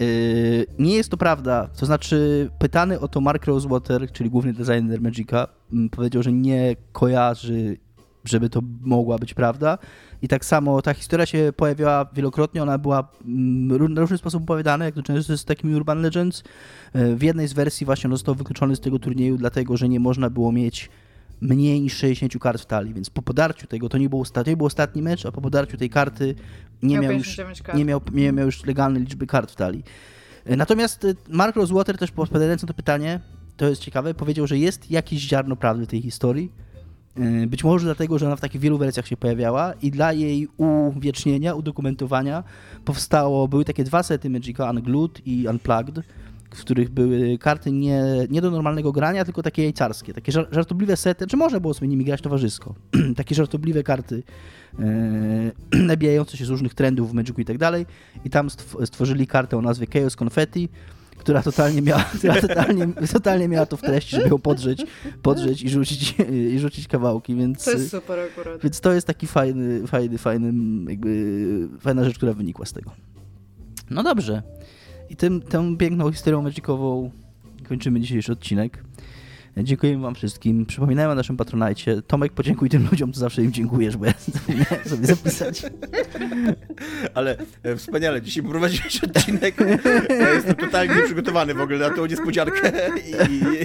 Yy, nie jest to prawda. To znaczy, pytany o to Mark Rosewater, czyli główny designer Magica, mm, powiedział, że nie kojarzy, żeby to mogła być prawda. I tak samo ta historia się pojawiała wielokrotnie, ona była mm, na różny sposób opowiadana, jak to często jest z takimi Urban Legends. E, w jednej z wersji właśnie on został wykluczony z tego turnieju, dlatego że nie można było mieć mniej niż 60 kart w talii, więc po podarciu tego, to nie był, to nie był ostatni mecz, a po podarciu tej karty nie miał, już, nie miał, nie miał już legalnej liczby kart w talii. Natomiast Mark Rosewater też odpowiadając na to pytanie, to jest ciekawe, powiedział, że jest jakieś ziarno prawdy w tej historii. E, być może dlatego, że ona w takich wielu wersjach się pojawiała i dla jej uwiecznienia, udokumentowania powstało, były takie dwa sety Magica, Unglued i Unplugged, w których były karty nie, nie do normalnego grania, tylko takie jajcarskie, takie żartobliwe sety, czy można było sobie nimi grać towarzysko, takie żartobliwe karty e, nabijające się z różnych trendów w Magicu i tak dalej. I tam stworzyli kartę o nazwie Chaos Confetti, która totalnie miała, która totalnie, totalnie miała to w treści, żeby ją podrzeć, podrzeć i, rzucić, i rzucić kawałki, więc... To jest super akurat. Więc to jest taki fajny, fajny, fajny, jakby fajna rzecz, która wynikła z tego. No dobrze. I tym, tą piękną historią magicową kończymy dzisiejszy odcinek. Dziękujemy wam wszystkim. Przypominałem o naszym patronajcie. Tomek, podziękuj tym ludziom, co zawsze im dziękujesz, bo ja zapomniałem sobie zapisać. Ale e, wspaniale, dzisiaj poprowadziłeś odcinek. Ja jestem totalnie nieprzygotowany w ogóle na tą niespodziankę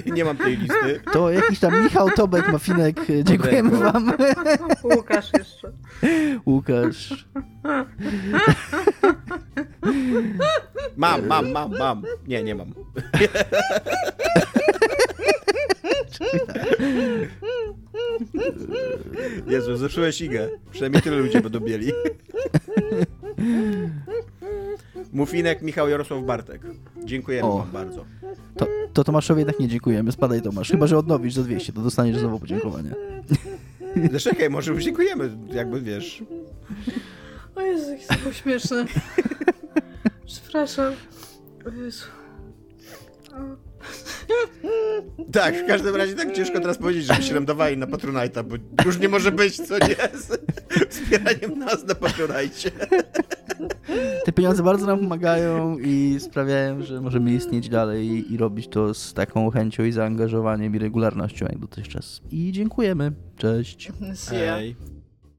i nie mam tej listy. To jakiś tam Michał Tobek, Mafinek, dziękujemy wam. Łukasz jeszcze. Łukasz. Mam, mam, mam, mam. Nie, nie mam. Jezu, zepsułeś igę. Przynajmniej tyle ludzie będą bieli. Mufinek, Michał Jarosław Bartek. Dziękujemy o. wam bardzo. To, to Tomaszowi jednak nie dziękujemy. Spadaj Tomasz. Chyba, że odnowisz za 200, to dostaniesz znowu podziękowanie. Czekaj, może już dziękujemy, jakby wiesz. O Jezu, jest to śmieszne. Przepraszam. O Jezu. O. Tak, w każdym razie tak ciężko teraz powiedzieć, żeby się nam dawali na Patronite'a, bo już nie może być, co nie, z wspieraniem nas na Patronite. Te pieniądze bardzo nam pomagają i sprawiają, że możemy istnieć dalej i robić to z taką chęcią i zaangażowaniem i regularnością jak dotychczas. I dziękujemy. Cześć. Hej.